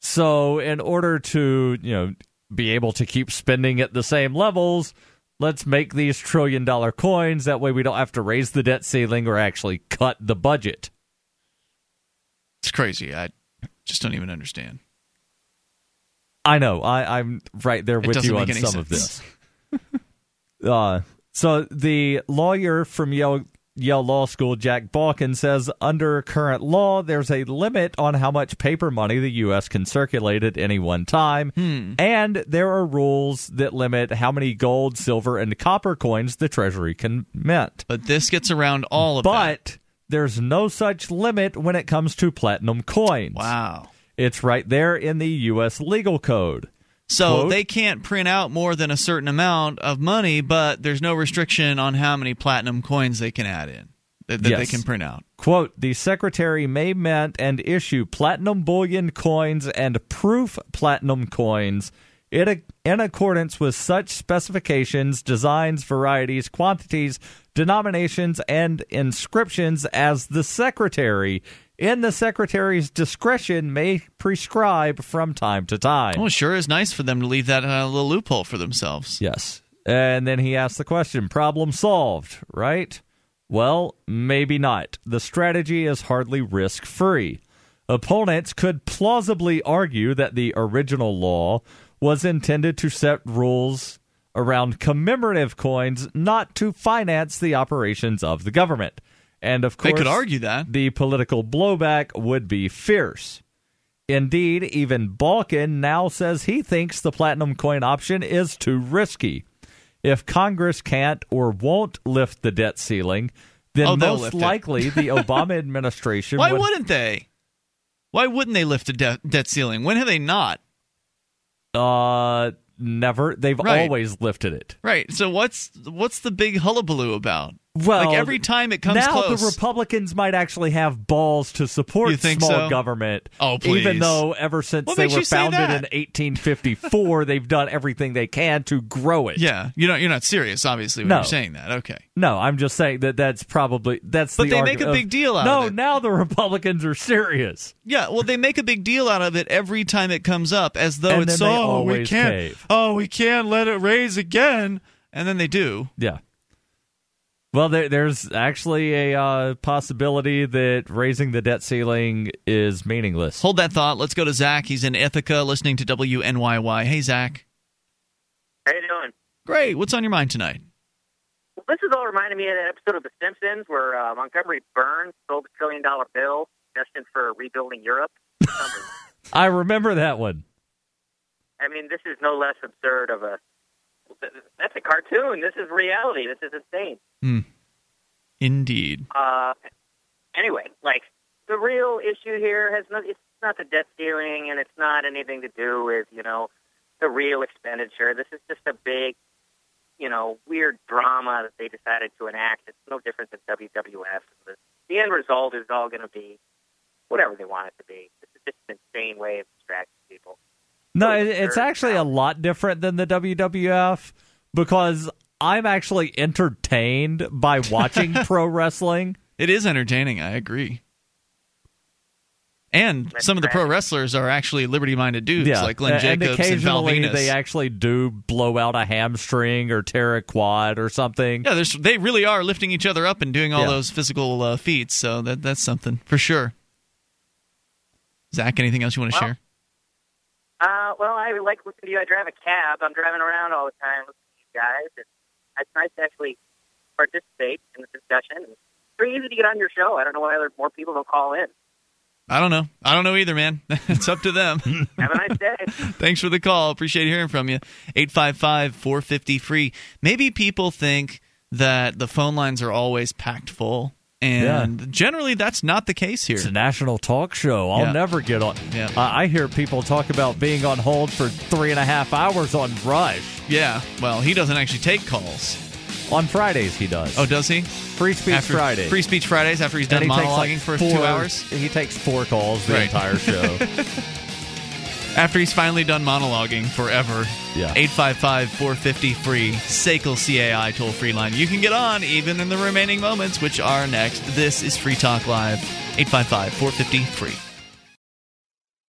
So, in order to, you know, be able to keep spending at the same levels, let's make these trillion dollar coins that way we don't have to raise the debt ceiling or actually cut the budget. It's crazy. I just don't even understand. I know. I, I'm right there with you on some of this. uh, So the lawyer from Yale Yale Law School, Jack Balkin, says under current law, there's a limit on how much paper money the U.S. can circulate at any one time, Hmm. and there are rules that limit how many gold, silver, and copper coins the Treasury can mint. But this gets around all of but that. But there's no such limit when it comes to platinum coins. Wow. It's right there in the U.S. legal code. So Quote, they can't print out more than a certain amount of money, but there's no restriction on how many platinum coins they can add in that, that they can print out. Quote, the secretary may mint and issue platinum bullion coins and proof platinum coins in, in accordance with such specifications, designs, varieties, quantities, denominations, and inscriptions as the secretary, in the secretary's discretion, may prescribe from time to time. Well, sure is nice for them to leave that uh, little loophole for themselves. Yes. And then he asked the question problem solved, right? Well, maybe not. The strategy is hardly risk free. Opponents could plausibly argue that the original law was intended to set rules around commemorative coins, not to finance the operations of the government. And of course, They could argue that. the political blowback would be fierce. Indeed, even Balkin now says he thinks the platinum coin option is too risky. If Congress can't or won't lift the debt ceiling, then Oh, most likely the Obama administration Why would wouldn't they? Why wouldn't they lift the de- debt ceiling? When have they not? uh never they've Right. always lifted it. Right. So what's what's the big hullabaloo about? Well, like every time it comes now close. the Republicans might actually have balls to support You small so? government. Oh, please. Even though ever since What they were founded in 1854, they've done everything they can to grow it. yeah, you're not you're not serious, obviously, when No. you're saying that. Okay. No, I'm just saying that that's probably that's. But the they make a big of- deal out no, of it. No, now the Republicans are serious. Yeah, well, they make a big deal out of it every time it comes up, as though And it's oh we always can't cave. oh we can't let it raise again, and then they do. Yeah. Well, there, there's actually a uh, possibility that raising the debt ceiling is meaningless. Hold that thought. Let's go to Zach. He's in Ithaca, listening to WNYY. Hey, Zach. How you doing? Great. What's on your mind tonight? Well, this is all reminding me of that episode of The Simpsons where uh, Montgomery Burns sold a trillion dollar bill destined for rebuilding Europe. I remember that one. I mean, this is no less absurd of a. That's a cartoon. This is reality. This is insane. Hmm. Indeed. Uh, anyway, like the real issue here has not. It's not the debt ceiling, and it's not anything to do with you know the real expenditure. This is just a big, you know, weird drama that they decided to enact. It's no different than WWF. The, the end result is all going to be whatever they want it to be. This is just an insane way of distracting people. No, it, it's actually a lot different than the WWF because I'm actually entertained by watching pro wrestling. It is entertaining. I agree. And some of the pro wrestlers are actually liberty-minded dudes, Yeah, like Glenn and Jacobs and, Val occasionally Venis. they actually do blow out a hamstring or tear a quad or something. yeah, there's, they really are lifting each other up and doing all Yeah. those physical uh, feats. So that that's something for sure. Zach, anything else you want to Well, share? Uh, well, I like listening to you. I drive a cab. I'm driving around all the time listening to you guys. It's, it's nice to actually participate in the discussion. It's pretty easy to get on your show. I don't know why there more people don't call in. I don't know. I don't know either, man. it's up to them. Have a nice day. Thanks for the call. Appreciate hearing from you. 855 450 free. Maybe people think that the phone lines are always packed full. And generally, that's not the case here. It's a national talk show. I'll Yeah. never get on. Yeah. I I hear people talk about being on hold for three and a half hours on Rush. Yeah. Well, he doesn't actually take calls. On Fridays, he does. Oh, does he? Free Speech After- Friday. Free Speech Fridays after he's done monologuing like, for four- two hours? He takes four calls the Right. entire show. After he's finally done monologuing forever. Yeah. 855 450 free. SACL CAI toll free line. You can get on even in the remaining moments, which are next. This is Free Talk Live. 855 450 free.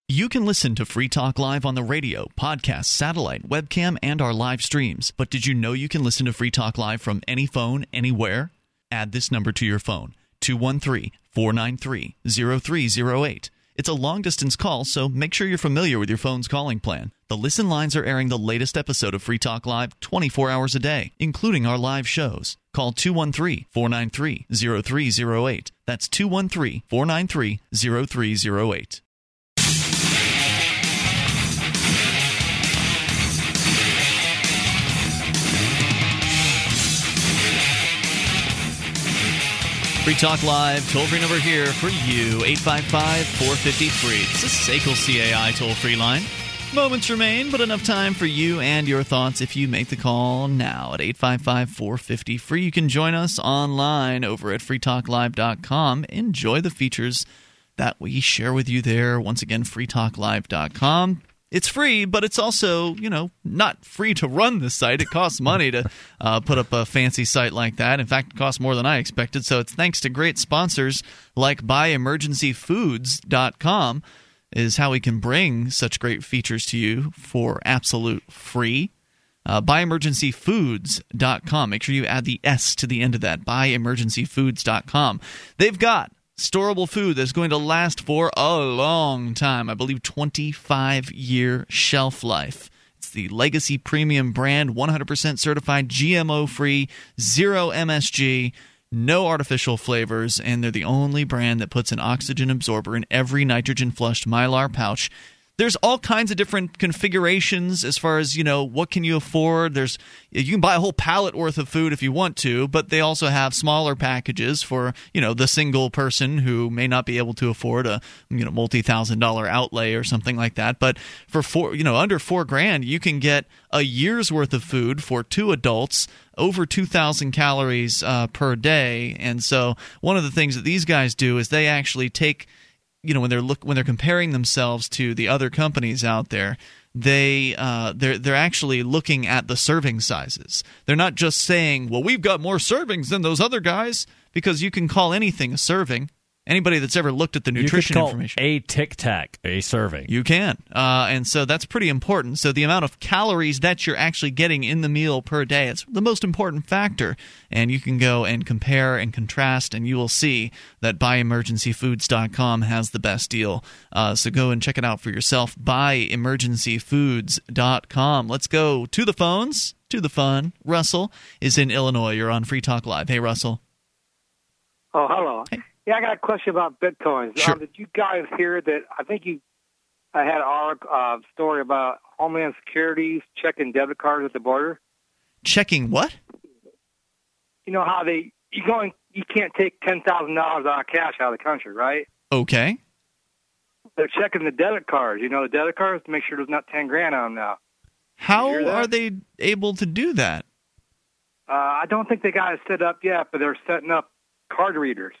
You can listen to Free Talk Live on the radio, podcast, satellite, webcam, and our live streams. But did you know you can listen to Free Talk Live from any phone, anywhere? Add this number to your phone 213 493 0308. It's a long distance call, so make sure you're familiar with your phone's calling plan. The Listen Lines are airing the latest episode of Free Talk Live 24 hours a day, including our live shows. Call 213 493 0308. That's 213 493 0308. Free Talk Live, toll free number here for you, 855 450 free. This is SACL CAI toll free line. Moments remain, but enough time for you and your thoughts if you make the call now at 855 450 free. You can join us online over at freetalklive.com. Enjoy the features that we share with you there. Once again, freetalklive.com it's free, but it's also you know not free to run this site. It costs money to uh, put up a fancy site like that. In fact, it costs more than I expected. So it's thanks to great sponsors like BuyEmergencyFoods.com is how we can bring such great features to you for absolute free. Uh, BuyEmergencyFoods.com. Make sure you add the S to the end of that. BuyEmergencyFoods.com. They've got storable food that's going to last for a long time. I believe 25 year shelf life. It's the Legacy Premium brand, 100% certified, GMO free, zero MSG, no artificial flavors, and they're the only brand that puts an oxygen absorber in every nitrogen flushed mylar pouch there's all kinds of different configurations as far as you know what can you afford there's you can buy a whole pallet worth of food if you want to but they also have smaller packages for you know the single person who may not be able to afford a you know multi-thousand dollar outlay or something like that but for four you know under four grand you can get a year's worth of food for two adults over 2,000 calories uh, per day. And so, one of the things that these guys do is they actually take you know when they're look when they're comparing themselves to the other companies out there they uh, they're they're actually looking at the serving sizes. They're not just saying, "Well, we've got more servings than those other guys," because you can call anything a serving. Anybody that's ever looked at the nutrition you could call information, a Tic Tac a serving. you can, uh, and so that's pretty important. So the amount of calories that you're actually getting in the meal per day, it's the most important factor, and you can go and compare and contrast, and you will see that BuyEmergencyFoods.com has the best deal. Uh, so go and check it out for yourself. BuyEmergencyFoods.com. Let's go to the phones, to the fun. Russell is in Illinois. You're on Free Talk Live. Hey, Russell. Oh, hello. Yeah, I got a question about bitcoins. Sure. Um, did you guys hear that? I think you I had a uh, story about Homeland Security's checking debit cards at the border. Checking what? You know how they you going you can't take ten thousand dollars out of cash out of the country, right? Okay. They're checking the debit cards. You know the debit cards to make sure there's not ten grand on them now. How are they able to do that? Uh, I don't think they got it set up yet, but they're setting up card readers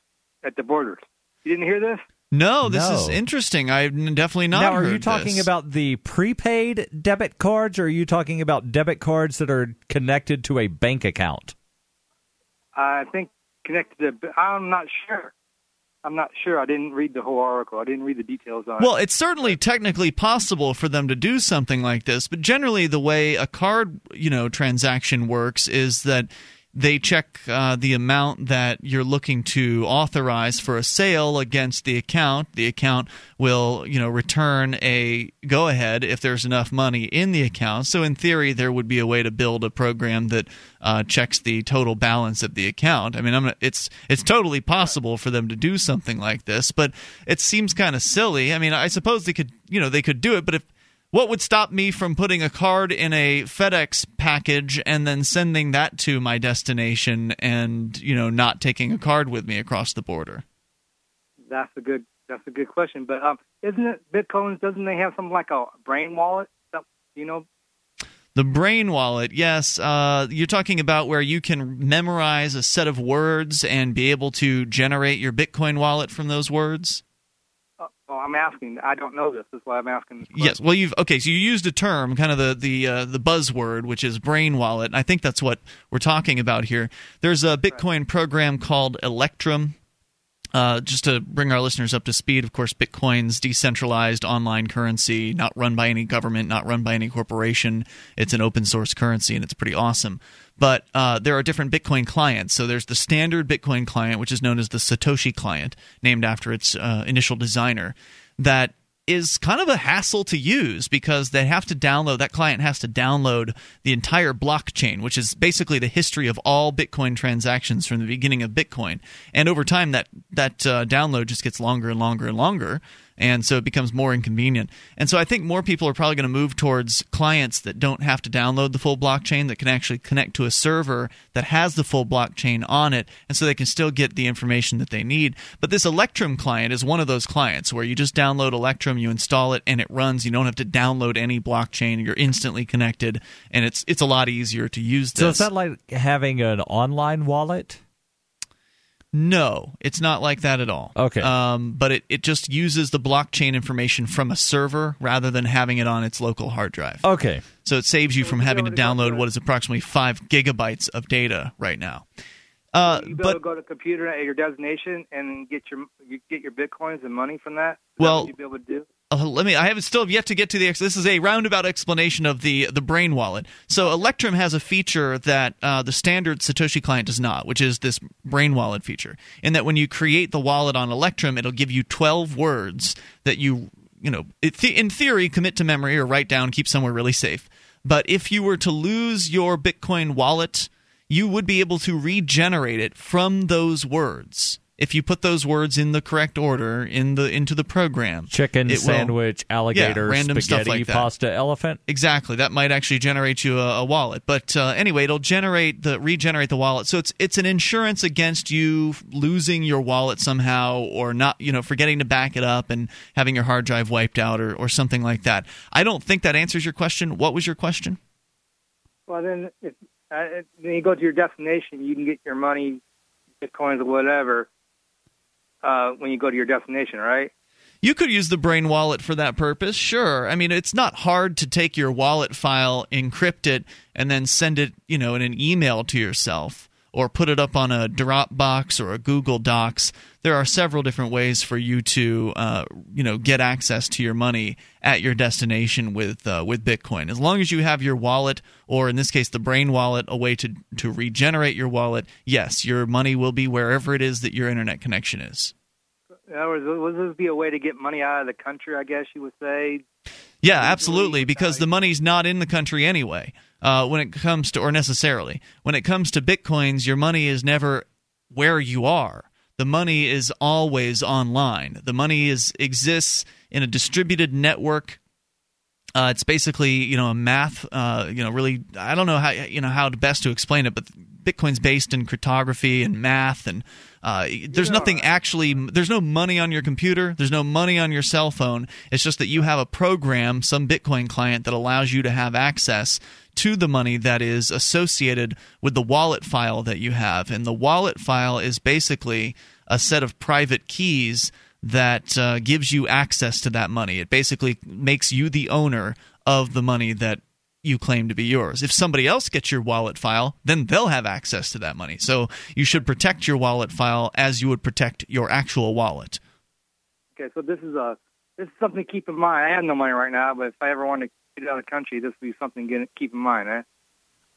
at the borders. You didn't hear this? No, this No. is interesting. I've definitely not. now, are you talking this. about the prepaid debit cards, or are you talking about debit cards that are connected to a bank account? I think connected to. I'm not sure. I'm not sure. I didn't read the whole article. I didn't read the details on Well, it. it's certainly technically possible for them to do something like this, but generally the way a card, you know, transaction works is that they check uh, the amount that you're looking to authorize for a sale against the account. The account will, you know, return a go ahead if there's enough money in the account. So in theory, there would be a way to build a program that uh, checks the total balance of the account. I mean, I'm it's it's totally possible for them to do something like this, but it seems kind of silly. I mean, I suppose they could, you know, they could do it, but if what would stop me from putting a card in a FedEx package and then sending that to my destination and, you know, not taking a card with me across the border? That's a good. That's a good question. But um, isn't it Bitcoin? Doesn't they have something like a brain wallet? You know, The brain wallet, yes. Uh, you're talking about where you can memorize a set of words and be able to generate your Bitcoin wallet from those words? Well, I'm asking. I don't know this. That's why I'm asking. This. Yes. Well, you've okay. So you used a term, kind of the the uh, the buzzword, which is brain wallet. And I think that's what we're talking about here. There's a Bitcoin program called Electrum. Uh, just to bring our listeners up to speed, of course, Bitcoin's decentralized online currency, not run by any government, not run by any corporation. It's an open source currency, and it's pretty awesome. But uh, there are different Bitcoin clients. So there's the standard Bitcoin client, which is known as the Satoshi client, named after its uh, initial designer. that is kind of a hassle to use because they have to download that client has to download the entire blockchain which is basically the history of all bitcoin transactions from the beginning of bitcoin and over time that that uh, download just gets longer and longer and longer and so it becomes more inconvenient. And so I think more people are probably going to move towards clients that don't have to download the full blockchain, that can actually connect to a server that has the full blockchain on it, and so they can still get the information that they need. But this Electrum client is one of those clients where you just download Electrum, you install it, and it runs. You don't have to download any blockchain. You're instantly connected, and it's it's a lot easier to use this. So is that like having an online wallet? No, it's not like that at all. Okay. Um, but it, it just uses the blockchain information from a server rather than having it on its local hard drive. Okay. So it saves you from having to download what is approximately five gigabytes of data right now. Uh, you be but go to a computer at your destination and get your you get your bitcoins and money from that. Is that Well- what you be able to do. Uh, let me. I haven't still have yet to get to the. This is a roundabout explanation of the the brain wallet. So Electrum has a feature that uh, the standard Satoshi client does not, which is this brain wallet feature. In that when you create the wallet on Electrum, it'll give you twelve words that you you know in theory commit to memory or write down, keep somewhere really safe. But if you were to lose your Bitcoin wallet, you would be able to regenerate it from those words. If you put those words in the correct order in the into the program, Chicken it will- sandwich, alligator, yeah, random spaghetti, stuff like that. pasta, elephant. Exactly, that might actually generate you a, a wallet. But uh, anyway, it'll generate the regenerate the wallet. So it's it's an insurance against you losing your wallet somehow, or not, you know, forgetting to back it up and having your hard drive wiped out, or or something like that. I don't think that answers your question. What was your question? Well, then if uh, then you go to your destination, you can get your money, bitcoins or whatever, uh, when you go to your destination, right? You could use the Brain Wallet for that purpose, sure. I mean, it's not hard to take your wallet file, encrypt it, and then send it, you know, in an email to yourself or put it up on a Dropbox or a Google Docs. There are several different ways for you to, uh, you know, get access to your money at your destination with uh, with Bitcoin. As long as you have your wallet, or in this case, the Brain Wallet, a way to to regenerate your wallet, yes, your money will be wherever it is that your internet connection is. Would this be a way to get money out of the country? I guess you would say. Yeah, absolutely, because the money's not in the country anyway. Uh, when it comes to, or necessarily, when it comes to bitcoins, your money is never where you are. The money is always online. The money is exists in a distributed network. Uh, it's basically you know a math. Uh, you know, really, I don't know how you know how best to explain it, but Bitcoin's based in cryptography and math, and uh, there's nothing actually. There's no money on your computer. There's no money on your cell phone. It's just that you have a program, some Bitcoin client that allows you to have access to the money that is associated with the wallet file that you have, and the wallet file is basically a set of private keys that uh, gives you access to that money. It basically makes you the owner of the money that you claim to be yours. If somebody else gets your wallet file, then they'll have access to that money. So you should protect your wallet file as you would protect your actual wallet. Okay, so this is a this is something to keep in mind. I have no money right now, but if I ever want to get out of the country, this would be something to keep in mind. Eh?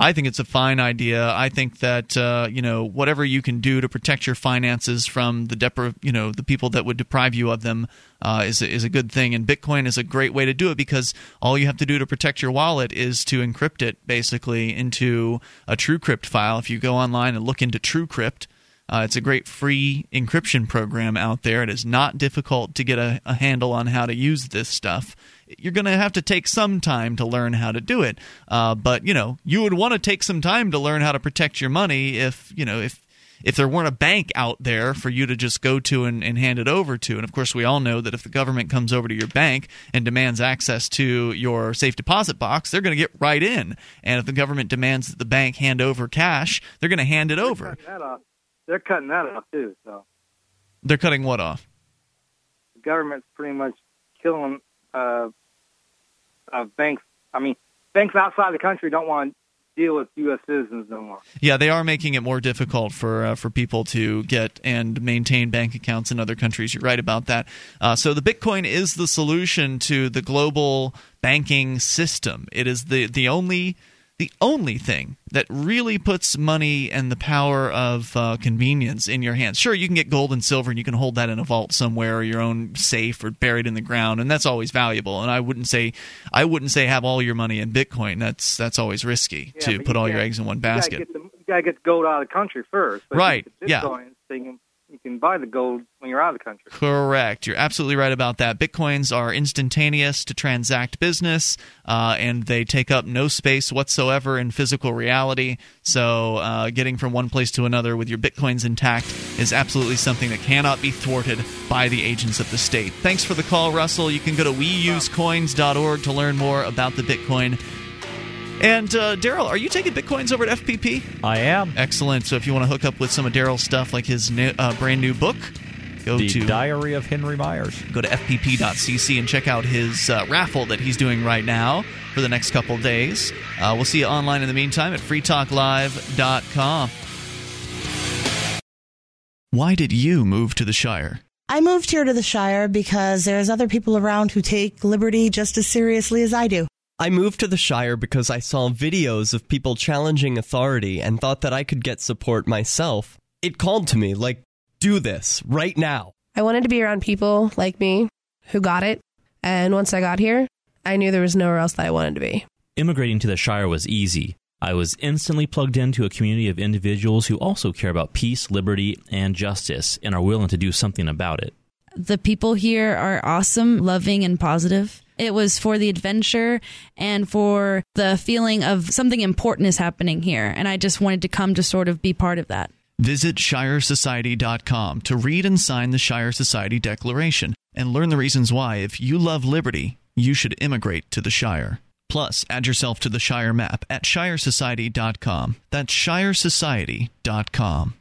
I think it's a fine idea. I think that uh, you know whatever you can do to protect your finances from the depri- you know the people that would deprive you of them uh, is is a good thing. And Bitcoin is a great way to do it because all you have to do to protect your wallet is to encrypt it basically into a TrueCrypt file. If you go online and look into TrueCrypt. Uh, it's a great free encryption program out there. It is not difficult to get a, a handle on how to use this stuff. You're going to have to take some time to learn how to do it, uh, but you know you would want to take some time to learn how to protect your money. If you know if if there weren't a bank out there for you to just go to and, and hand it over to, and of course we all know that if the government comes over to your bank and demands access to your safe deposit box, they're going to get right in. And if the government demands that the bank hand over cash, they're going to hand it over. They're cutting that off too. So They're cutting what off? the government's pretty much killing uh, uh, banks. I mean, banks outside the country don't want to deal with U.S. citizens no more. Yeah, they are making it more difficult for uh, for people to get and maintain bank accounts in other countries. You're right about that. Uh, so the Bitcoin is the solution to the global banking system. It is the the only the only thing that really puts money and the power of uh, convenience in your hands. Sure, you can get gold and silver and you can hold that in a vault somewhere or your own safe or buried in the ground, and that's always valuable. And I wouldn't say I wouldn't say have all your money in Bitcoin. That's that's always risky Yeah, to put you all your eggs in one You gotta basket. get the, you gotta get the gold out of the country first. Right, yeah. get Can buy the gold when you're out of the country. Correct. You're absolutely right about that. Bitcoins are instantaneous to transact business, uh, and they take up no space whatsoever in physical reality. So, uh, getting from one place to another with your Bitcoins intact is absolutely something that cannot be thwarted by the agents of the state. Thanks for the call, Russell. You can go to weusecoins.org to learn more about the Bitcoin. And uh, Darryl, are you taking bitcoins over at FPP? I am. Excellent. So if you want to hook up with some of Darryl's stuff, like his new, uh, brand new book, go the to Diary of Henry Myers. Go to fpp.cc and check out his uh, raffle that he's doing right now for the next couple days. Uh, we'll see you online in the meantime at freetalklive.com. Why did you move to the Shire? I moved here to the Shire because there's other people around who take liberty just as seriously as I do. I moved to the Shire because I saw videos of people challenging authority and thought that I could get support myself. It called to me, like, do this right now. I wanted to be around people like me who got it. And once I got here, I knew there was nowhere else that I wanted to be. Immigrating to the Shire was easy. I was instantly plugged into a community of individuals who also care about peace, liberty, and justice and are willing to do something about it. The people here are awesome, loving, and positive. It was for the adventure and for the feeling of something important is happening here. And I just wanted to come to sort of be part of that. Visit ShireSociety.com to read and sign the Shire Society Declaration and learn the reasons why, if you love liberty, you should immigrate to the Shire. Plus, add yourself to the Shire map at ShireSociety.com. That's ShireSociety.com.